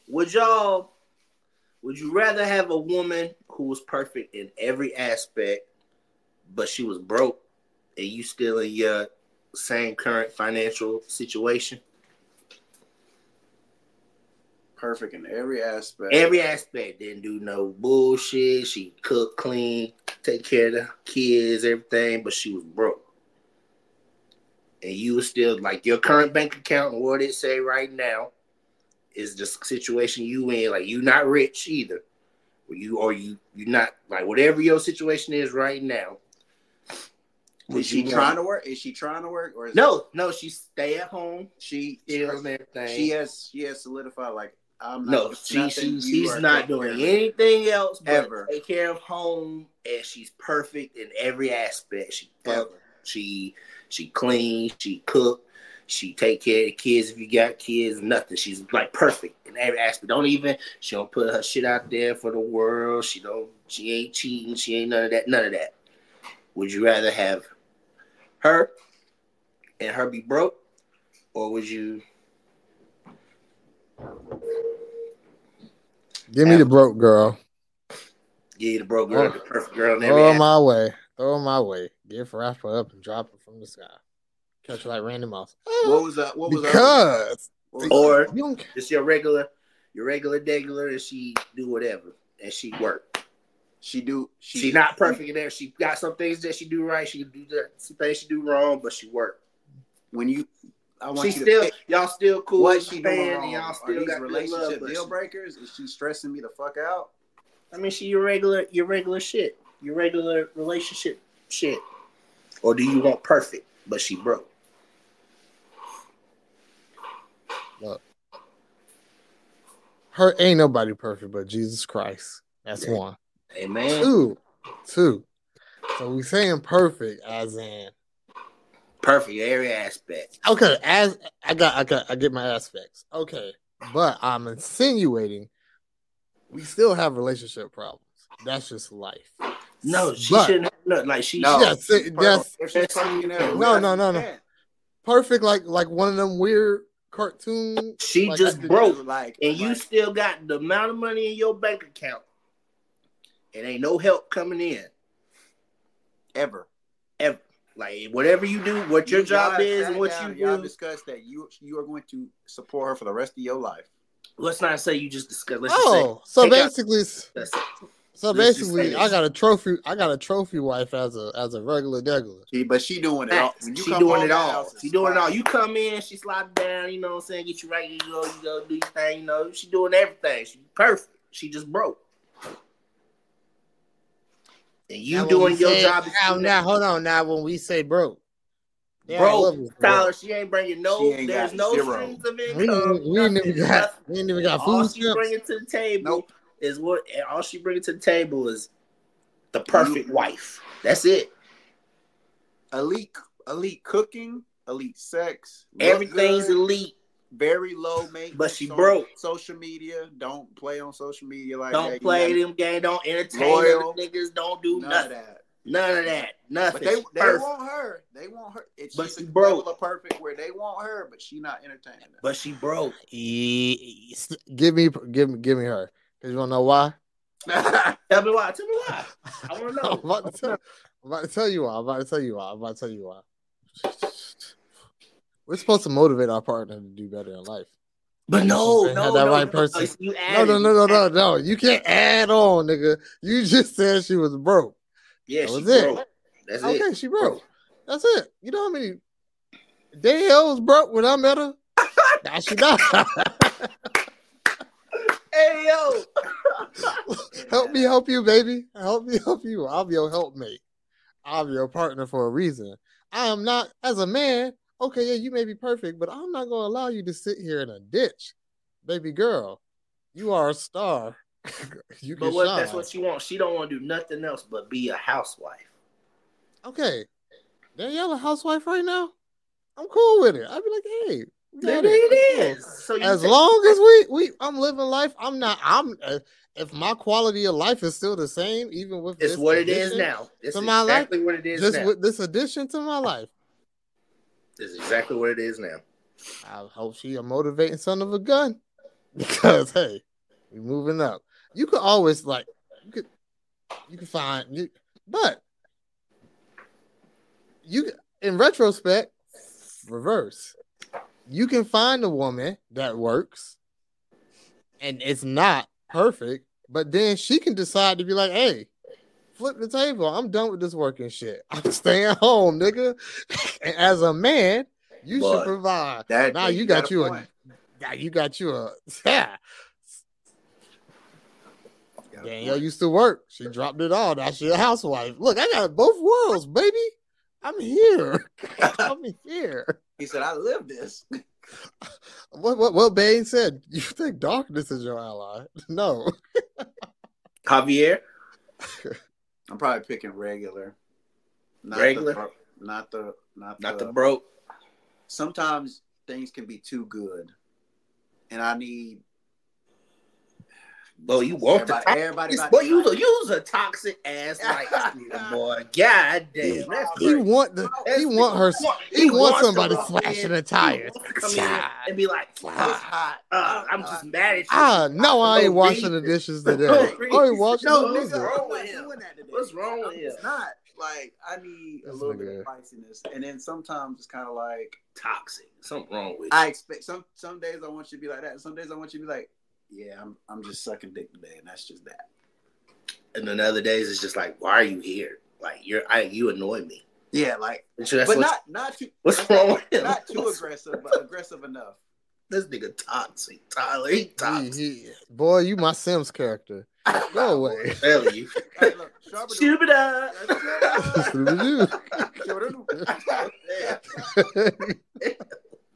[SPEAKER 3] would y'all would you rather have a woman who was perfect in every aspect, but she was broke and you still in your same current financial situation?
[SPEAKER 2] Perfect in every aspect.
[SPEAKER 3] Every aspect didn't do no bullshit. She cook, clean, take care of the kids, everything, but she was broke. And you was still like your current bank account and what it say right now is the situation you in. Like you not rich either. Or you or you you not like whatever your situation is right now.
[SPEAKER 2] Is she trying to work? Is she trying to work, or is
[SPEAKER 3] No, no, she stay at home,
[SPEAKER 2] she
[SPEAKER 3] is everything.
[SPEAKER 2] she has she has solidified like I'm not.
[SPEAKER 3] No, she, she she's not
[SPEAKER 2] care
[SPEAKER 3] doing anything else but
[SPEAKER 2] Ever.
[SPEAKER 3] take care of home, and she's perfect in every aspect. She
[SPEAKER 2] Ever.
[SPEAKER 3] she she clean, she cook, she take care of the kids if you got kids. Nothing. She's like perfect in every aspect. Don't even she don't put her shit out there for the world. She don't. She ain't cheating. She ain't none of that. None of that. Would you rather have her and her be broke, or would you?
[SPEAKER 1] Give me the broke girl.
[SPEAKER 3] Give you the broke girl, the perfect girl
[SPEAKER 1] Throw her my way. Throw her my way. Give wrap her up and drop her from the sky. Catch her like Randy Moss.
[SPEAKER 2] What ah, was that? What was that?
[SPEAKER 1] Because
[SPEAKER 2] What
[SPEAKER 3] Or uh,
[SPEAKER 1] you don't
[SPEAKER 3] Just your regular, your regular degular, and she do whatever, and she work.
[SPEAKER 2] She do? She,
[SPEAKER 3] She, not perfect in there. She got some things that she do right. She do the, some things she do wrong, but she work.
[SPEAKER 2] When you, I want
[SPEAKER 3] She
[SPEAKER 2] you
[SPEAKER 3] still,
[SPEAKER 2] to
[SPEAKER 3] y'all still cool.
[SPEAKER 2] what she doing
[SPEAKER 3] fan,
[SPEAKER 2] wrong.
[SPEAKER 3] y'all
[SPEAKER 2] Are
[SPEAKER 3] still
[SPEAKER 2] these
[SPEAKER 3] got
[SPEAKER 2] relationship
[SPEAKER 3] love.
[SPEAKER 2] deal
[SPEAKER 3] she-
[SPEAKER 2] breakers? Is she stressing me the fuck out?
[SPEAKER 3] I mean, she your regular, your regular shit, your regular relationship shit. Or do you want perfect, but she broke?
[SPEAKER 1] Look, her ain't nobody perfect but Jesus Christ. That's
[SPEAKER 3] Yeah.
[SPEAKER 1] one.
[SPEAKER 3] Amen.
[SPEAKER 1] Two. Two. So we saying perfect as in
[SPEAKER 3] Perfect every aspect.
[SPEAKER 1] okay, as I got, I got, I get my aspects. Okay, but I'm insinuating we still have relationship problems. That's just life.
[SPEAKER 3] No, she
[SPEAKER 1] But-
[SPEAKER 3] shouldn't. have, No, like she.
[SPEAKER 2] No.
[SPEAKER 1] Yes, it- yes.
[SPEAKER 2] If she's
[SPEAKER 1] No, no, no, no. Perfect, like like one of them weird cartoon.
[SPEAKER 3] She
[SPEAKER 1] like,
[SPEAKER 3] just broke,
[SPEAKER 2] Like,
[SPEAKER 3] and you still got the amount of money in your bank account. It ain't no help coming in.
[SPEAKER 2] ever.
[SPEAKER 3] Ever. Like whatever you do, what your
[SPEAKER 2] You
[SPEAKER 3] job is, and what
[SPEAKER 2] down,
[SPEAKER 3] you
[SPEAKER 2] y'all
[SPEAKER 3] do.
[SPEAKER 2] discussed that you you are going to support her for the rest of your life.
[SPEAKER 3] Let's not say you just discuss. Let's just
[SPEAKER 1] Oh, so
[SPEAKER 3] take out-
[SPEAKER 1] basically,
[SPEAKER 3] say
[SPEAKER 1] so
[SPEAKER 3] let's
[SPEAKER 1] basically, I got a trophy. I got a trophy wife as a as a regular degular.
[SPEAKER 2] She, but she doing it all. When you
[SPEAKER 3] She
[SPEAKER 2] come
[SPEAKER 3] doing
[SPEAKER 2] home,
[SPEAKER 3] it all. She doing it all. You come in, she slide down. You know what I'm saying? Get you right. You go. You go do your thing. You know she doing everything. She perfect. She just broke. And you
[SPEAKER 1] Now,
[SPEAKER 3] doing your
[SPEAKER 1] say-
[SPEAKER 3] job.
[SPEAKER 1] Now, now, hold on. Now, when we say broke, yeah, I
[SPEAKER 3] Bro, Tyler, she ain't bringing no.
[SPEAKER 2] She ain't
[SPEAKER 3] there's no
[SPEAKER 2] zero.
[SPEAKER 3] strings of
[SPEAKER 1] We,
[SPEAKER 3] income.
[SPEAKER 1] ain't- we ain't even got
[SPEAKER 3] nothing.
[SPEAKER 1] we ain't even got
[SPEAKER 3] All
[SPEAKER 1] food
[SPEAKER 3] she
[SPEAKER 1] stamps.
[SPEAKER 3] bringing to the table
[SPEAKER 2] Nope.
[SPEAKER 3] is what. and All she bringing to the table is the perfect wife. That's it.
[SPEAKER 2] elite, elite cooking, elite sex.
[SPEAKER 3] Everything's
[SPEAKER 2] good,
[SPEAKER 3] elite.
[SPEAKER 2] Very low maintenance.
[SPEAKER 3] But she broke.
[SPEAKER 2] Social media. Don't play on social media like
[SPEAKER 3] Don't
[SPEAKER 2] that. You
[SPEAKER 3] play them game. Don't entertain
[SPEAKER 2] Loyal.
[SPEAKER 3] other niggas. Don't do
[SPEAKER 2] None
[SPEAKER 3] nothing.
[SPEAKER 2] of that.
[SPEAKER 3] None of that. Nothing.
[SPEAKER 2] But they they
[SPEAKER 3] Perfect.
[SPEAKER 2] want her. They want her. It's
[SPEAKER 3] But
[SPEAKER 2] just
[SPEAKER 3] she
[SPEAKER 2] a
[SPEAKER 3] broke.
[SPEAKER 2] level of perfect where they want her, but she not entertaining them.
[SPEAKER 3] But she broke.
[SPEAKER 1] Give me, give me, give me her. Cause you wanna know why? [laughs]
[SPEAKER 3] Tell me why. Tell me why. I want to [laughs]
[SPEAKER 1] I'm
[SPEAKER 3] know.
[SPEAKER 1] about to tell. I'm about to tell you why. I'm about to tell you why. I'm about to tell you why. We're supposed to motivate our partner to do better in life.
[SPEAKER 3] But no, no,
[SPEAKER 1] that
[SPEAKER 3] no,
[SPEAKER 1] right
[SPEAKER 3] no.
[SPEAKER 1] person. No, no, no, no, no, no. You can't add on, nigga. You just said she was broke.
[SPEAKER 3] Yeah,
[SPEAKER 1] That was it.
[SPEAKER 3] broke. That's
[SPEAKER 1] okay,
[SPEAKER 3] it.
[SPEAKER 1] she broke. That's it. You know how many Danielle was broke when I met her? [laughs] now she not.
[SPEAKER 3] Hey yo.
[SPEAKER 1] help me help you, baby. Help me help you. I'm your helpmate. I'm your partner for a reason. I am not, as a man, okay, yeah, you may be perfect, but I'm not going to allow you to sit here in a ditch. Baby girl, you are a star. [laughs] you can
[SPEAKER 3] But what?
[SPEAKER 1] shine.
[SPEAKER 3] That's what she wants. She don't want to do nothing else but be a housewife.
[SPEAKER 1] Okay. Danielle a housewife right now? I'm cool with it. I'd be like, hey,
[SPEAKER 3] There
[SPEAKER 1] got
[SPEAKER 3] it
[SPEAKER 1] I'm cool.
[SPEAKER 3] So
[SPEAKER 1] As
[SPEAKER 3] take-
[SPEAKER 1] long as we we I'm living life, I'm not I'm uh, if my quality of life is still the same, even with
[SPEAKER 3] it's
[SPEAKER 1] this
[SPEAKER 3] what it is now. It's
[SPEAKER 1] my life,
[SPEAKER 3] what it is
[SPEAKER 1] Just
[SPEAKER 3] now.
[SPEAKER 1] with this addition to my life.
[SPEAKER 3] It's exactly what it is now.
[SPEAKER 1] I hope she a motivating son of a gun. [laughs] Because hey, we moving up. You could always like you could you could find you but you in retrospect, reverse. You can find a woman that works and it's not perfect, but then she can decide to be like, hey, flip the table. I'm done with this working shit. [laughs] I'm staying home, nigga. [laughs] and as a man, you
[SPEAKER 3] But
[SPEAKER 1] should provide. Now you got you a [laughs] now you got you a yeah. Danielle used to work. She dropped it all. Now she a housewife. Look, I got both worlds, baby. I'm here. I'm here.
[SPEAKER 2] He said, "I live this."
[SPEAKER 1] What what what Bane said? You think darkness is your ally? No.
[SPEAKER 3] Javier.
[SPEAKER 2] I'm probably picking regular. Not
[SPEAKER 3] Regular?
[SPEAKER 2] the, bro- not the not,
[SPEAKER 3] Not
[SPEAKER 2] the,
[SPEAKER 3] the broke.
[SPEAKER 2] Sometimes things can be too good, and I need.
[SPEAKER 3] Boy, you want the
[SPEAKER 2] everybody, everybody about
[SPEAKER 3] Boy,
[SPEAKER 2] to
[SPEAKER 3] you
[SPEAKER 2] like-
[SPEAKER 3] was a, you was a toxic ass like [laughs] boy. God damn, that's
[SPEAKER 1] He want the he want her he, want
[SPEAKER 3] wants to
[SPEAKER 1] somebody
[SPEAKER 3] walk
[SPEAKER 1] slashing
[SPEAKER 3] in,
[SPEAKER 1] the tires.
[SPEAKER 3] he wants to come in and be like,
[SPEAKER 2] It's hot.
[SPEAKER 3] uh, I'm just mad at you.
[SPEAKER 1] Ah, no, I ain't
[SPEAKER 3] No
[SPEAKER 1] washing the dishes today.
[SPEAKER 3] No
[SPEAKER 1] I ain't washing
[SPEAKER 2] No,
[SPEAKER 1] the
[SPEAKER 3] What's wrong
[SPEAKER 2] I'm
[SPEAKER 3] with
[SPEAKER 2] not
[SPEAKER 3] him?
[SPEAKER 2] doing that today.
[SPEAKER 3] What's wrong with
[SPEAKER 2] It's not like I need a little bit of
[SPEAKER 1] nigga.
[SPEAKER 2] spiciness, and then sometimes it's kind of like
[SPEAKER 3] Toxic. Something wrong with you.
[SPEAKER 2] I expect some some days I want you to be like that. Some days I want you to be like, yeah, I'm I'm just sucking dick today, and that's just that.
[SPEAKER 3] and then other days it's just like, why are you here? Like you're, I, you annoy me.
[SPEAKER 2] Yeah, like,
[SPEAKER 3] And so that's
[SPEAKER 2] but
[SPEAKER 3] what's-
[SPEAKER 2] not not too
[SPEAKER 3] what's wrong with him?
[SPEAKER 2] Not too aggressive, but aggressive enough.
[SPEAKER 3] This nigga toxic. Tyler, he
[SPEAKER 1] He-
[SPEAKER 3] toxic.
[SPEAKER 1] he- boy, you my Sims character. Go [laughs] away.
[SPEAKER 3] Tell you.
[SPEAKER 2] Hey, look, sharpen
[SPEAKER 3] Shoot it up.
[SPEAKER 2] the- [laughs] [laughs]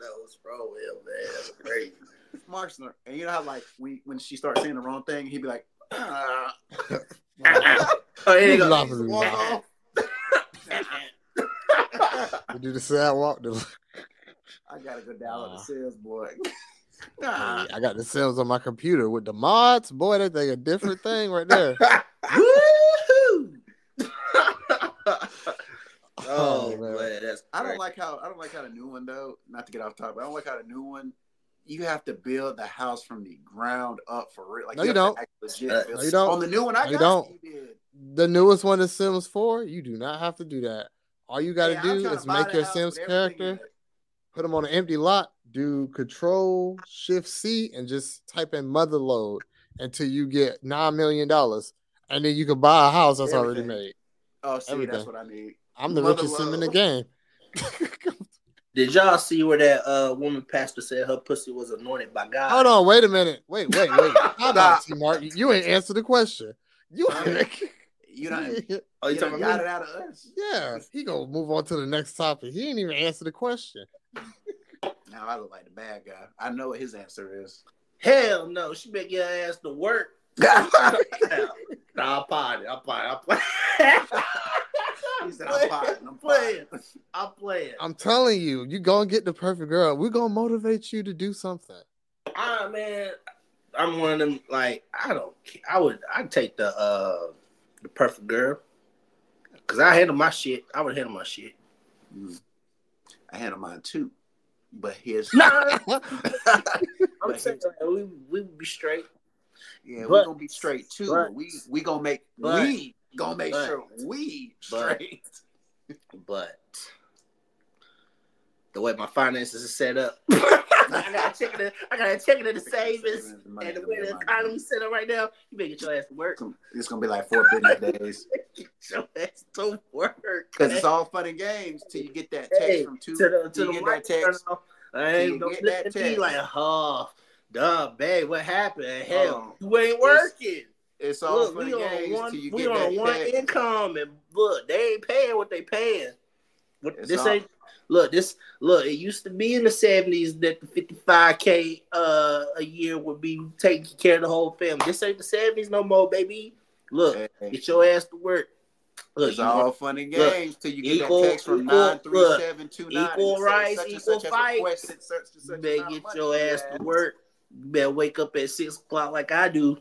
[SPEAKER 3] No, what's wrong with him, man? That's crazy.
[SPEAKER 2] Marksner, and you know how like we when she starts saying the wrong thing, he'd be like,
[SPEAKER 3] here you
[SPEAKER 1] You
[SPEAKER 3] go.
[SPEAKER 1] laughing at me.
[SPEAKER 2] Walk [laughs] off. [laughs]
[SPEAKER 1] You do the sad walk. the- [laughs]
[SPEAKER 2] I gotta go download
[SPEAKER 1] Nah.
[SPEAKER 2] the sales boy.
[SPEAKER 1] Hey, I got the sales on my computer with the mods. Boy, that thing a different thing right there. Oh,
[SPEAKER 3] oh
[SPEAKER 1] man.
[SPEAKER 3] man, that's
[SPEAKER 2] I don't like how I don't like how the new one though. Not to get off topic, I don't like how the new one. You have to build the house from the ground up for real. Like
[SPEAKER 1] No, you
[SPEAKER 2] have to
[SPEAKER 1] don't.
[SPEAKER 3] Uh,
[SPEAKER 1] no, you don't.
[SPEAKER 2] On the new one, I
[SPEAKER 1] No,
[SPEAKER 2] got
[SPEAKER 1] you don't.
[SPEAKER 2] you did.
[SPEAKER 1] The newest one is Sims 4. You do not have to do that. All you got to do is make your Sims
[SPEAKER 2] with everything in
[SPEAKER 1] character, put them on an empty lot, do Control Shift C, and just type in motherlode until you get $9 million. And then you can buy a house that's already made.
[SPEAKER 2] Oh, see,
[SPEAKER 1] Everything.
[SPEAKER 2] that's what I need.
[SPEAKER 1] I'm the
[SPEAKER 2] Mother
[SPEAKER 1] richest sim in the game. [laughs]
[SPEAKER 3] Did y'all see where that uh woman pastor said her pussy was anointed by God?
[SPEAKER 1] Hold on, wait a minute. Wait, wait, wait. How about
[SPEAKER 2] Stop.
[SPEAKER 1] T Mark? You, you ain't answer the question. You
[SPEAKER 2] You don't. [laughs]
[SPEAKER 3] Oh,
[SPEAKER 2] You
[SPEAKER 3] you
[SPEAKER 2] done
[SPEAKER 3] talking
[SPEAKER 2] got
[SPEAKER 3] about
[SPEAKER 2] it out of us.
[SPEAKER 1] Yeah, he gonna move on to the next topic. He ain't even answer the question.
[SPEAKER 2] Now I look like the bad guy. I know what his answer is.
[SPEAKER 3] Hell no, she better your ass to work. [laughs] nah, I'm potting. I'm potting. I'm playing. [laughs]
[SPEAKER 2] He said, "I'm potting, I'm
[SPEAKER 3] I'm playing. [laughs] I'm playing.
[SPEAKER 1] I'm telling you, you gonna get the perfect girl. We're gonna motivate you to do something.
[SPEAKER 3] Ah man, I'm one of them. Like I don't. ca- I would. I'd take the uh the perfect girl. Cause I handle my shit. I would handle my shit.
[SPEAKER 2] Mm. I handle mine too, but here's
[SPEAKER 3] Nah, [laughs] [laughs] I'm
[SPEAKER 2] But
[SPEAKER 3] saying like, we we would be straight.
[SPEAKER 2] Yeah,
[SPEAKER 3] But-
[SPEAKER 2] we're gonna be straight too.
[SPEAKER 3] but-
[SPEAKER 2] But we we gonna make
[SPEAKER 3] but-
[SPEAKER 2] we gonna make
[SPEAKER 3] but-
[SPEAKER 2] sure we
[SPEAKER 3] but-
[SPEAKER 2] straight.
[SPEAKER 3] but the way my finances are set up, [laughs] I gotta check it. I gotta check it in the savings and the way the economy's set up right now. You better get your ass to work.
[SPEAKER 2] It's gonna be like four business [laughs] days
[SPEAKER 3] Get your ass to work.
[SPEAKER 2] because it's all fun and games till you get that
[SPEAKER 3] Hey,
[SPEAKER 2] text from two.
[SPEAKER 3] to the to
[SPEAKER 2] you
[SPEAKER 3] the
[SPEAKER 2] get that text.
[SPEAKER 3] I ain't don't
[SPEAKER 2] get that text.
[SPEAKER 3] like, oh, duh, babe, what happened? Hell,
[SPEAKER 2] Oh,
[SPEAKER 3] you ain't working.
[SPEAKER 2] It's all
[SPEAKER 3] Look,
[SPEAKER 2] fun
[SPEAKER 3] we
[SPEAKER 2] and
[SPEAKER 3] on
[SPEAKER 2] games
[SPEAKER 3] one,
[SPEAKER 2] till you
[SPEAKER 3] we
[SPEAKER 2] get
[SPEAKER 3] on
[SPEAKER 2] that
[SPEAKER 3] one
[SPEAKER 2] text.
[SPEAKER 3] income, and look, they ain't paying what they paying. What, this
[SPEAKER 2] all-
[SPEAKER 3] ain't look. This look. It used to be in the seventies that the fifty five k uh a year would be taking care of the whole family. This ain't the seventies no more, baby. Look,
[SPEAKER 2] Hey,
[SPEAKER 3] get your ass to work. Look,
[SPEAKER 2] it's all
[SPEAKER 3] want
[SPEAKER 2] fun and
[SPEAKER 3] look,
[SPEAKER 2] games till you get
[SPEAKER 3] equal-
[SPEAKER 2] that text from nine three seven two nine.
[SPEAKER 3] equal rights,
[SPEAKER 2] such
[SPEAKER 3] equal
[SPEAKER 2] such has
[SPEAKER 3] fights.
[SPEAKER 2] such
[SPEAKER 3] you better get your ass to work. You better wake up at six o'clock like I do.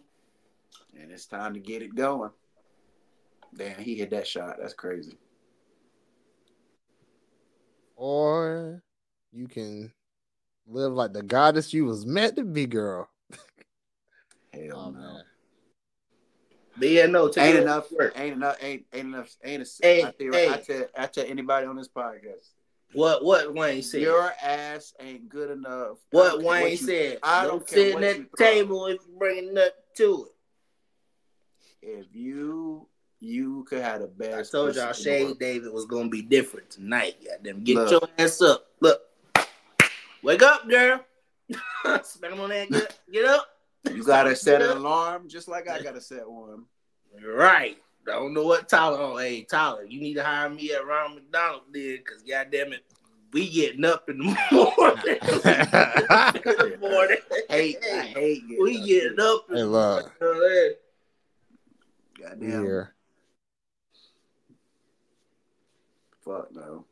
[SPEAKER 2] And it's time to get it going. Damn, he hit that shot. That's crazy.
[SPEAKER 1] Or you can live like the goddess you was meant to be, girl.
[SPEAKER 2] Hell
[SPEAKER 1] Oh
[SPEAKER 2] no.
[SPEAKER 1] man.
[SPEAKER 3] But yeah, no, take
[SPEAKER 2] Ain't enough.
[SPEAKER 3] work.
[SPEAKER 2] Ain't enough. Ain't ain't enough. Ain't a.
[SPEAKER 3] Hey,
[SPEAKER 2] I, tell,
[SPEAKER 3] hey.
[SPEAKER 2] I tell I tell anybody on this podcast,
[SPEAKER 3] What what Wayne said?
[SPEAKER 2] your ass ain't good enough.
[SPEAKER 3] What
[SPEAKER 2] don't care
[SPEAKER 3] Wayne
[SPEAKER 2] you-
[SPEAKER 3] said.
[SPEAKER 2] I
[SPEAKER 3] don't
[SPEAKER 2] don't care
[SPEAKER 3] sit
[SPEAKER 2] what
[SPEAKER 3] at the table if you bringing nothing to it.
[SPEAKER 2] If you you could have the
[SPEAKER 3] I
[SPEAKER 2] best.
[SPEAKER 3] told y'all
[SPEAKER 2] pussy
[SPEAKER 3] Shade. David was gonna be different tonight. Goddamn, get
[SPEAKER 2] Look.
[SPEAKER 3] your ass up. Look, wake up, girl. [laughs] Smack him on that. Get, get up.
[SPEAKER 2] You gotta [laughs] set an alarm just like I gotta set one.
[SPEAKER 3] Right. I don't know what Tyler. Oh, hey Tyler, you need to hire me at Ronald McDonald then, cause goddamn it, we getting up in the [laughs] morning. in the morning.
[SPEAKER 2] Hate, I hate. getting
[SPEAKER 3] we
[SPEAKER 2] up
[SPEAKER 3] getting
[SPEAKER 2] there.
[SPEAKER 3] up. In
[SPEAKER 1] Hey,
[SPEAKER 3] the morning.
[SPEAKER 2] Goddamn.
[SPEAKER 1] Here.
[SPEAKER 2] Fuck no.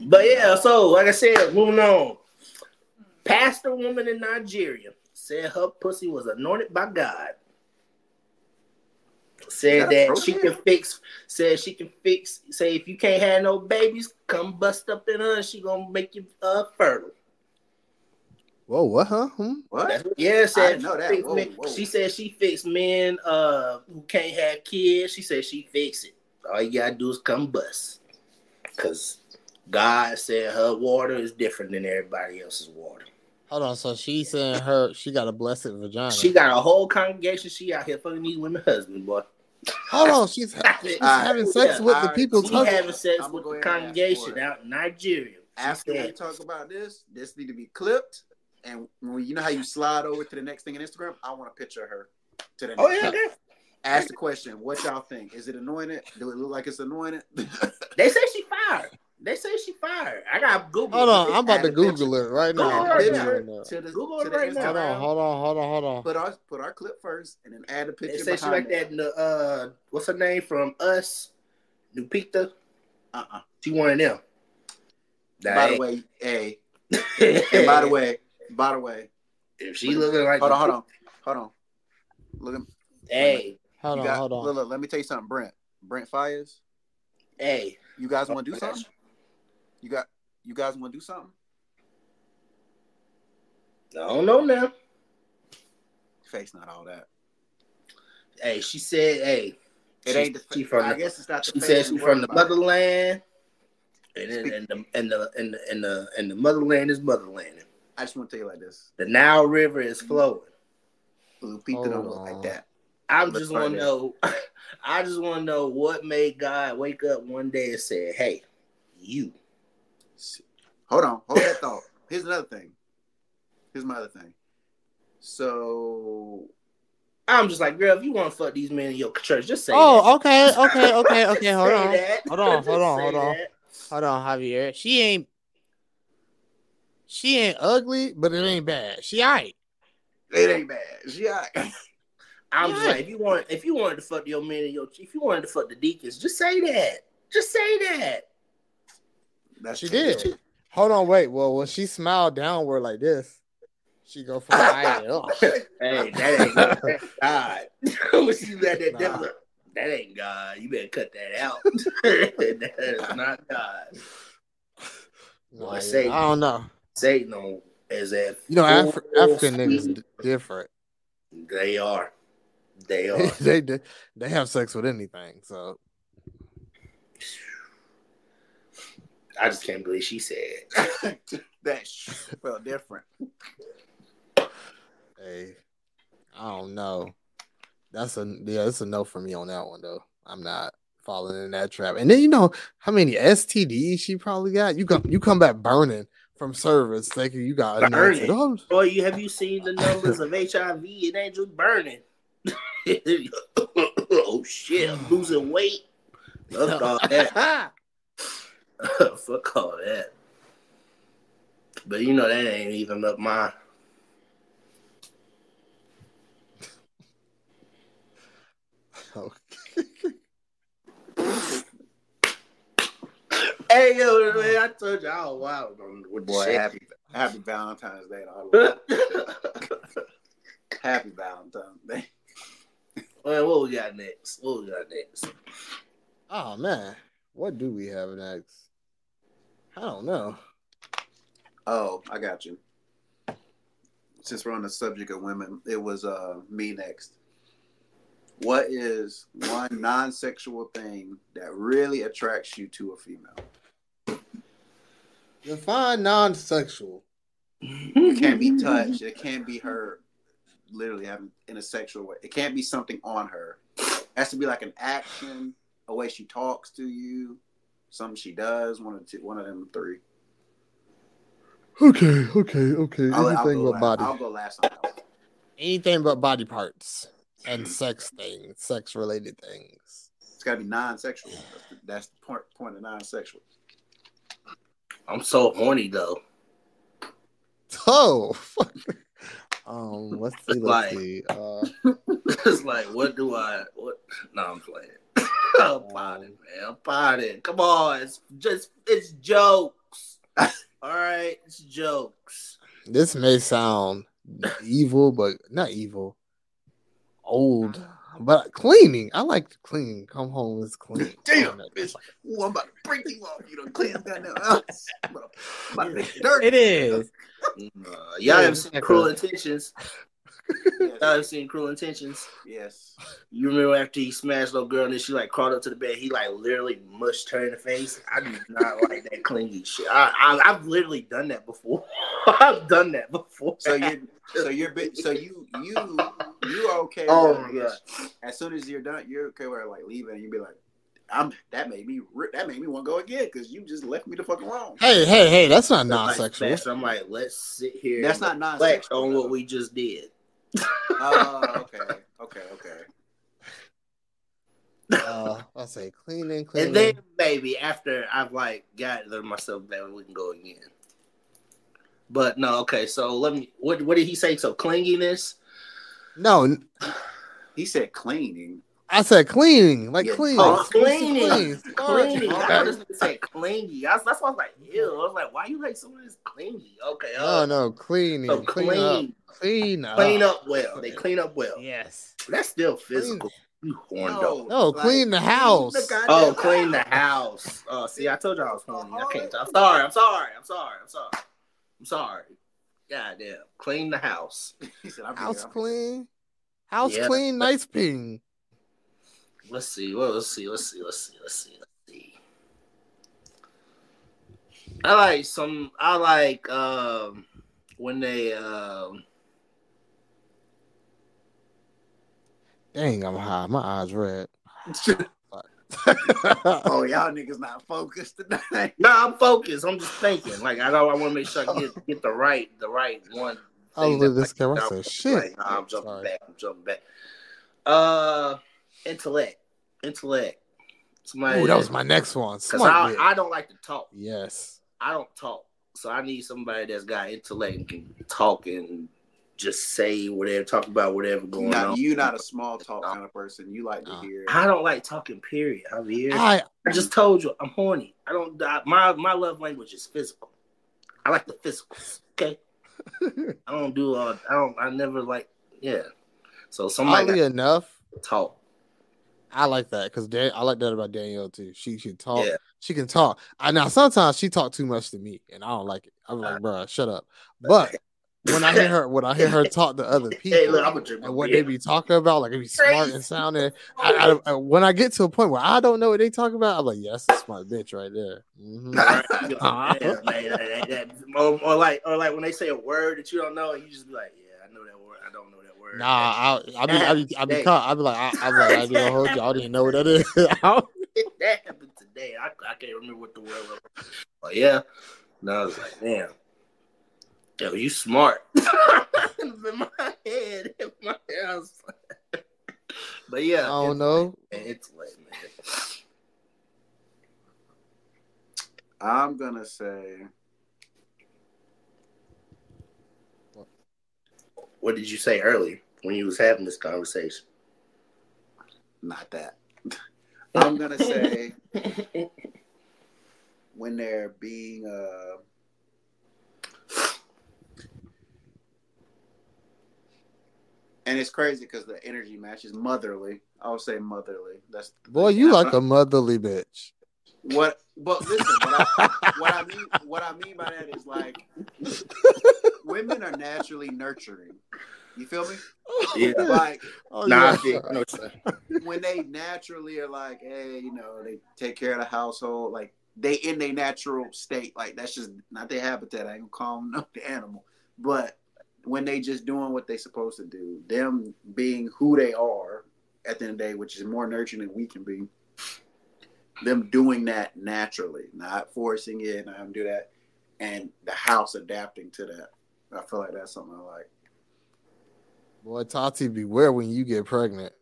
[SPEAKER 3] But yeah, so like I said, moving on. Pastor woman in Nigeria said her pussy was anointed by God. Said
[SPEAKER 2] Is that
[SPEAKER 3] that she can fix. Said she can fix. Say if you can't have no babies, come bust up in her. and She gonna make you uh fertile.
[SPEAKER 1] Whoa, what? Huh? Hmm?
[SPEAKER 2] What?
[SPEAKER 3] That's yeah, said
[SPEAKER 2] didn't know that.
[SPEAKER 3] fix
[SPEAKER 2] Whoa,
[SPEAKER 3] men-
[SPEAKER 2] whoa.
[SPEAKER 3] She said she fixed men uh who can't have kids. She said she fix it. All you gotta do is come bust. Cause God said her water is different than everybody else's water.
[SPEAKER 1] Hold on. So she's saying her she got a blessed vagina.
[SPEAKER 3] She got a whole congregation. She out here fucking these women husbands, boy.
[SPEAKER 1] Hold on. She's, ha- [laughs] she's
[SPEAKER 2] Alright.
[SPEAKER 1] having sex
[SPEAKER 3] Yeah,
[SPEAKER 1] with the
[SPEAKER 2] people.
[SPEAKER 1] people's
[SPEAKER 3] She having sex
[SPEAKER 2] I'ma
[SPEAKER 3] with the
[SPEAKER 2] ahead and ask
[SPEAKER 3] congregation out in Nigeria. She
[SPEAKER 2] After we talk about this, this need to be clipped. And when you know how you slide over to the next thing on Instagram, I want a picture of her. To the
[SPEAKER 3] "Oh yeah,
[SPEAKER 2] thing.
[SPEAKER 3] yeah."
[SPEAKER 2] Ask the question: What y'all think? Is it anointed? Do it look like it's anointed? [laughs]
[SPEAKER 3] they say she fired. They say she fired. I got Google.
[SPEAKER 1] Hold on. I'm about to. Google it right now.
[SPEAKER 3] Google
[SPEAKER 1] I'm
[SPEAKER 3] it
[SPEAKER 1] Googling
[SPEAKER 3] right
[SPEAKER 1] now.
[SPEAKER 2] to the,
[SPEAKER 3] Google
[SPEAKER 2] to the
[SPEAKER 3] right now.
[SPEAKER 1] Hold
[SPEAKER 2] Instagram.
[SPEAKER 1] on. Hold on. Hold on. Hold on.
[SPEAKER 2] Put our put our clip first, and then add a picture.
[SPEAKER 3] They say she
[SPEAKER 2] behind
[SPEAKER 3] like that in the uh, what's her name from Us, Lupita.
[SPEAKER 2] Uh uh
[SPEAKER 3] She one of them.
[SPEAKER 2] By the way, hey, [laughs] and by the way, by the way,
[SPEAKER 3] if she looking like
[SPEAKER 2] hold on, hold on, hold on. Look at
[SPEAKER 3] Hey,
[SPEAKER 1] Hold on,
[SPEAKER 2] got,
[SPEAKER 1] hold on.
[SPEAKER 2] Look, look, let me tell you something, Brent. Brent Fires.
[SPEAKER 3] hey.
[SPEAKER 2] You guys want to do something? You got you guys want to do something?
[SPEAKER 3] I don't know now.
[SPEAKER 2] Face not all that.
[SPEAKER 3] Hey, she said, hey,
[SPEAKER 2] It
[SPEAKER 3] she-
[SPEAKER 2] ain't the.
[SPEAKER 3] she from
[SPEAKER 2] I
[SPEAKER 3] the-
[SPEAKER 2] guess it's not the.
[SPEAKER 3] She said she's from the
[SPEAKER 2] about.
[SPEAKER 3] motherland, and then and the and the and the and the, and the motherland is motherland.
[SPEAKER 2] I just want to tell you like this.
[SPEAKER 3] The Nile River is flowing.
[SPEAKER 2] Lupita don't
[SPEAKER 1] Hold
[SPEAKER 2] look like that.
[SPEAKER 3] I
[SPEAKER 2] Let's
[SPEAKER 3] just want to know. [laughs] I just want to know what made God wake up one day and say, "Hey, you."
[SPEAKER 2] Hold on, hold that thought. Here's another thing. Here's my other thing. So
[SPEAKER 3] I'm just like, girl, if you want to fuck these men in your church, just say.
[SPEAKER 1] Oh, okay,
[SPEAKER 3] that.
[SPEAKER 1] okay, okay, okay.
[SPEAKER 3] Just [laughs]
[SPEAKER 1] Hold
[SPEAKER 3] say
[SPEAKER 1] on, hold on, hold on, hold on. hold on, Javier. She ain't. She ain't ugly, but it ain't bad. She alright.
[SPEAKER 2] it ain't bad. She all right. [laughs]
[SPEAKER 3] I'm just
[SPEAKER 1] Yeah.
[SPEAKER 3] like, if you want, if you wanted to fuck your men in your, if you wanted to fuck the deacons, just say that. Just say that.
[SPEAKER 2] That's
[SPEAKER 1] She did. Hold on, wait. Well, when she smiled downward like this, she go from [laughs] high to.
[SPEAKER 3] Hey, that ain't that's [laughs] God. when she let that
[SPEAKER 2] Nah.
[SPEAKER 3] devil, that ain't God. You better cut that out. that is not God.
[SPEAKER 1] Nah,
[SPEAKER 3] Boy,
[SPEAKER 1] yeah,
[SPEAKER 3] say-
[SPEAKER 1] I don't know.
[SPEAKER 3] Satan is at
[SPEAKER 1] You know,
[SPEAKER 3] full
[SPEAKER 1] African niggas different.
[SPEAKER 3] They are. They [laughs] are.
[SPEAKER 1] they they they have sex with anything. So
[SPEAKER 3] I just can't believe she said. [laughs]
[SPEAKER 2] that felt different.
[SPEAKER 1] hey, I don't know. That's a yeah, it's a no for me on that one though. I'm not falling in that trap. And then you know how many STDs she probably got. You come you come back burning from service thinking you got anointed.
[SPEAKER 3] Burning.
[SPEAKER 1] Oh,
[SPEAKER 3] Boy, you have you seen the numbers of HIV? It ain't just burning. [laughs] oh shit, I'm losing weight. Fuck all that. [laughs] [laughs] Fuck all that. But you know that ain't even up my.
[SPEAKER 1] okay.
[SPEAKER 3] Hey yo, man, I told you I was wild on with the
[SPEAKER 2] Boy,
[SPEAKER 3] shit.
[SPEAKER 2] happy happy Valentine's Day. all of us. [laughs] happy Valentine's Day.
[SPEAKER 3] Well, what we got next? What we got next?
[SPEAKER 1] Oh man, what do we have next? I don't know.
[SPEAKER 2] Oh, I got you. Since we're on the subject of women, it was uh me next. What is one non-sexual thing that really attracts you to a female?
[SPEAKER 1] Define non-sexual.
[SPEAKER 2] It can't be touched. It can't be her literally having in a sexual way. It can't be something on her. It has to be like an action, a way she talks to you, something she does. One of the two, one of them three.
[SPEAKER 1] Okay, okay, okay.
[SPEAKER 2] I'll, I'll
[SPEAKER 1] Anything but
[SPEAKER 2] last.
[SPEAKER 1] body.
[SPEAKER 2] I'll go last on that one.
[SPEAKER 1] Anything but body parts and mm-hmm. sex things, sex related things.
[SPEAKER 2] It's got to be non-sexual. That's the, that's the point. Point of non-sexual.
[SPEAKER 3] I'm so horny though.
[SPEAKER 1] Oh, fuck. um, let's see, let's
[SPEAKER 3] Like-
[SPEAKER 1] see. Uh, [laughs]
[SPEAKER 3] it's like, what do I? What? No, I'm playing. [laughs] I'm potting, man. I'm potting. Come on, it's just it's jokes. [laughs] All right, it's jokes.
[SPEAKER 1] this may sound evil, but not evil. Old, but cleaning. I like to clean. Come home is clean.
[SPEAKER 2] Damn, bitch. Ooh, I'm about to break you off. You don't clean goddamn house. I'm about to- I'm about to make it dirty.
[SPEAKER 1] It is. [laughs]
[SPEAKER 3] Uh, y'all haven't seen Cruel Intentions. Y'all
[SPEAKER 2] Yes.
[SPEAKER 3] have seen Cruel Intentions.
[SPEAKER 2] yes.
[SPEAKER 3] You remember after he smashed little girl and then she like crawled up to the bed, he like literally mushed her in the face. I do not [laughs] like that clingy shit. I, I I've literally done that before. [laughs] I've done that before.
[SPEAKER 2] So you, so you're, bit, so you, you, you okay.
[SPEAKER 3] Oh
[SPEAKER 2] with
[SPEAKER 3] my
[SPEAKER 2] it.
[SPEAKER 3] god.
[SPEAKER 2] As soon as you're done, you're okay with like leaving, and you be like, "I'm." That made me. That made me want to go again because you just left me the fuck alone.
[SPEAKER 1] Hey, hey, hey! That's not
[SPEAKER 3] Like,
[SPEAKER 1] non-sexual.
[SPEAKER 3] so I'm like, let's sit here.
[SPEAKER 2] That's not non-sexual.
[SPEAKER 3] on what we just did.
[SPEAKER 2] Oh, okay, okay, okay.
[SPEAKER 1] Uh, I'll say cleaning, cleaning.
[SPEAKER 3] And then maybe after I've like gathered myself back, we can go again. But no, okay. So let me. What what did he say? So clinginess.
[SPEAKER 1] no,
[SPEAKER 2] He said cleaning.
[SPEAKER 1] I said cleaning, like
[SPEAKER 2] Yeah.
[SPEAKER 1] cleaning.
[SPEAKER 3] Oh,
[SPEAKER 1] It's
[SPEAKER 3] cleaning.
[SPEAKER 1] clean.
[SPEAKER 3] Cleaning. I
[SPEAKER 1] Okay.
[SPEAKER 3] thought this nigga said clingy. That's, that's why I was like, ew. I was like, why you like some of this clingy? Okay.
[SPEAKER 1] No,
[SPEAKER 3] Uh,
[SPEAKER 1] no, cleaning.
[SPEAKER 3] So
[SPEAKER 1] clean,
[SPEAKER 3] clean,
[SPEAKER 1] up. Clean up.
[SPEAKER 3] clean up well. They clean up well.
[SPEAKER 1] Yes.
[SPEAKER 3] That's still physical. You horn dog.
[SPEAKER 1] No, clean the house.
[SPEAKER 3] Oh, clean the house. Oh, see, I told you I was horny. I can't. I'm sorry. I'm sorry. I'm sorry. I'm sorry. I'm sorry. God damn. Clean the house. [laughs]
[SPEAKER 2] He said, "I'll
[SPEAKER 1] House
[SPEAKER 2] there."
[SPEAKER 1] clean. House
[SPEAKER 3] Yeah.
[SPEAKER 1] clean, nice ping.
[SPEAKER 3] Let's see. Well, let's see. Let's see. Let's see. Let's see. Let's see. I like some. I like um when they um.
[SPEAKER 1] Dang, I'm high. My eyes red. [laughs] [laughs]
[SPEAKER 2] oh, y'all niggas not focused tonight.
[SPEAKER 3] No, I'm focused. I'm just thinking. Like I know I want to make sure I get get the right the right one.
[SPEAKER 1] I was
[SPEAKER 3] thing
[SPEAKER 1] with this camera. I
[SPEAKER 3] like,
[SPEAKER 1] said, shit.
[SPEAKER 3] like, nah, I'm jumping
[SPEAKER 1] Sorry.
[SPEAKER 3] back. I'm jumping back. Uh, intellect, intellect. Somebody
[SPEAKER 1] Ooh, that was my next one.
[SPEAKER 3] because I. I don't like to talk.
[SPEAKER 1] Yes.
[SPEAKER 3] I don't talk, so I need somebody that's got intellect and can talk and just say whatever, talk about whatever going
[SPEAKER 2] Now,
[SPEAKER 3] on.
[SPEAKER 2] You're not a small talk kind of person. You like to
[SPEAKER 1] No.
[SPEAKER 2] hear.
[SPEAKER 3] I don't like talking. Period. Javier.
[SPEAKER 1] I
[SPEAKER 3] I just told you I'm horny. I don't. I, my my love language is physical. I like the physicals. Okay. [laughs] I don't do. Uh, I don't. I never like. Yeah. So somebody
[SPEAKER 1] oddly enough,
[SPEAKER 3] talk.
[SPEAKER 1] I like that because I like that about Danielle too. She can talk.
[SPEAKER 3] Yeah.
[SPEAKER 1] She can talk. I now sometimes she talk too much to me, and I don't like it. I'm like, bruh, shut up. [laughs] But when I hear her, when I hear her talk to other people, [laughs]
[SPEAKER 3] Hey, look, I'm a drink.
[SPEAKER 1] and what they be talking about, like it be smart and sounding. [laughs] I, I, I- when I get to a point where I don't know what they talk about, I'm like, yeah, that's a smart bitch right there. Mhm.
[SPEAKER 3] Yeah, man, that- that- or, or like, or like when they say a word that you don't know, and you just be like, "Yeah, I know that word. I don't know that word."
[SPEAKER 1] Nah, I, I be, I be, I be, caught. I be like, I, I be like, I be gonna hold you. I don't know what that is. [laughs] [laughs]
[SPEAKER 3] that happened today. I, I can't remember what the word was. But yeah, no, I was like, damn, yo, you smart. [laughs] in my head, in my head, I was like- but yeah,
[SPEAKER 1] I don't know.
[SPEAKER 3] It's late, man.
[SPEAKER 2] I'm gonna say
[SPEAKER 3] What did you say earlier when you was having this conversation?
[SPEAKER 2] not that. [laughs] I'm gonna say [laughs] when they're being uh and it's crazy because the energy match is motherly. I'll say motherly. That's
[SPEAKER 1] Boy, you like a motherly bitch.
[SPEAKER 2] what? But listen, what I, what I mean, what I mean by that is like women are naturally nurturing. You feel me?
[SPEAKER 3] Yeah. [laughs]
[SPEAKER 2] Like
[SPEAKER 1] Oh,
[SPEAKER 3] Nah, I
[SPEAKER 1] yeah.
[SPEAKER 3] think, I know what you're saying.
[SPEAKER 2] when they naturally are like, hey, you know, they take care of the household, like they in their natural state, like that's just not their habitat. I ain't gonna call them the [laughs] animal, but when they just doing what they supposed to do, them being who they are at the end of the day, which is more nurturing than we can be, them doing that naturally, not forcing it, not having to do that, and the house adapting to that. I feel like that's something I like.
[SPEAKER 1] Boy, Tati, beware when you get pregnant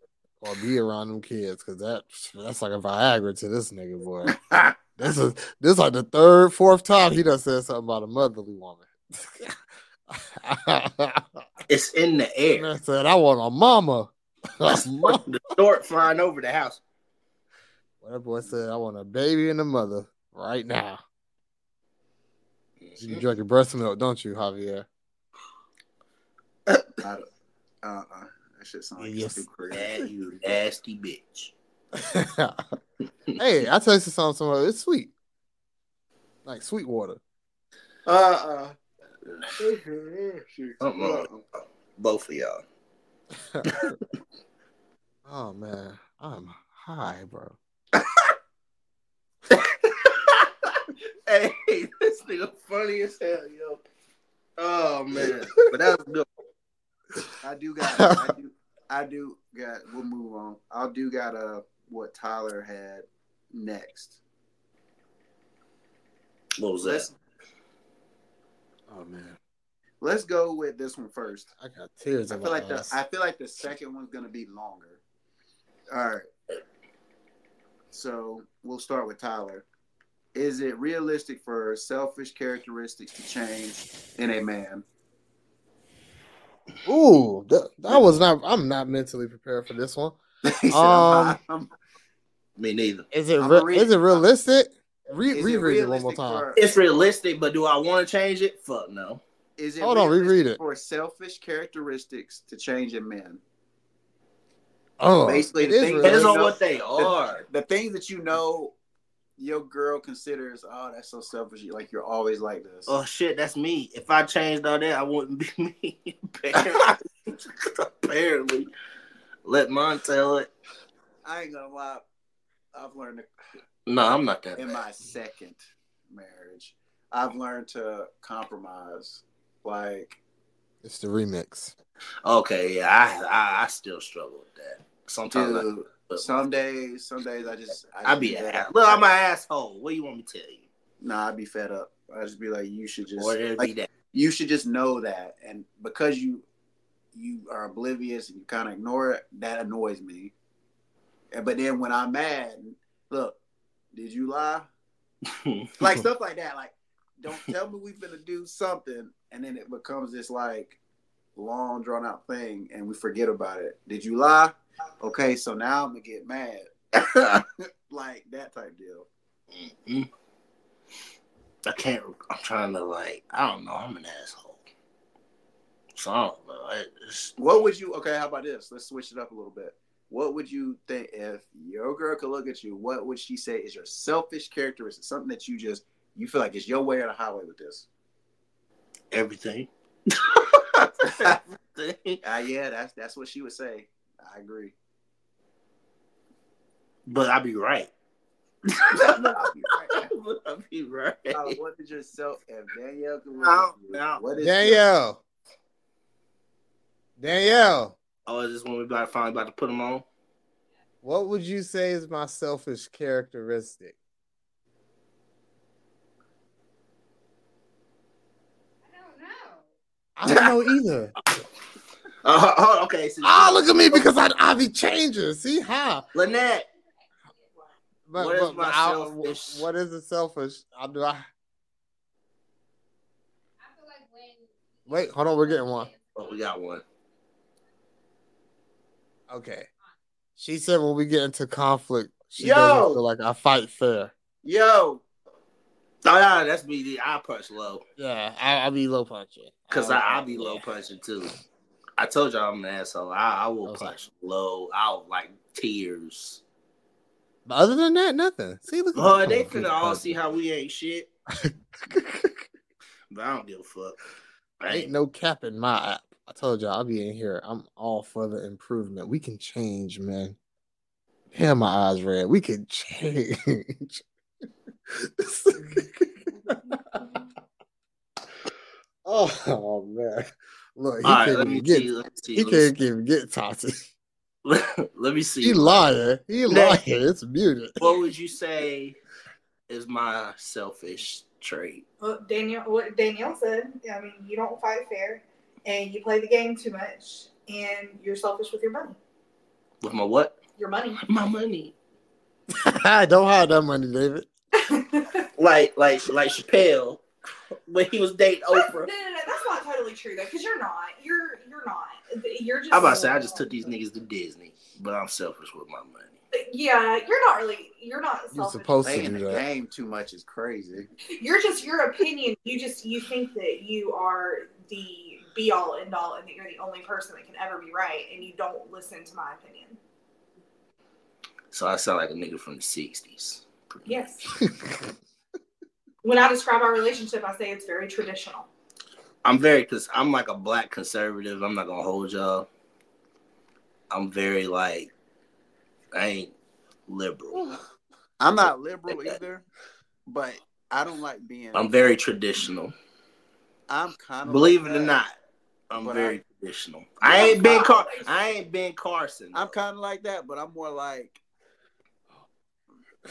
[SPEAKER 1] or be around them kids, because that that's like a Viagra to this nigga, boy. [laughs] This is this is like the third, fourth time he done said something about a motherly woman. [laughs]
[SPEAKER 3] It's in the
[SPEAKER 1] and
[SPEAKER 3] air.
[SPEAKER 1] I said, I want a mama. A mama. [laughs]
[SPEAKER 3] the stork flying over the house.
[SPEAKER 1] Well, that boy said, I want a baby and a mother right now. You drink your breast milk, don't you, Javier?
[SPEAKER 2] I don't, uh, uh, that shit sound like
[SPEAKER 1] Yes.
[SPEAKER 2] yes. crazy.
[SPEAKER 3] You nasty bitch. [laughs]
[SPEAKER 1] hey, I tell tasted something somewhere. It's sweet. Like sweet water.
[SPEAKER 2] Uh, uh.
[SPEAKER 3] Uh-uh. Both of y'all. [laughs]
[SPEAKER 1] oh man, I'm high, bro. [laughs]
[SPEAKER 3] hey, this nigga funny as hell, yo. Oh man, but that was good.
[SPEAKER 2] I do got. I do. I do got. We'll move on. I do got uh what Tyler had next.
[SPEAKER 3] What was that?
[SPEAKER 2] Let's
[SPEAKER 1] Oh man,
[SPEAKER 2] let's go with this one first.
[SPEAKER 1] I got tears
[SPEAKER 2] I
[SPEAKER 1] in
[SPEAKER 2] feel
[SPEAKER 1] my
[SPEAKER 2] like the. I feel like the second one's gonna be longer. All right. So we'll start with Tyler. Is it realistic for selfish characteristics to change in a man?
[SPEAKER 1] Ooh, that, that was not. I'm not mentally prepared for this one. [laughs]
[SPEAKER 2] Said,
[SPEAKER 1] Um,
[SPEAKER 2] I'm-
[SPEAKER 3] Me neither.
[SPEAKER 1] Is it
[SPEAKER 2] I'ma
[SPEAKER 1] re- is it realistic? Re-
[SPEAKER 2] is it
[SPEAKER 1] reread it one more time.
[SPEAKER 2] for-
[SPEAKER 3] It's realistic, but do I want to change it? Fuck no.
[SPEAKER 2] Is it
[SPEAKER 1] Hold on,
[SPEAKER 2] realistic
[SPEAKER 1] reread it.
[SPEAKER 2] for selfish characteristics to change in men?
[SPEAKER 1] Oh,
[SPEAKER 2] Basically,
[SPEAKER 1] it
[SPEAKER 2] the
[SPEAKER 1] is
[SPEAKER 2] thing-
[SPEAKER 3] Depends
[SPEAKER 1] realistic.
[SPEAKER 3] on what they are.
[SPEAKER 2] The things that you know your girl considers, oh, that's so selfish. Like you're always like this.
[SPEAKER 3] Oh shit, that's me. If I changed all that, I wouldn't be [laughs] me. Apparently. [laughs] Apparently. Let mine tell it.
[SPEAKER 2] I ain't gonna lie. I've learned to,
[SPEAKER 3] No, I'm not that.
[SPEAKER 2] in
[SPEAKER 3] bad.
[SPEAKER 2] my second marriage, I've learned to compromise. Like,
[SPEAKER 1] It's the remix.
[SPEAKER 3] Okay, yeah, I, I I still struggle with that. Sometimes
[SPEAKER 2] dude,
[SPEAKER 3] but
[SPEAKER 2] some days, some days I just, I
[SPEAKER 3] I be an Look, I'm an asshole. What do you want me to tell you?
[SPEAKER 2] Nah, I'd be fed up. I just be like, you should just like
[SPEAKER 3] be that.
[SPEAKER 2] you should just know that, and because you you are oblivious and you kind of ignore it, that annoys me. And but then when I'm mad, look, did you lie? [laughs] Like stuff like that. Like, don't tell me we're gonna do something, and then it becomes this like long drawn out thing, and we forget about it. Did you lie? Okay, so now I'm gonna get mad, [laughs] like that type deal.
[SPEAKER 3] Mhm. I can't. I'm trying to like. I don't know. I'm an asshole. So I don't know. I-
[SPEAKER 2] What would you? Okay, how about this? Let's switch it up a little bit. What would you think if your girl could look at you? What would she say is your selfish characteristic? Something that you just you feel like it's your way or the highway with this?
[SPEAKER 3] everything. [laughs] [laughs] everything.
[SPEAKER 2] Ah, yeah, that's that's what she would say. I agree.
[SPEAKER 3] But I'd be right.
[SPEAKER 2] I'll be right.
[SPEAKER 3] But I be right.
[SPEAKER 2] Uh, what is your self? If Danielle could
[SPEAKER 3] No, no.
[SPEAKER 2] what is
[SPEAKER 1] Danielle. Danielle,
[SPEAKER 3] Oh, is this when we about finally about to put them on?
[SPEAKER 1] what would you say is my selfish characteristic?
[SPEAKER 4] I don't know.
[SPEAKER 1] I don't know either. [laughs]
[SPEAKER 3] Uh, oh, okay. So
[SPEAKER 1] Ah, look at me because I I be changing. See how?
[SPEAKER 3] Lynette.
[SPEAKER 1] But,
[SPEAKER 3] What is
[SPEAKER 1] but-
[SPEAKER 3] my
[SPEAKER 1] but I-
[SPEAKER 3] selfish-
[SPEAKER 1] what is it selfish? I do I
[SPEAKER 4] I like when
[SPEAKER 1] wait, hold on, we're getting one.
[SPEAKER 3] Oh, we got one.
[SPEAKER 1] Okay. She said when we get into conflict, she
[SPEAKER 2] Yo!
[SPEAKER 1] doesn't feel like I fight fair.
[SPEAKER 2] Yo,
[SPEAKER 3] Oh yeah, that's me. I punch low
[SPEAKER 1] Yeah, I, I'll be low punching.
[SPEAKER 3] because
[SPEAKER 1] Oh,
[SPEAKER 3] I I be low punching too. I told y'all I'm an asshole. I, I will
[SPEAKER 1] Okay.
[SPEAKER 3] punch low. I'll like tears.
[SPEAKER 1] But other than that, nothing. See, look.
[SPEAKER 3] Oh,
[SPEAKER 1] me.
[SPEAKER 3] they
[SPEAKER 1] Good
[SPEAKER 3] finna all see how we ain't shit. [laughs] But I don't give a fuck. I
[SPEAKER 1] Ain't no cap in my app. I told y'all I'll be in here. I'm all for the improvement. We can change, man. Damn, my eyes red. We can change. [laughs] [laughs] oh, man. Look, he
[SPEAKER 3] All right,
[SPEAKER 1] can't
[SPEAKER 3] let
[SPEAKER 1] even get
[SPEAKER 3] see. See.
[SPEAKER 1] he can't even get Tati. [laughs]
[SPEAKER 3] see. let me see.
[SPEAKER 1] He lying. He lying. It's muted.
[SPEAKER 3] What would you say is my selfish trait?
[SPEAKER 5] Well, Daniel, what Danielle said, I mean, you don't fight fair, and you play the game too much, and you're selfish with your money.
[SPEAKER 3] With my what?
[SPEAKER 5] Your money. [laughs]
[SPEAKER 3] My money.
[SPEAKER 1] I [laughs] Don't hide that money, David.
[SPEAKER 3] Like like like Chappelle when he was dating Oprah.
[SPEAKER 5] no, no, no, that's not totally true though, because you're not. You're you're not. You're just.
[SPEAKER 3] I'm about to say I just took these niggas to Disney, but I'm selfish with my money.
[SPEAKER 5] Uh, yeah, you're not really. You're not
[SPEAKER 1] You're
[SPEAKER 5] selfish.
[SPEAKER 1] supposed to
[SPEAKER 2] playing
[SPEAKER 1] do
[SPEAKER 2] the
[SPEAKER 1] that.
[SPEAKER 2] game too much is crazy.
[SPEAKER 5] You're just your opinion. You just you think that you are the be all end all, and that you're the only person that can ever be right, and you don't listen to my opinion.
[SPEAKER 3] So I sound like a nigga from the '60s.
[SPEAKER 5] Yes. [laughs]
[SPEAKER 3] much.
[SPEAKER 5] When I describe our relationship, I say it's very traditional.
[SPEAKER 3] I'm very cause I'm like a black conservative. I'm not gonna hold y'all. I'm very like I ain't liberal. [sighs]
[SPEAKER 2] I'm not liberal either, but I don't like being.
[SPEAKER 3] I'm very traditional.
[SPEAKER 2] I'm kind of
[SPEAKER 3] Believe it or not, I'm very
[SPEAKER 2] I-
[SPEAKER 3] traditional. I ain't Ben Car- I ain't Ben Carson.
[SPEAKER 2] I'm kind of like that, but I'm more like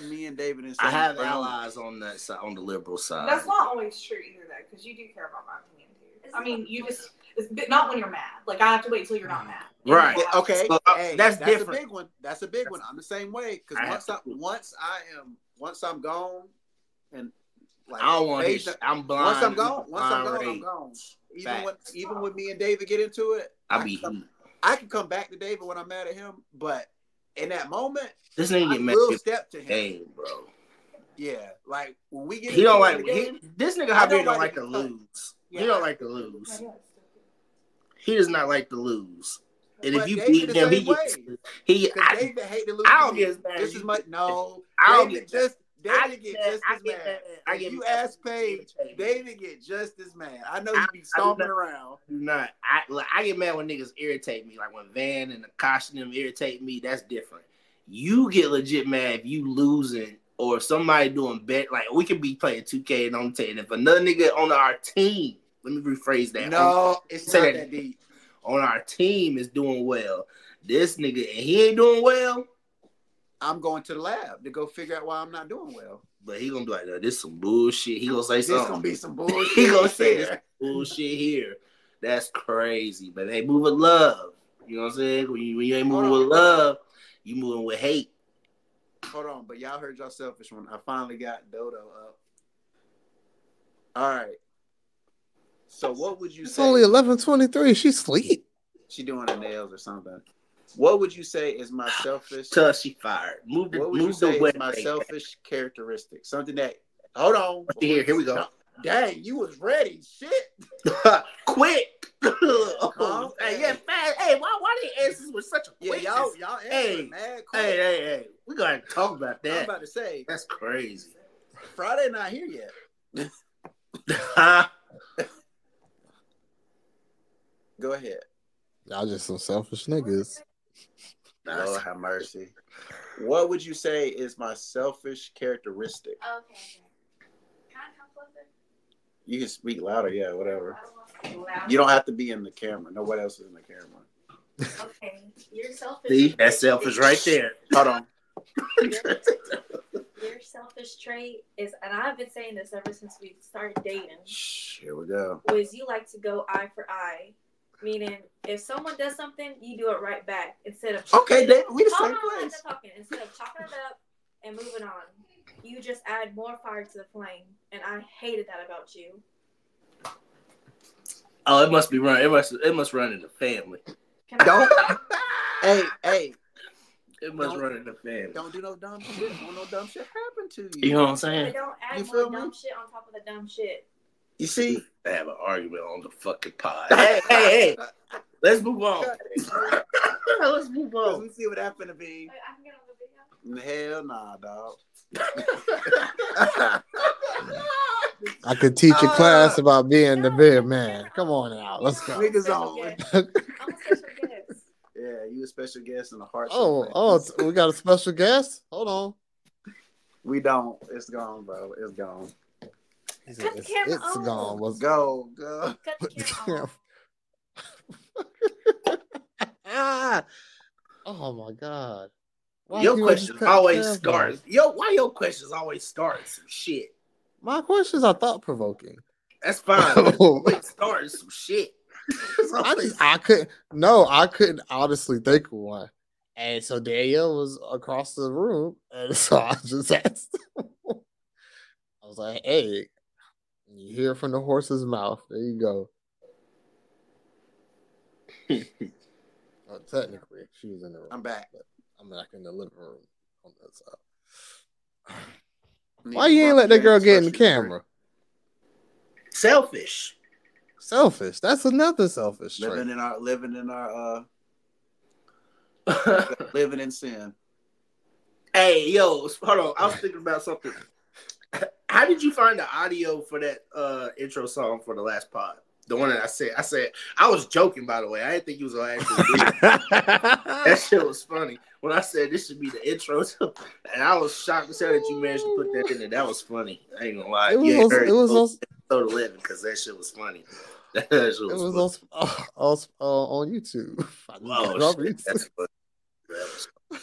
[SPEAKER 2] me and David and
[SPEAKER 3] I have
[SPEAKER 2] Brown.
[SPEAKER 3] allies on that side, on the liberal side.
[SPEAKER 5] That's not always true either, though, because you do care about my opinion too. I mean, you just, it's, but not when you're mad. Like I have to wait until you're not mad.
[SPEAKER 3] Right.
[SPEAKER 5] And
[SPEAKER 2] Okay,
[SPEAKER 3] So, uh,
[SPEAKER 2] hey,
[SPEAKER 3] that's
[SPEAKER 2] that's,
[SPEAKER 3] different.
[SPEAKER 2] a big one. That's a big one. I'm the same way because once I once I am once I'm gone and like
[SPEAKER 3] I don't want
[SPEAKER 2] to.
[SPEAKER 3] I'm blind.
[SPEAKER 2] once I'm gone, once I'm gone, I'm gone. Even when even when me and David get into it,
[SPEAKER 3] I
[SPEAKER 2] I
[SPEAKER 3] be
[SPEAKER 2] can come- I can come back to David when I'm mad at him, but in that moment,
[SPEAKER 3] This nigga get mad.
[SPEAKER 2] will step to him.
[SPEAKER 3] game, bro.
[SPEAKER 2] Yeah, like when we get
[SPEAKER 3] He don't like
[SPEAKER 2] the
[SPEAKER 3] he, this nigga Javier
[SPEAKER 2] don't
[SPEAKER 3] don't
[SPEAKER 2] like
[SPEAKER 3] like
[SPEAKER 2] to
[SPEAKER 3] to
[SPEAKER 2] be cut.
[SPEAKER 3] lose.
[SPEAKER 2] Yeah.
[SPEAKER 3] He don't like to lose. He does not like to lose. And
[SPEAKER 2] But
[SPEAKER 3] if you
[SPEAKER 2] David
[SPEAKER 3] beat him, he gets he. I,
[SPEAKER 2] David hate to lose.
[SPEAKER 3] I don't get as
[SPEAKER 2] just
[SPEAKER 3] as
[SPEAKER 2] as much. No,
[SPEAKER 3] I don't
[SPEAKER 2] David
[SPEAKER 3] get-
[SPEAKER 2] just David
[SPEAKER 3] I
[SPEAKER 2] get just as
[SPEAKER 3] get
[SPEAKER 2] mad.
[SPEAKER 3] I get
[SPEAKER 2] you
[SPEAKER 3] mad.
[SPEAKER 2] ask Paige, David get just as mad. I know
[SPEAKER 3] I-
[SPEAKER 2] you be
[SPEAKER 3] I
[SPEAKER 2] stomping
[SPEAKER 3] not-
[SPEAKER 2] around.
[SPEAKER 3] do not. I like I get mad when niggas irritate me. Like when Van and Akash and them irritate me. That's different. You get legit mad if you losing or somebody doing bet. Like we could be playing 2K and on the and if another nigga on our team. Let me rephrase that.
[SPEAKER 2] No, it's not
[SPEAKER 3] that-
[SPEAKER 2] that deep.
[SPEAKER 3] on our team is doing well. This nigga and he ain't doing well,
[SPEAKER 2] I'm going to the lab to go figure out why I'm not doing well.
[SPEAKER 3] but he gonna be like, "No, this some bullshit. He gonna say
[SPEAKER 2] This
[SPEAKER 3] something.
[SPEAKER 2] gonna be some bullshit. [laughs]
[SPEAKER 3] He gonna say this bullshit here. That's crazy. But they move with love. You know what I'm saying? When you, when you ain't moving with love, you moving with hate.
[SPEAKER 2] Hold on, but y'all heard y'all selfish one. I finally got Dodo up. All right. So what would you
[SPEAKER 1] It's
[SPEAKER 2] say?
[SPEAKER 1] only eleven twenty three. She sleep.
[SPEAKER 2] she doing her nails or something. What would you say is my ah, selfish?
[SPEAKER 3] Tell she fired. Move the
[SPEAKER 2] What would you say is my
[SPEAKER 3] thing.
[SPEAKER 2] selfish characteristic? Something that. Hold on.
[SPEAKER 3] Here, here we go.
[SPEAKER 2] Dang, you was ready. Shit. [laughs]
[SPEAKER 3] Quick. [laughs]
[SPEAKER 2] Calm.
[SPEAKER 3] Oh, hey, yeah, fast. Hey, why why they answers with such a
[SPEAKER 2] Yeah, y'all, y'all
[SPEAKER 3] Hey,
[SPEAKER 2] answered mad quick.
[SPEAKER 3] Hey, hey, hey. We gotta talk about
[SPEAKER 2] I'm
[SPEAKER 3] that.
[SPEAKER 2] about to say
[SPEAKER 3] That's crazy.
[SPEAKER 2] Friday not here yet. [laughs] Go ahead.
[SPEAKER 1] Y'all just some selfish niggas.
[SPEAKER 2] Lord have mercy. What would you say is my selfish characteristic?
[SPEAKER 5] Okay. Can I come closer?
[SPEAKER 2] You can speak louder, yeah, whatever.
[SPEAKER 5] I don't want to
[SPEAKER 2] You don't have to be in the camera. Nobody else is in the camera.
[SPEAKER 5] Okay. You're selfish.
[SPEAKER 3] See, that's selfish right there.
[SPEAKER 2] Hold on.
[SPEAKER 5] Your selfish trait is, and I've been saying this ever since we started dating,
[SPEAKER 2] here we go.
[SPEAKER 5] was you like to go eye for eye. Meaning, if someone does something, you do it right back instead of
[SPEAKER 2] Okay, then we the same place.
[SPEAKER 5] talking. Instead of chopping it up and moving on, you just add more fire to the flame, and I hated that about you.
[SPEAKER 3] Oh, it must be run. It must. It must run in the family.
[SPEAKER 5] Can I-
[SPEAKER 2] Don't. [laughs] hey, hey,
[SPEAKER 3] It must
[SPEAKER 2] Don't-
[SPEAKER 3] run in the family.
[SPEAKER 2] don't do no dumb shit. Don't no dumb shit happen to you.
[SPEAKER 3] You know what I'm
[SPEAKER 5] But
[SPEAKER 3] saying?
[SPEAKER 5] don't add
[SPEAKER 2] You
[SPEAKER 5] more
[SPEAKER 2] feel me?
[SPEAKER 5] dumb shit on top of the dumb shit.
[SPEAKER 2] You see?
[SPEAKER 3] They have an argument on the fucking pod. Hey, hey, hey. [laughs] Let's move on. [laughs] Let's move on.
[SPEAKER 2] Let's see what happened to be.
[SPEAKER 5] I can get on the video.
[SPEAKER 2] Hell nah, dog.
[SPEAKER 1] I could teach a
[SPEAKER 2] Uh,
[SPEAKER 1] class about being the big man. Come on now, let's go.
[SPEAKER 2] Niggas
[SPEAKER 5] Special
[SPEAKER 2] on. [laughs]
[SPEAKER 5] I'm a special guest.
[SPEAKER 2] yeah, you a special guest in the heart.
[SPEAKER 1] Oh, oh, we got a special guest. Hold on.
[SPEAKER 2] we don't. It's gone, bro. It's gone.
[SPEAKER 1] He
[SPEAKER 5] Cut the
[SPEAKER 1] it's,
[SPEAKER 5] camera
[SPEAKER 1] it's
[SPEAKER 5] on.
[SPEAKER 1] gone. Was
[SPEAKER 2] Go, go.
[SPEAKER 5] Cut the camera off.
[SPEAKER 1] ah! [laughs] [laughs] Oh my god! Why
[SPEAKER 3] Your questions
[SPEAKER 1] just cut the
[SPEAKER 3] always
[SPEAKER 1] camera
[SPEAKER 3] start. Yo, why your questions always start some shit?
[SPEAKER 1] My questions are thought provoking.
[SPEAKER 3] That's fine. [laughs] Wait, start some shit.
[SPEAKER 1] I just I couldn't. No, I couldn't honestly think of one. And so Danielle was across the room, and so I just asked. I was like, "Hey, you hear from the horse's mouth? There you go." Well, [laughs] technically, she was in the room.
[SPEAKER 2] I'm back.
[SPEAKER 1] But I'm back in the living room on that side. Why you ain't let that girl get in the camera?
[SPEAKER 3] Selfish.
[SPEAKER 1] Selfish. That's another selfish trait.
[SPEAKER 2] Living in our living in our uh [laughs] living in sin.
[SPEAKER 3] hey, yo, hold on. I was thinking about something. [coughs] How did you find the audio for that uh intro song for the last pod? The one that I said, I said, I was joking by the way. I didn't think you was gonna actually do it. [laughs] That shit was funny. When I said this should be the intro, to, [laughs] and I was shocked to say that you managed to put that in there. That was funny. I ain't gonna lie.
[SPEAKER 1] it was also, it was also,
[SPEAKER 3] episode eleven because that shit was funny. [laughs] That shit was,
[SPEAKER 1] it was
[SPEAKER 3] funny.
[SPEAKER 1] also, uh, also uh, on YouTube. I just got it
[SPEAKER 3] Oh, shit, that's funny. That was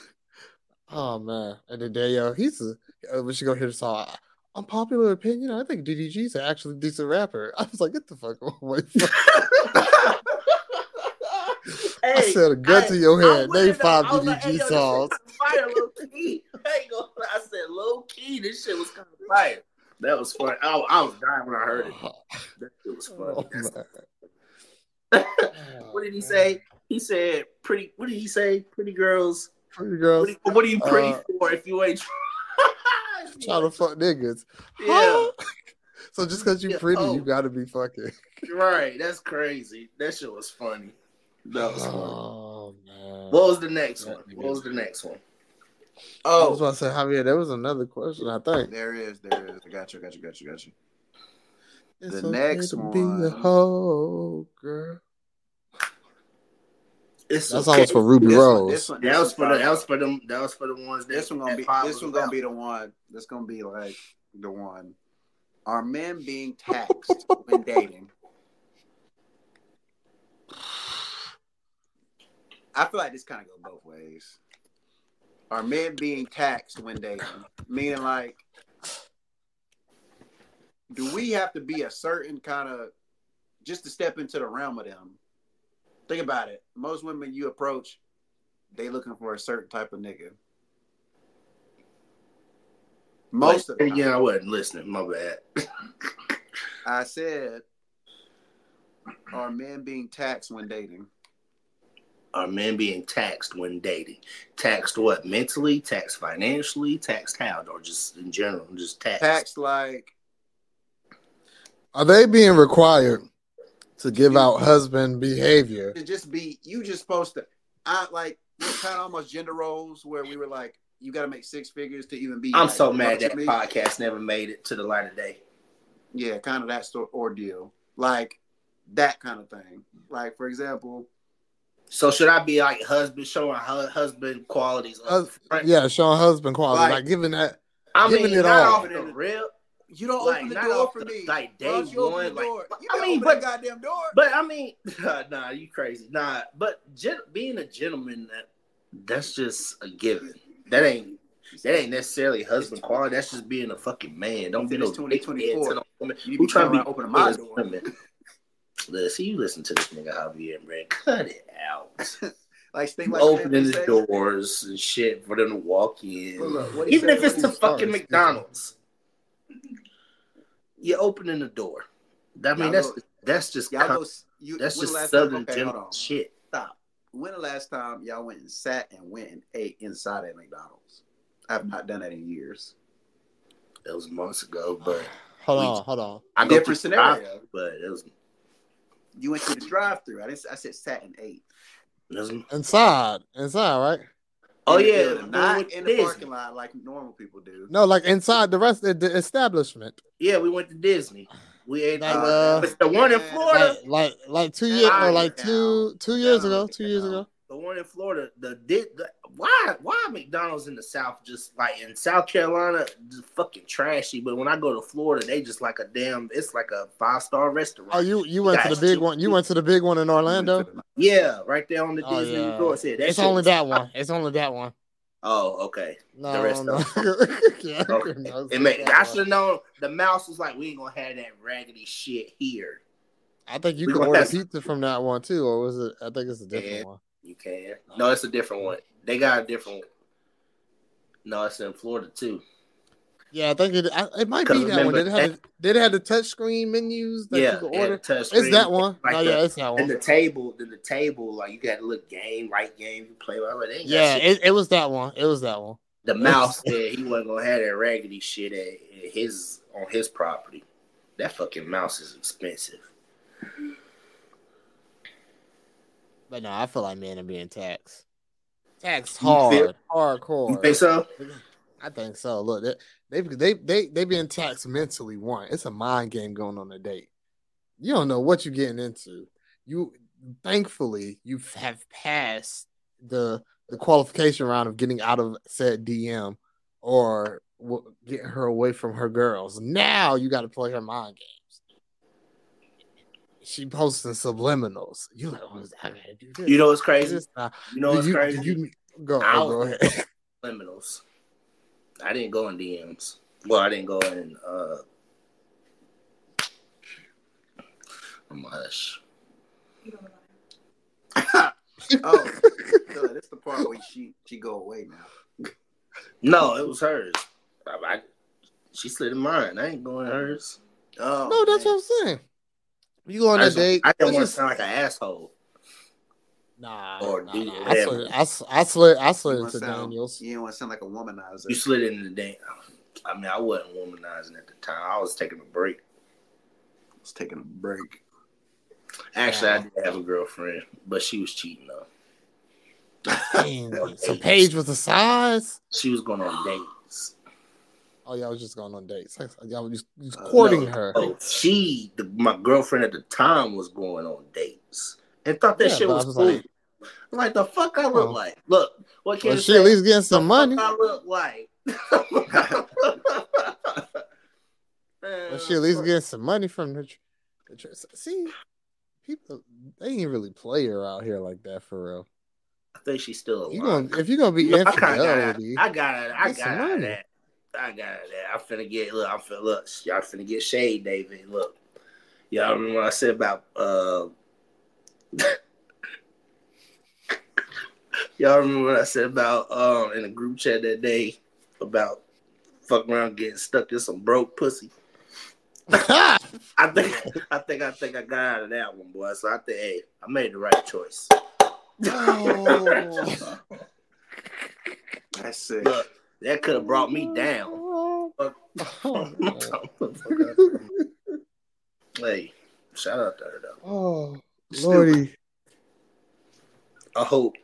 [SPEAKER 1] Oh man! And then Danielle, he's a. uh, When she go hear the song, unpopular opinion. I think DDG's an actually decent rapper. [laughs] I was like, get the fuck [laughs] away from. [laughs] I
[SPEAKER 3] Hey,
[SPEAKER 1] said a gun
[SPEAKER 3] hey,
[SPEAKER 1] to your head. Name five
[SPEAKER 3] I was like, hey,
[SPEAKER 1] DDG
[SPEAKER 3] yo,
[SPEAKER 1] songs.
[SPEAKER 3] Fire low key. I ain't gonna lie. I said low key. This shit was kind of fire. That was funny. I, I was dying when I heard it. [sighs] That shit was funny.
[SPEAKER 1] Oh,
[SPEAKER 3] what did he say? He said pretty. What did he say? Pretty girls
[SPEAKER 1] Pretty girls
[SPEAKER 3] What, do- what are you pretty
[SPEAKER 1] Uh,
[SPEAKER 3] for if you ain't [laughs]
[SPEAKER 1] trying to fuck niggas.
[SPEAKER 3] Yeah, [laughs]
[SPEAKER 1] So just because
[SPEAKER 3] you're
[SPEAKER 1] pretty,
[SPEAKER 3] oh.
[SPEAKER 1] you gotta be fucking. [laughs]
[SPEAKER 3] right. That's crazy. That shit was funny. That was funny.
[SPEAKER 1] Oh man.
[SPEAKER 3] What was the next one? What was the next one?
[SPEAKER 1] I was
[SPEAKER 2] Oh,
[SPEAKER 1] about to say, Javier, there was another question. I think.
[SPEAKER 2] there is, there is. I got you, got you, got you, got you.
[SPEAKER 1] It's
[SPEAKER 2] The next
[SPEAKER 1] to
[SPEAKER 2] one-
[SPEAKER 1] be a hoe, girl.
[SPEAKER 3] It's
[SPEAKER 1] That's
[SPEAKER 3] okay.
[SPEAKER 1] always for Ruby
[SPEAKER 2] This
[SPEAKER 1] Rose.
[SPEAKER 2] one, this one,
[SPEAKER 3] That was for the that was for them that was for the ones
[SPEAKER 2] This one gonna be this one gonna be the one that's gonna be like the one. Are men being taxed when [laughs] dating? I feel like this kind of go both ways. Are men being taxed when dating? Meaning like do we have to be a certain kind of just to step into the realm of them? Think about it. Most women you approach, they looking for a certain type of nigga. Most of the time.
[SPEAKER 3] yeah, I wasn't listening. My bad. [laughs]
[SPEAKER 2] I said, are men being taxed when dating?
[SPEAKER 3] Are men being taxed when dating? Taxed what? Mentally? Taxed financially? Taxed how? Or just in general? Just taxed.
[SPEAKER 2] Taxed like
[SPEAKER 1] Are they being required to give out husband behavior?
[SPEAKER 2] to just be you just supposed to I like it's kind of almost gender roles where we were like, you gotta make six figures to even be
[SPEAKER 3] I'm
[SPEAKER 2] like,
[SPEAKER 3] so mad that
[SPEAKER 2] I
[SPEAKER 3] podcast never made it to the light of day.
[SPEAKER 2] Yeah, kind of that sort ordeal. Like that kind of thing. Like for example,
[SPEAKER 3] So should I be like husband showing hu- husband qualities? up
[SPEAKER 1] Hus- yeah, showing husband qualities,
[SPEAKER 2] Like-
[SPEAKER 1] like, giving that.
[SPEAKER 3] I
[SPEAKER 1] giving
[SPEAKER 3] mean,
[SPEAKER 1] it
[SPEAKER 3] not
[SPEAKER 1] all.
[SPEAKER 3] off the rip,
[SPEAKER 2] you don't
[SPEAKER 3] Like,
[SPEAKER 2] open the door for me.
[SPEAKER 3] like, day
[SPEAKER 2] you open
[SPEAKER 3] one,
[SPEAKER 2] the
[SPEAKER 3] like-
[SPEAKER 2] door? You
[SPEAKER 3] I mean,
[SPEAKER 2] open
[SPEAKER 3] but-
[SPEAKER 2] goddamn door.
[SPEAKER 3] but I mean, [laughs] nah, you crazy, nah. But gen- being a gentleman, that that's just a given. That ain't that ain't necessarily husband quality. That's just being a fucking man. Don't be no
[SPEAKER 2] It's
[SPEAKER 3] dickhead
[SPEAKER 2] 2024.
[SPEAKER 3] to no woman.
[SPEAKER 2] You
[SPEAKER 3] Who
[SPEAKER 2] be
[SPEAKER 3] trying to be
[SPEAKER 2] opening my door.
[SPEAKER 3] women? Listen, you listen to this nigga Javier and Brand. Cut it out. [laughs]
[SPEAKER 2] Like like
[SPEAKER 3] Opening the doors and shit for them to walk in.
[SPEAKER 2] Look, look,
[SPEAKER 3] Even
[SPEAKER 2] said
[SPEAKER 3] if it's to fucking. McDonald's, you're opening the door. I mean,
[SPEAKER 2] Y'all
[SPEAKER 3] that's
[SPEAKER 2] go-
[SPEAKER 3] that's just
[SPEAKER 2] y'all
[SPEAKER 3] com-
[SPEAKER 2] go. You,
[SPEAKER 3] that's just southern
[SPEAKER 2] okay,
[SPEAKER 3] general shit.
[SPEAKER 2] Stop. When the last time y'all went and sat and went and ate inside at McDonald's? I've not done that in years.
[SPEAKER 3] That was months ago, but [sighs]
[SPEAKER 1] Hold
[SPEAKER 3] We-
[SPEAKER 1] on, hold on.
[SPEAKER 3] I
[SPEAKER 2] Different
[SPEAKER 3] through the drive,
[SPEAKER 2] scenario.
[SPEAKER 3] But it was,
[SPEAKER 2] You went to the drive-through. I didn't. I said sat and ate.
[SPEAKER 1] Inside, inside, right?
[SPEAKER 3] Oh
[SPEAKER 2] In
[SPEAKER 3] yeah,
[SPEAKER 2] building,
[SPEAKER 3] the
[SPEAKER 2] not
[SPEAKER 3] one
[SPEAKER 2] in the
[SPEAKER 3] Disney.
[SPEAKER 2] parking lot like normal people do.
[SPEAKER 1] No, like inside the rest of the establishment.
[SPEAKER 3] Yeah, we went to Disney. We ate
[SPEAKER 1] Like,
[SPEAKER 3] uh,
[SPEAKER 1] uh,
[SPEAKER 3] the one in Florida.
[SPEAKER 1] Like, like, like two years, or like
[SPEAKER 2] down.
[SPEAKER 1] two, two years
[SPEAKER 2] Down,
[SPEAKER 1] ago, two years ago.
[SPEAKER 3] The one in Florida, the did why why McDonald's in the South just like in South Carolina just fucking trashy, but when I go to Florida, they just like a damn it's like a five star restaurant.
[SPEAKER 1] Oh, you you went to the big
[SPEAKER 3] too.
[SPEAKER 1] one. You went to the big one in Orlando.
[SPEAKER 3] yeah, right there on the
[SPEAKER 1] Oh,
[SPEAKER 3] Disney
[SPEAKER 1] yeah.
[SPEAKER 3] resort. Said that
[SPEAKER 1] It's
[SPEAKER 3] shit
[SPEAKER 1] only
[SPEAKER 3] was-
[SPEAKER 1] that one. It's only that one.
[SPEAKER 3] Oh, okay.
[SPEAKER 1] No,
[SPEAKER 3] The rest
[SPEAKER 1] no. [laughs] yeah,
[SPEAKER 3] Okay.
[SPEAKER 1] no, it's
[SPEAKER 3] It made, I should have known. The mouse was like, we ain't gonna have that raggedy shit here.
[SPEAKER 1] I think you
[SPEAKER 3] We
[SPEAKER 1] can
[SPEAKER 3] gonna
[SPEAKER 1] order
[SPEAKER 3] have-
[SPEAKER 1] pizza from that one too, or was it? I think it's a different
[SPEAKER 3] Yeah.
[SPEAKER 1] one.
[SPEAKER 3] You can. No, it's a different one. They got a different one. No, it's in Florida too.
[SPEAKER 1] Yeah, I think it. I, it might be that one. Did it have? the- Did it have the touch screen menus that
[SPEAKER 3] yeah,
[SPEAKER 1] you could order?
[SPEAKER 3] touch
[SPEAKER 1] It's that one.
[SPEAKER 3] Like
[SPEAKER 1] oh
[SPEAKER 3] the-
[SPEAKER 1] yeah, it's that one.
[SPEAKER 3] And the table, then the table, like you got a little game, right game you play. they
[SPEAKER 1] Yeah, it, it was that one. It was that one.
[SPEAKER 3] the mouse [laughs] said he wasn't gonna have that raggedy shit at, at his on his property. That fucking mouse is expensive.
[SPEAKER 1] But no, I feel like men are being taxed. Taxed hard,
[SPEAKER 3] feel-
[SPEAKER 1] hardcore.
[SPEAKER 3] You think so?
[SPEAKER 1] I think so. Look, they they they they, being taxed mentally. One, it's a mind game going on a date. You don't know what you're getting into. You thankfully you have passed the the qualification round of getting out of said DM or getting her away from her girls. Now you got to play her mind games. She posting subliminals. You like, oh, I gotta do this.
[SPEAKER 3] You know what's crazy?
[SPEAKER 1] now.
[SPEAKER 3] You know what's
[SPEAKER 1] you,
[SPEAKER 3] crazy?
[SPEAKER 1] you go?
[SPEAKER 3] I
[SPEAKER 1] Oh, go ahead.
[SPEAKER 3] Liminals. I didn't go in DMs. Well, I didn't go in. uh I'm hush.
[SPEAKER 5] You don't know.
[SPEAKER 2] oh, that's the part where she she go away now.
[SPEAKER 3] No, it was hers. I, I, she slid in mine. I ain't going hers.
[SPEAKER 2] Oh,
[SPEAKER 1] No, that's
[SPEAKER 2] man.
[SPEAKER 1] what I'm saying. You go on
[SPEAKER 3] I
[SPEAKER 1] a
[SPEAKER 3] just,
[SPEAKER 1] date.
[SPEAKER 3] I didn't want to sound like an asshole.
[SPEAKER 1] Nah,
[SPEAKER 3] Or
[SPEAKER 1] nah,
[SPEAKER 3] do
[SPEAKER 1] nah. I
[SPEAKER 3] whatever.
[SPEAKER 1] slid, I, s- I slid, I slid into
[SPEAKER 2] sound-
[SPEAKER 1] Daniels.
[SPEAKER 2] You don't want to sound like a womanizer.
[SPEAKER 3] You slid into the day. I mean, I wasn't womanizing at the time. I was taking a break.
[SPEAKER 2] was taking a break.
[SPEAKER 3] Actually, I did have a girlfriend, but she was cheating though.
[SPEAKER 1] Dang. So Paige was the size.
[SPEAKER 3] She was going on dates.
[SPEAKER 1] Oh, y'all was just going on dates. Y'all was just, just
[SPEAKER 2] Uh,
[SPEAKER 1] courting
[SPEAKER 3] No,
[SPEAKER 1] her.
[SPEAKER 3] no, she, the, my girlfriend at the time, was going on dates and thought that
[SPEAKER 1] Yeah,
[SPEAKER 3] shit was
[SPEAKER 1] was
[SPEAKER 3] cool.
[SPEAKER 1] like-
[SPEAKER 3] Like, the fuck I look
[SPEAKER 1] Oh.
[SPEAKER 3] like? Look, what can
[SPEAKER 1] Well, she
[SPEAKER 3] say?
[SPEAKER 1] at least getting some money.
[SPEAKER 3] I look like. [laughs]
[SPEAKER 1] Well, she at least getting some money from the. tr- the tr- See, people they ain't really play her out here like that for real.
[SPEAKER 3] I think she's still
[SPEAKER 1] You
[SPEAKER 3] alive.
[SPEAKER 1] gonna if you gonna be
[SPEAKER 3] Look, I got
[SPEAKER 1] infidelity,
[SPEAKER 3] I got it. I got out of
[SPEAKER 1] money.
[SPEAKER 3] that. I got out of that. I'm finna get look. I'm finna look. Y'all finna get shade, David. Look, y'all remember what I said about uh. [laughs] y'all remember what I said about um in the group chat that day about fucking around getting stuck in some broke pussy. [laughs] I think I think I think I got out of that one, boy. So I think hey, I made the right choice.
[SPEAKER 1] Oh. [laughs]
[SPEAKER 2] That's sick.
[SPEAKER 3] Look, that could have brought me down. [laughs] hey, shout out to her though.
[SPEAKER 1] oh, lordy.
[SPEAKER 3] I hope.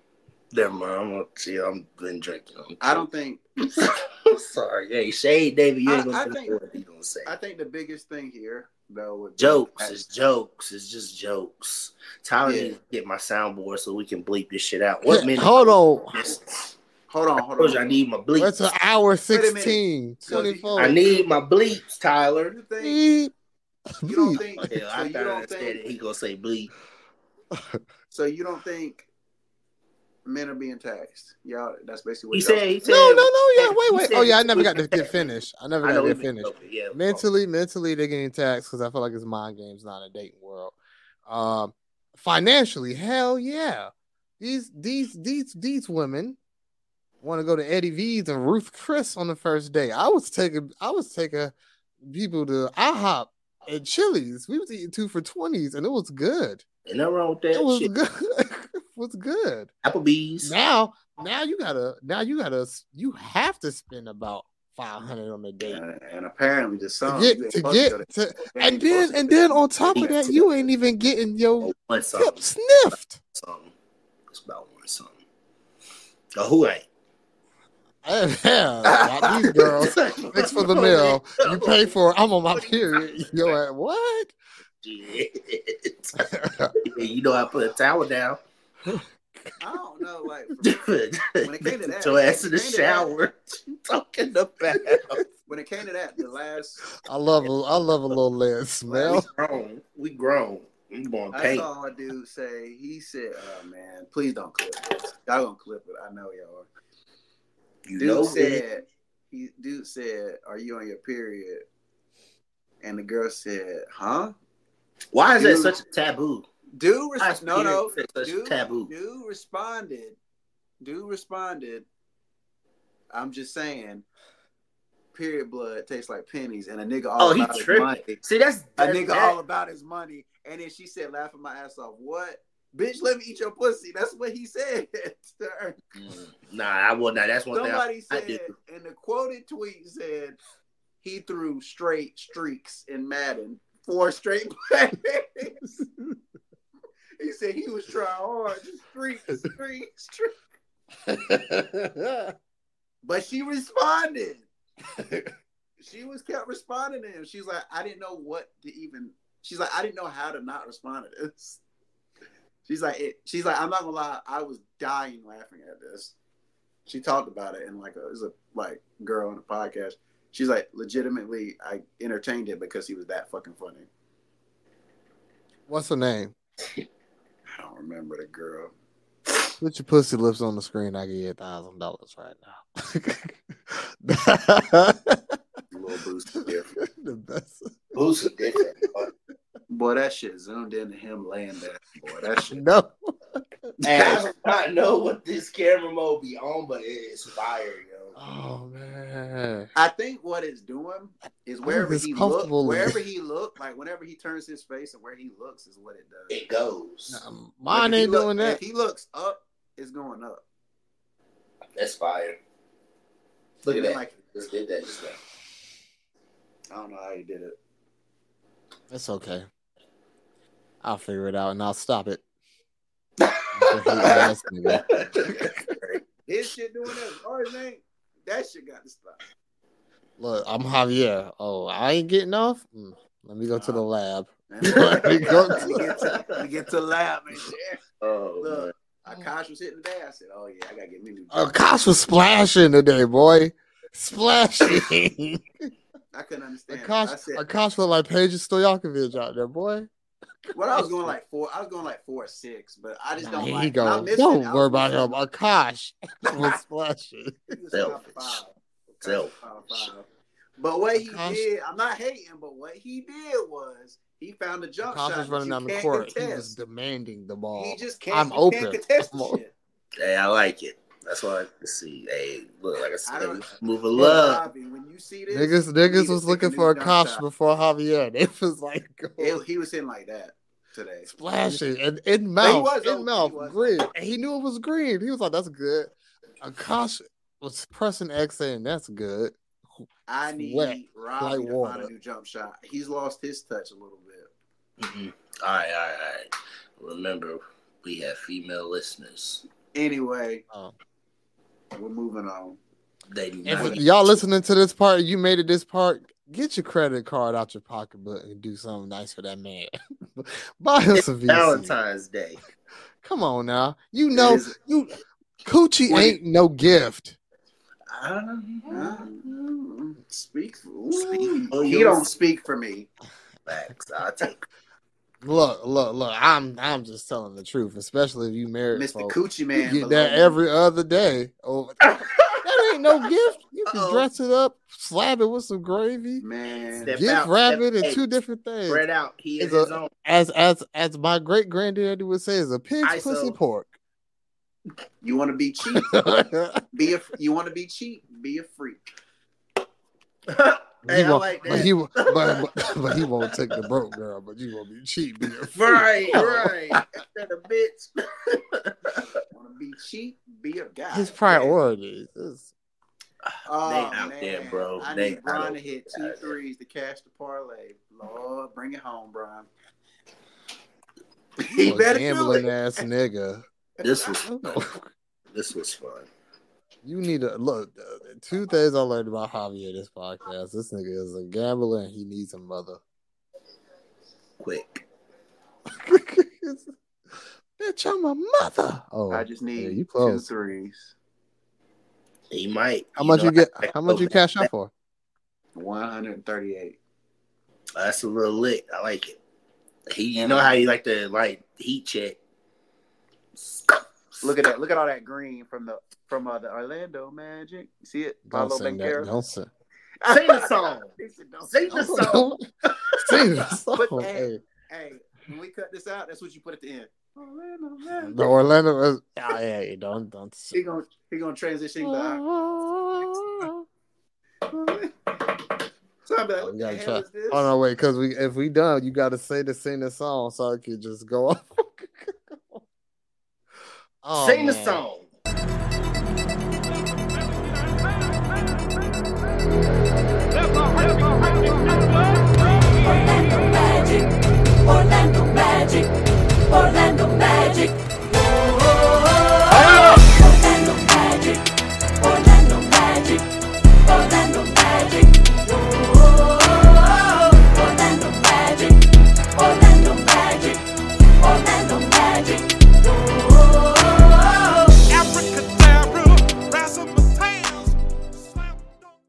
[SPEAKER 3] Never mind. I'm gonna see. I'm been drinking. I'm
[SPEAKER 2] I don't think. [laughs]
[SPEAKER 3] sorry. Hey, Shade David, you ain't
[SPEAKER 2] I-
[SPEAKER 3] gonna
[SPEAKER 2] I
[SPEAKER 3] say
[SPEAKER 2] think-
[SPEAKER 3] what you gonna say.
[SPEAKER 2] I think the biggest thing here, though, would be-
[SPEAKER 3] Jokes. It's jokes. It's just jokes. Tyler
[SPEAKER 2] Yeah.
[SPEAKER 3] needs to get my soundboard so we can bleep this shit out. What
[SPEAKER 1] Yeah, [laughs]
[SPEAKER 3] minute?
[SPEAKER 1] hold on.
[SPEAKER 2] Hold on,
[SPEAKER 3] I
[SPEAKER 2] hold
[SPEAKER 3] on. you I need my bleeps.
[SPEAKER 1] That's an hour
[SPEAKER 2] Wait
[SPEAKER 1] 16,
[SPEAKER 2] So do you-
[SPEAKER 1] 24.
[SPEAKER 3] I need my bleeps, Tyler.
[SPEAKER 2] You think? You don't think?
[SPEAKER 3] Yeah,
[SPEAKER 2] So
[SPEAKER 3] I
[SPEAKER 2] you
[SPEAKER 3] thought I
[SPEAKER 2] don't think?
[SPEAKER 3] He gonna say bleep. [laughs]
[SPEAKER 2] So you don't think men are being taxed? Y'all, that's basically what
[SPEAKER 3] He
[SPEAKER 2] y'all-
[SPEAKER 3] said. He said.
[SPEAKER 1] No, no, no. Yeah,
[SPEAKER 3] He
[SPEAKER 1] wait, wait. Oh, yeah. I never got to get finished. I never got
[SPEAKER 3] know
[SPEAKER 1] to
[SPEAKER 3] he
[SPEAKER 1] get finished.
[SPEAKER 3] over, Yeah.
[SPEAKER 1] mentally mentally they're getting taxed because i feel like it's mind games not a dating world um financially hell yeah these these these these women want to go to eddie v's and ruth chris on the first day i was taking i was taking people to ihop and chili's we was eating two for 20s and it was good
[SPEAKER 3] Ain't nothing wrong with that
[SPEAKER 1] it was
[SPEAKER 3] shit.
[SPEAKER 1] good [laughs] it was good
[SPEAKER 3] Applebee's.
[SPEAKER 1] now now you gotta now you gotta you have to spend about 500 on a date
[SPEAKER 2] And, and apparently the
[SPEAKER 1] to
[SPEAKER 2] song
[SPEAKER 1] get to get
[SPEAKER 2] go
[SPEAKER 1] to, and then and
[SPEAKER 2] to-
[SPEAKER 1] then on top of that, you ain't even getting your
[SPEAKER 3] oh,
[SPEAKER 1] tip sniffed.
[SPEAKER 3] Something. It's about one song. Oh, who ain't?
[SPEAKER 1] Yeah, not these [laughs] girls. Thanks for the meal. You pay for it. I'm on my period. Yo, at what? [laughs]
[SPEAKER 3] You know I put a towel down.
[SPEAKER 2] I don't know, like [laughs]
[SPEAKER 3] when
[SPEAKER 2] it came to that,
[SPEAKER 3] your ass in the
[SPEAKER 2] when it came to that-
[SPEAKER 3] shower. What you talking about?
[SPEAKER 2] when it came to that, the last
[SPEAKER 1] I love a, I love a little lead
[SPEAKER 3] we
[SPEAKER 1] smell.
[SPEAKER 3] grown. We grown. We going
[SPEAKER 2] I
[SPEAKER 3] paint.
[SPEAKER 2] saw a dude say he said, "Oh man, please don't clip this. Y'all gonna clip it. I know y'all." are."
[SPEAKER 3] You
[SPEAKER 2] Dude
[SPEAKER 3] know
[SPEAKER 2] said he dude said, "Are you on your period?" And the girl said, "Huh?"
[SPEAKER 3] Why is
[SPEAKER 2] Dude.
[SPEAKER 3] that such a taboo?
[SPEAKER 2] Dude, res- no, no, dude,
[SPEAKER 3] taboo?
[SPEAKER 2] dude responded. Dude responded. I'm just saying, period blood tastes like pennies, and a nigga oh, all
[SPEAKER 3] Oh, he
[SPEAKER 2] about his money.
[SPEAKER 3] See, that's
[SPEAKER 2] A nigga
[SPEAKER 3] that-
[SPEAKER 2] all about his money, and then she said, laughing my ass off. What, bitch? Let me eat your pussy. That's what he said.
[SPEAKER 3] Mm, Nah, I will not. That's one
[SPEAKER 2] Somebody
[SPEAKER 3] thing I, I
[SPEAKER 2] said,
[SPEAKER 3] do.
[SPEAKER 2] and the quoted tweet said, he threw straight streaks in Madden, four straight [laughs] plays. he said he was trying hard, just streak, streak, streak. [laughs] But she responded. [laughs] she was kept responding to him. She's like, I didn't know what to even. She's like, I didn't know how to not respond to this. She's like, it, she's like, I'm not gonna lie, I was dying laughing at this. She talked about it in like a, it was a like girl on a podcast. She's like, legitimately, I entertained it because he was that fucking funny.
[SPEAKER 1] What's her name?
[SPEAKER 2] I don't remember the girl.
[SPEAKER 1] Put your pussy lips on the screen. I give you a thousand dollars right now. [laughs]
[SPEAKER 2] A little boost different. [laughs]
[SPEAKER 1] the best.
[SPEAKER 3] Who's different?
[SPEAKER 2] Boy, that shit zoomed into him laying there. Boy, that shit.
[SPEAKER 1] No. [laughs]
[SPEAKER 3] And I do not know what this camera mode be on, but it is fire, yo.
[SPEAKER 1] Oh man.
[SPEAKER 2] I think what it's doing is
[SPEAKER 1] oh,
[SPEAKER 2] wherever
[SPEAKER 1] it's
[SPEAKER 2] he look,
[SPEAKER 1] comfortable.
[SPEAKER 2] wherever he look, like whenever he turns his face and where he looks is what it does.
[SPEAKER 3] It goes.
[SPEAKER 2] Like,
[SPEAKER 1] Mine
[SPEAKER 2] if
[SPEAKER 1] ain't
[SPEAKER 2] look-
[SPEAKER 1] doing that.
[SPEAKER 2] If he looks up, it's going up.
[SPEAKER 3] That's fire. Look at that.
[SPEAKER 2] Like
[SPEAKER 3] Just did that just now.
[SPEAKER 2] I don't know how he did it.
[SPEAKER 1] It's okay. I'll figure it out and I'll stop it.
[SPEAKER 2] His shit doing that. Ours ain't. That shit got to stop.
[SPEAKER 1] Look, I'm Javier. Oh, I ain't getting off. Mm, let me go to the lab.
[SPEAKER 2] Man.
[SPEAKER 1] Let me go [laughs] [laughs]
[SPEAKER 2] Let me get to, let get to the lab and shit. [laughs]
[SPEAKER 3] oh,
[SPEAKER 2] Look, Akash was hitting today. I said, "Oh yeah, I gotta get me new." Jump
[SPEAKER 1] was splashing today, boy. Splashing.
[SPEAKER 2] I couldn't understand. I
[SPEAKER 1] Akash,
[SPEAKER 2] said,
[SPEAKER 1] Akash looked like Peja Stojakovic out there, boy.
[SPEAKER 2] "What I was going like four. I was going like four or six, but I just
[SPEAKER 1] Nah,
[SPEAKER 2] don't
[SPEAKER 1] here
[SPEAKER 2] like.
[SPEAKER 1] he go.
[SPEAKER 2] I'm
[SPEAKER 1] Don't
[SPEAKER 2] I
[SPEAKER 1] worry
[SPEAKER 2] was
[SPEAKER 1] about him. Akash oh, [laughs] [laughs] was splashing.
[SPEAKER 3] Selfish.
[SPEAKER 2] top five.
[SPEAKER 3] Selfish. [laughs]
[SPEAKER 2] Top five. But what he
[SPEAKER 1] Akash-
[SPEAKER 2] did, I'm not hating, but what he did was he found a jump
[SPEAKER 1] Akash
[SPEAKER 2] shot
[SPEAKER 1] was
[SPEAKER 2] that
[SPEAKER 1] running
[SPEAKER 2] you
[SPEAKER 1] down the
[SPEAKER 2] can't
[SPEAKER 1] court. He was demanding the ball.
[SPEAKER 2] He just can't.
[SPEAKER 1] I'm
[SPEAKER 2] you
[SPEAKER 1] open.
[SPEAKER 2] Can't contest the shit.
[SPEAKER 3] Hey, I like it. That's what I like see. Hey, look, like I
[SPEAKER 2] I
[SPEAKER 3] said,
[SPEAKER 2] don't-
[SPEAKER 3] move of love.
[SPEAKER 2] Robbie, when you see this,
[SPEAKER 1] Niggas, niggas was looking for
[SPEAKER 2] a
[SPEAKER 1] Akash
[SPEAKER 2] shot.
[SPEAKER 1] before Javier. [laughs] It was like
[SPEAKER 2] It- he was in like that today.
[SPEAKER 1] splashing and in
[SPEAKER 2] But he
[SPEAKER 1] mouth,
[SPEAKER 2] was
[SPEAKER 1] in
[SPEAKER 2] open.
[SPEAKER 1] mouth,
[SPEAKER 2] He
[SPEAKER 1] green. And he knew it was green. He was like, "That's good." A Akash was pressing X saying, "That's good."
[SPEAKER 2] I need
[SPEAKER 1] Wet,
[SPEAKER 2] Robbie
[SPEAKER 1] like
[SPEAKER 2] to find a new jump shot. He's lost his touch a little bit.
[SPEAKER 3] Mhm. All right, all right, all right. Remember, we have female listeners.
[SPEAKER 2] Anyway,
[SPEAKER 1] Oh.
[SPEAKER 2] We're moving on.
[SPEAKER 3] They do
[SPEAKER 1] If
[SPEAKER 3] not.
[SPEAKER 1] y'all listening to this part, you made it this part. Get your credit card out your pocketbook and do something nice for that man. [laughs] Buy him
[SPEAKER 3] It's
[SPEAKER 1] some VC.
[SPEAKER 3] Valentine's Day.
[SPEAKER 1] Come on now, you know
[SPEAKER 2] It is-
[SPEAKER 1] you coochie
[SPEAKER 2] What-
[SPEAKER 1] ain't no gift.
[SPEAKER 2] Uh, speak for
[SPEAKER 3] Speak for
[SPEAKER 2] he don't speak for me.
[SPEAKER 3] Facts. I'll take.
[SPEAKER 1] Look, look, look. I'm I'm just telling the truth, especially if you married.
[SPEAKER 2] Mr.
[SPEAKER 1] folk.
[SPEAKER 2] Coochie
[SPEAKER 1] You
[SPEAKER 2] Man.
[SPEAKER 1] get that
[SPEAKER 2] me.
[SPEAKER 1] every other day. Oh, [laughs] that ain't no gift. You can
[SPEAKER 3] Uh-oh.
[SPEAKER 1] dress it up, slab it with some gravy,
[SPEAKER 2] man.
[SPEAKER 3] Step
[SPEAKER 1] gift
[SPEAKER 3] out,
[SPEAKER 1] wrap it, and two different things.
[SPEAKER 3] Spread out. He is
[SPEAKER 1] a-
[SPEAKER 3] his own.
[SPEAKER 1] As as as my great granddaddy would say, is a pig's
[SPEAKER 3] ISO.
[SPEAKER 1] pussy pork.
[SPEAKER 2] You want to be cheap? [laughs] Be a. You want to be cheap? Be a freak. [laughs]
[SPEAKER 3] hey,
[SPEAKER 1] he
[SPEAKER 3] I
[SPEAKER 1] won't,
[SPEAKER 3] like
[SPEAKER 1] but
[SPEAKER 3] that.
[SPEAKER 1] he won't- but, but, but he won't take the broke girl. But you won't be cheap. Be a freak.
[SPEAKER 3] right, right. Instead of bitch. [laughs]
[SPEAKER 2] Want to be cheap? Be a guy.
[SPEAKER 1] His priorities. is-
[SPEAKER 2] Oh,
[SPEAKER 3] They out
[SPEAKER 2] man.
[SPEAKER 3] there, bro.
[SPEAKER 2] I
[SPEAKER 3] They
[SPEAKER 2] need Brian
[SPEAKER 3] out
[SPEAKER 2] to hit two threes to cash the parlay. Lord, bring it home, Brian. [laughs] He
[SPEAKER 1] a
[SPEAKER 2] better do
[SPEAKER 1] gambling
[SPEAKER 2] it.
[SPEAKER 1] ass nigga.
[SPEAKER 3] This was [laughs] this was fun.
[SPEAKER 1] You need to look. Two things I learned about Javier this podcast. This nigga is a gambler and he needs a mother.
[SPEAKER 3] Quick. [laughs]
[SPEAKER 1] Bitch, I'm a mother. Oh,
[SPEAKER 2] I just
[SPEAKER 1] yeah,
[SPEAKER 2] need
[SPEAKER 1] you
[SPEAKER 2] two
[SPEAKER 1] close.
[SPEAKER 2] threes.
[SPEAKER 3] He might.
[SPEAKER 1] How much
[SPEAKER 3] know,
[SPEAKER 1] you get?
[SPEAKER 3] I-
[SPEAKER 1] How much you cash out for?
[SPEAKER 2] 138.
[SPEAKER 3] That's a little lit. I like it. He, you know how you like to like heat check.
[SPEAKER 2] Look at that. Look at all that green from the from uh, the Orlando Magic. You see it?
[SPEAKER 1] Don't
[SPEAKER 2] Pablo
[SPEAKER 1] sing that. Don't sing.
[SPEAKER 3] Sing the song. [laughs]
[SPEAKER 2] He said, "Don't
[SPEAKER 3] Sing the song.
[SPEAKER 1] Sing the [laughs] song.
[SPEAKER 2] But,
[SPEAKER 1] Hey,
[SPEAKER 2] hey, Hey, when we cut this out, that's what you put at the end. Orlando Magic.
[SPEAKER 1] the Orlando is. Oh, yeah, yeah, don't don't.
[SPEAKER 2] He gonna he gonna transition. He like, [laughs] so I'm like,
[SPEAKER 1] Oh,
[SPEAKER 2] what
[SPEAKER 1] we
[SPEAKER 2] the
[SPEAKER 1] gotta
[SPEAKER 2] hell
[SPEAKER 1] try.
[SPEAKER 2] is this?
[SPEAKER 1] Oh no, wait, because we if we done, you gotta say the sing the song so I can just go off. Oh,
[SPEAKER 3] Sing
[SPEAKER 1] man.
[SPEAKER 3] the song. Orlando Magic, Orlando Magic, Orlando Magic.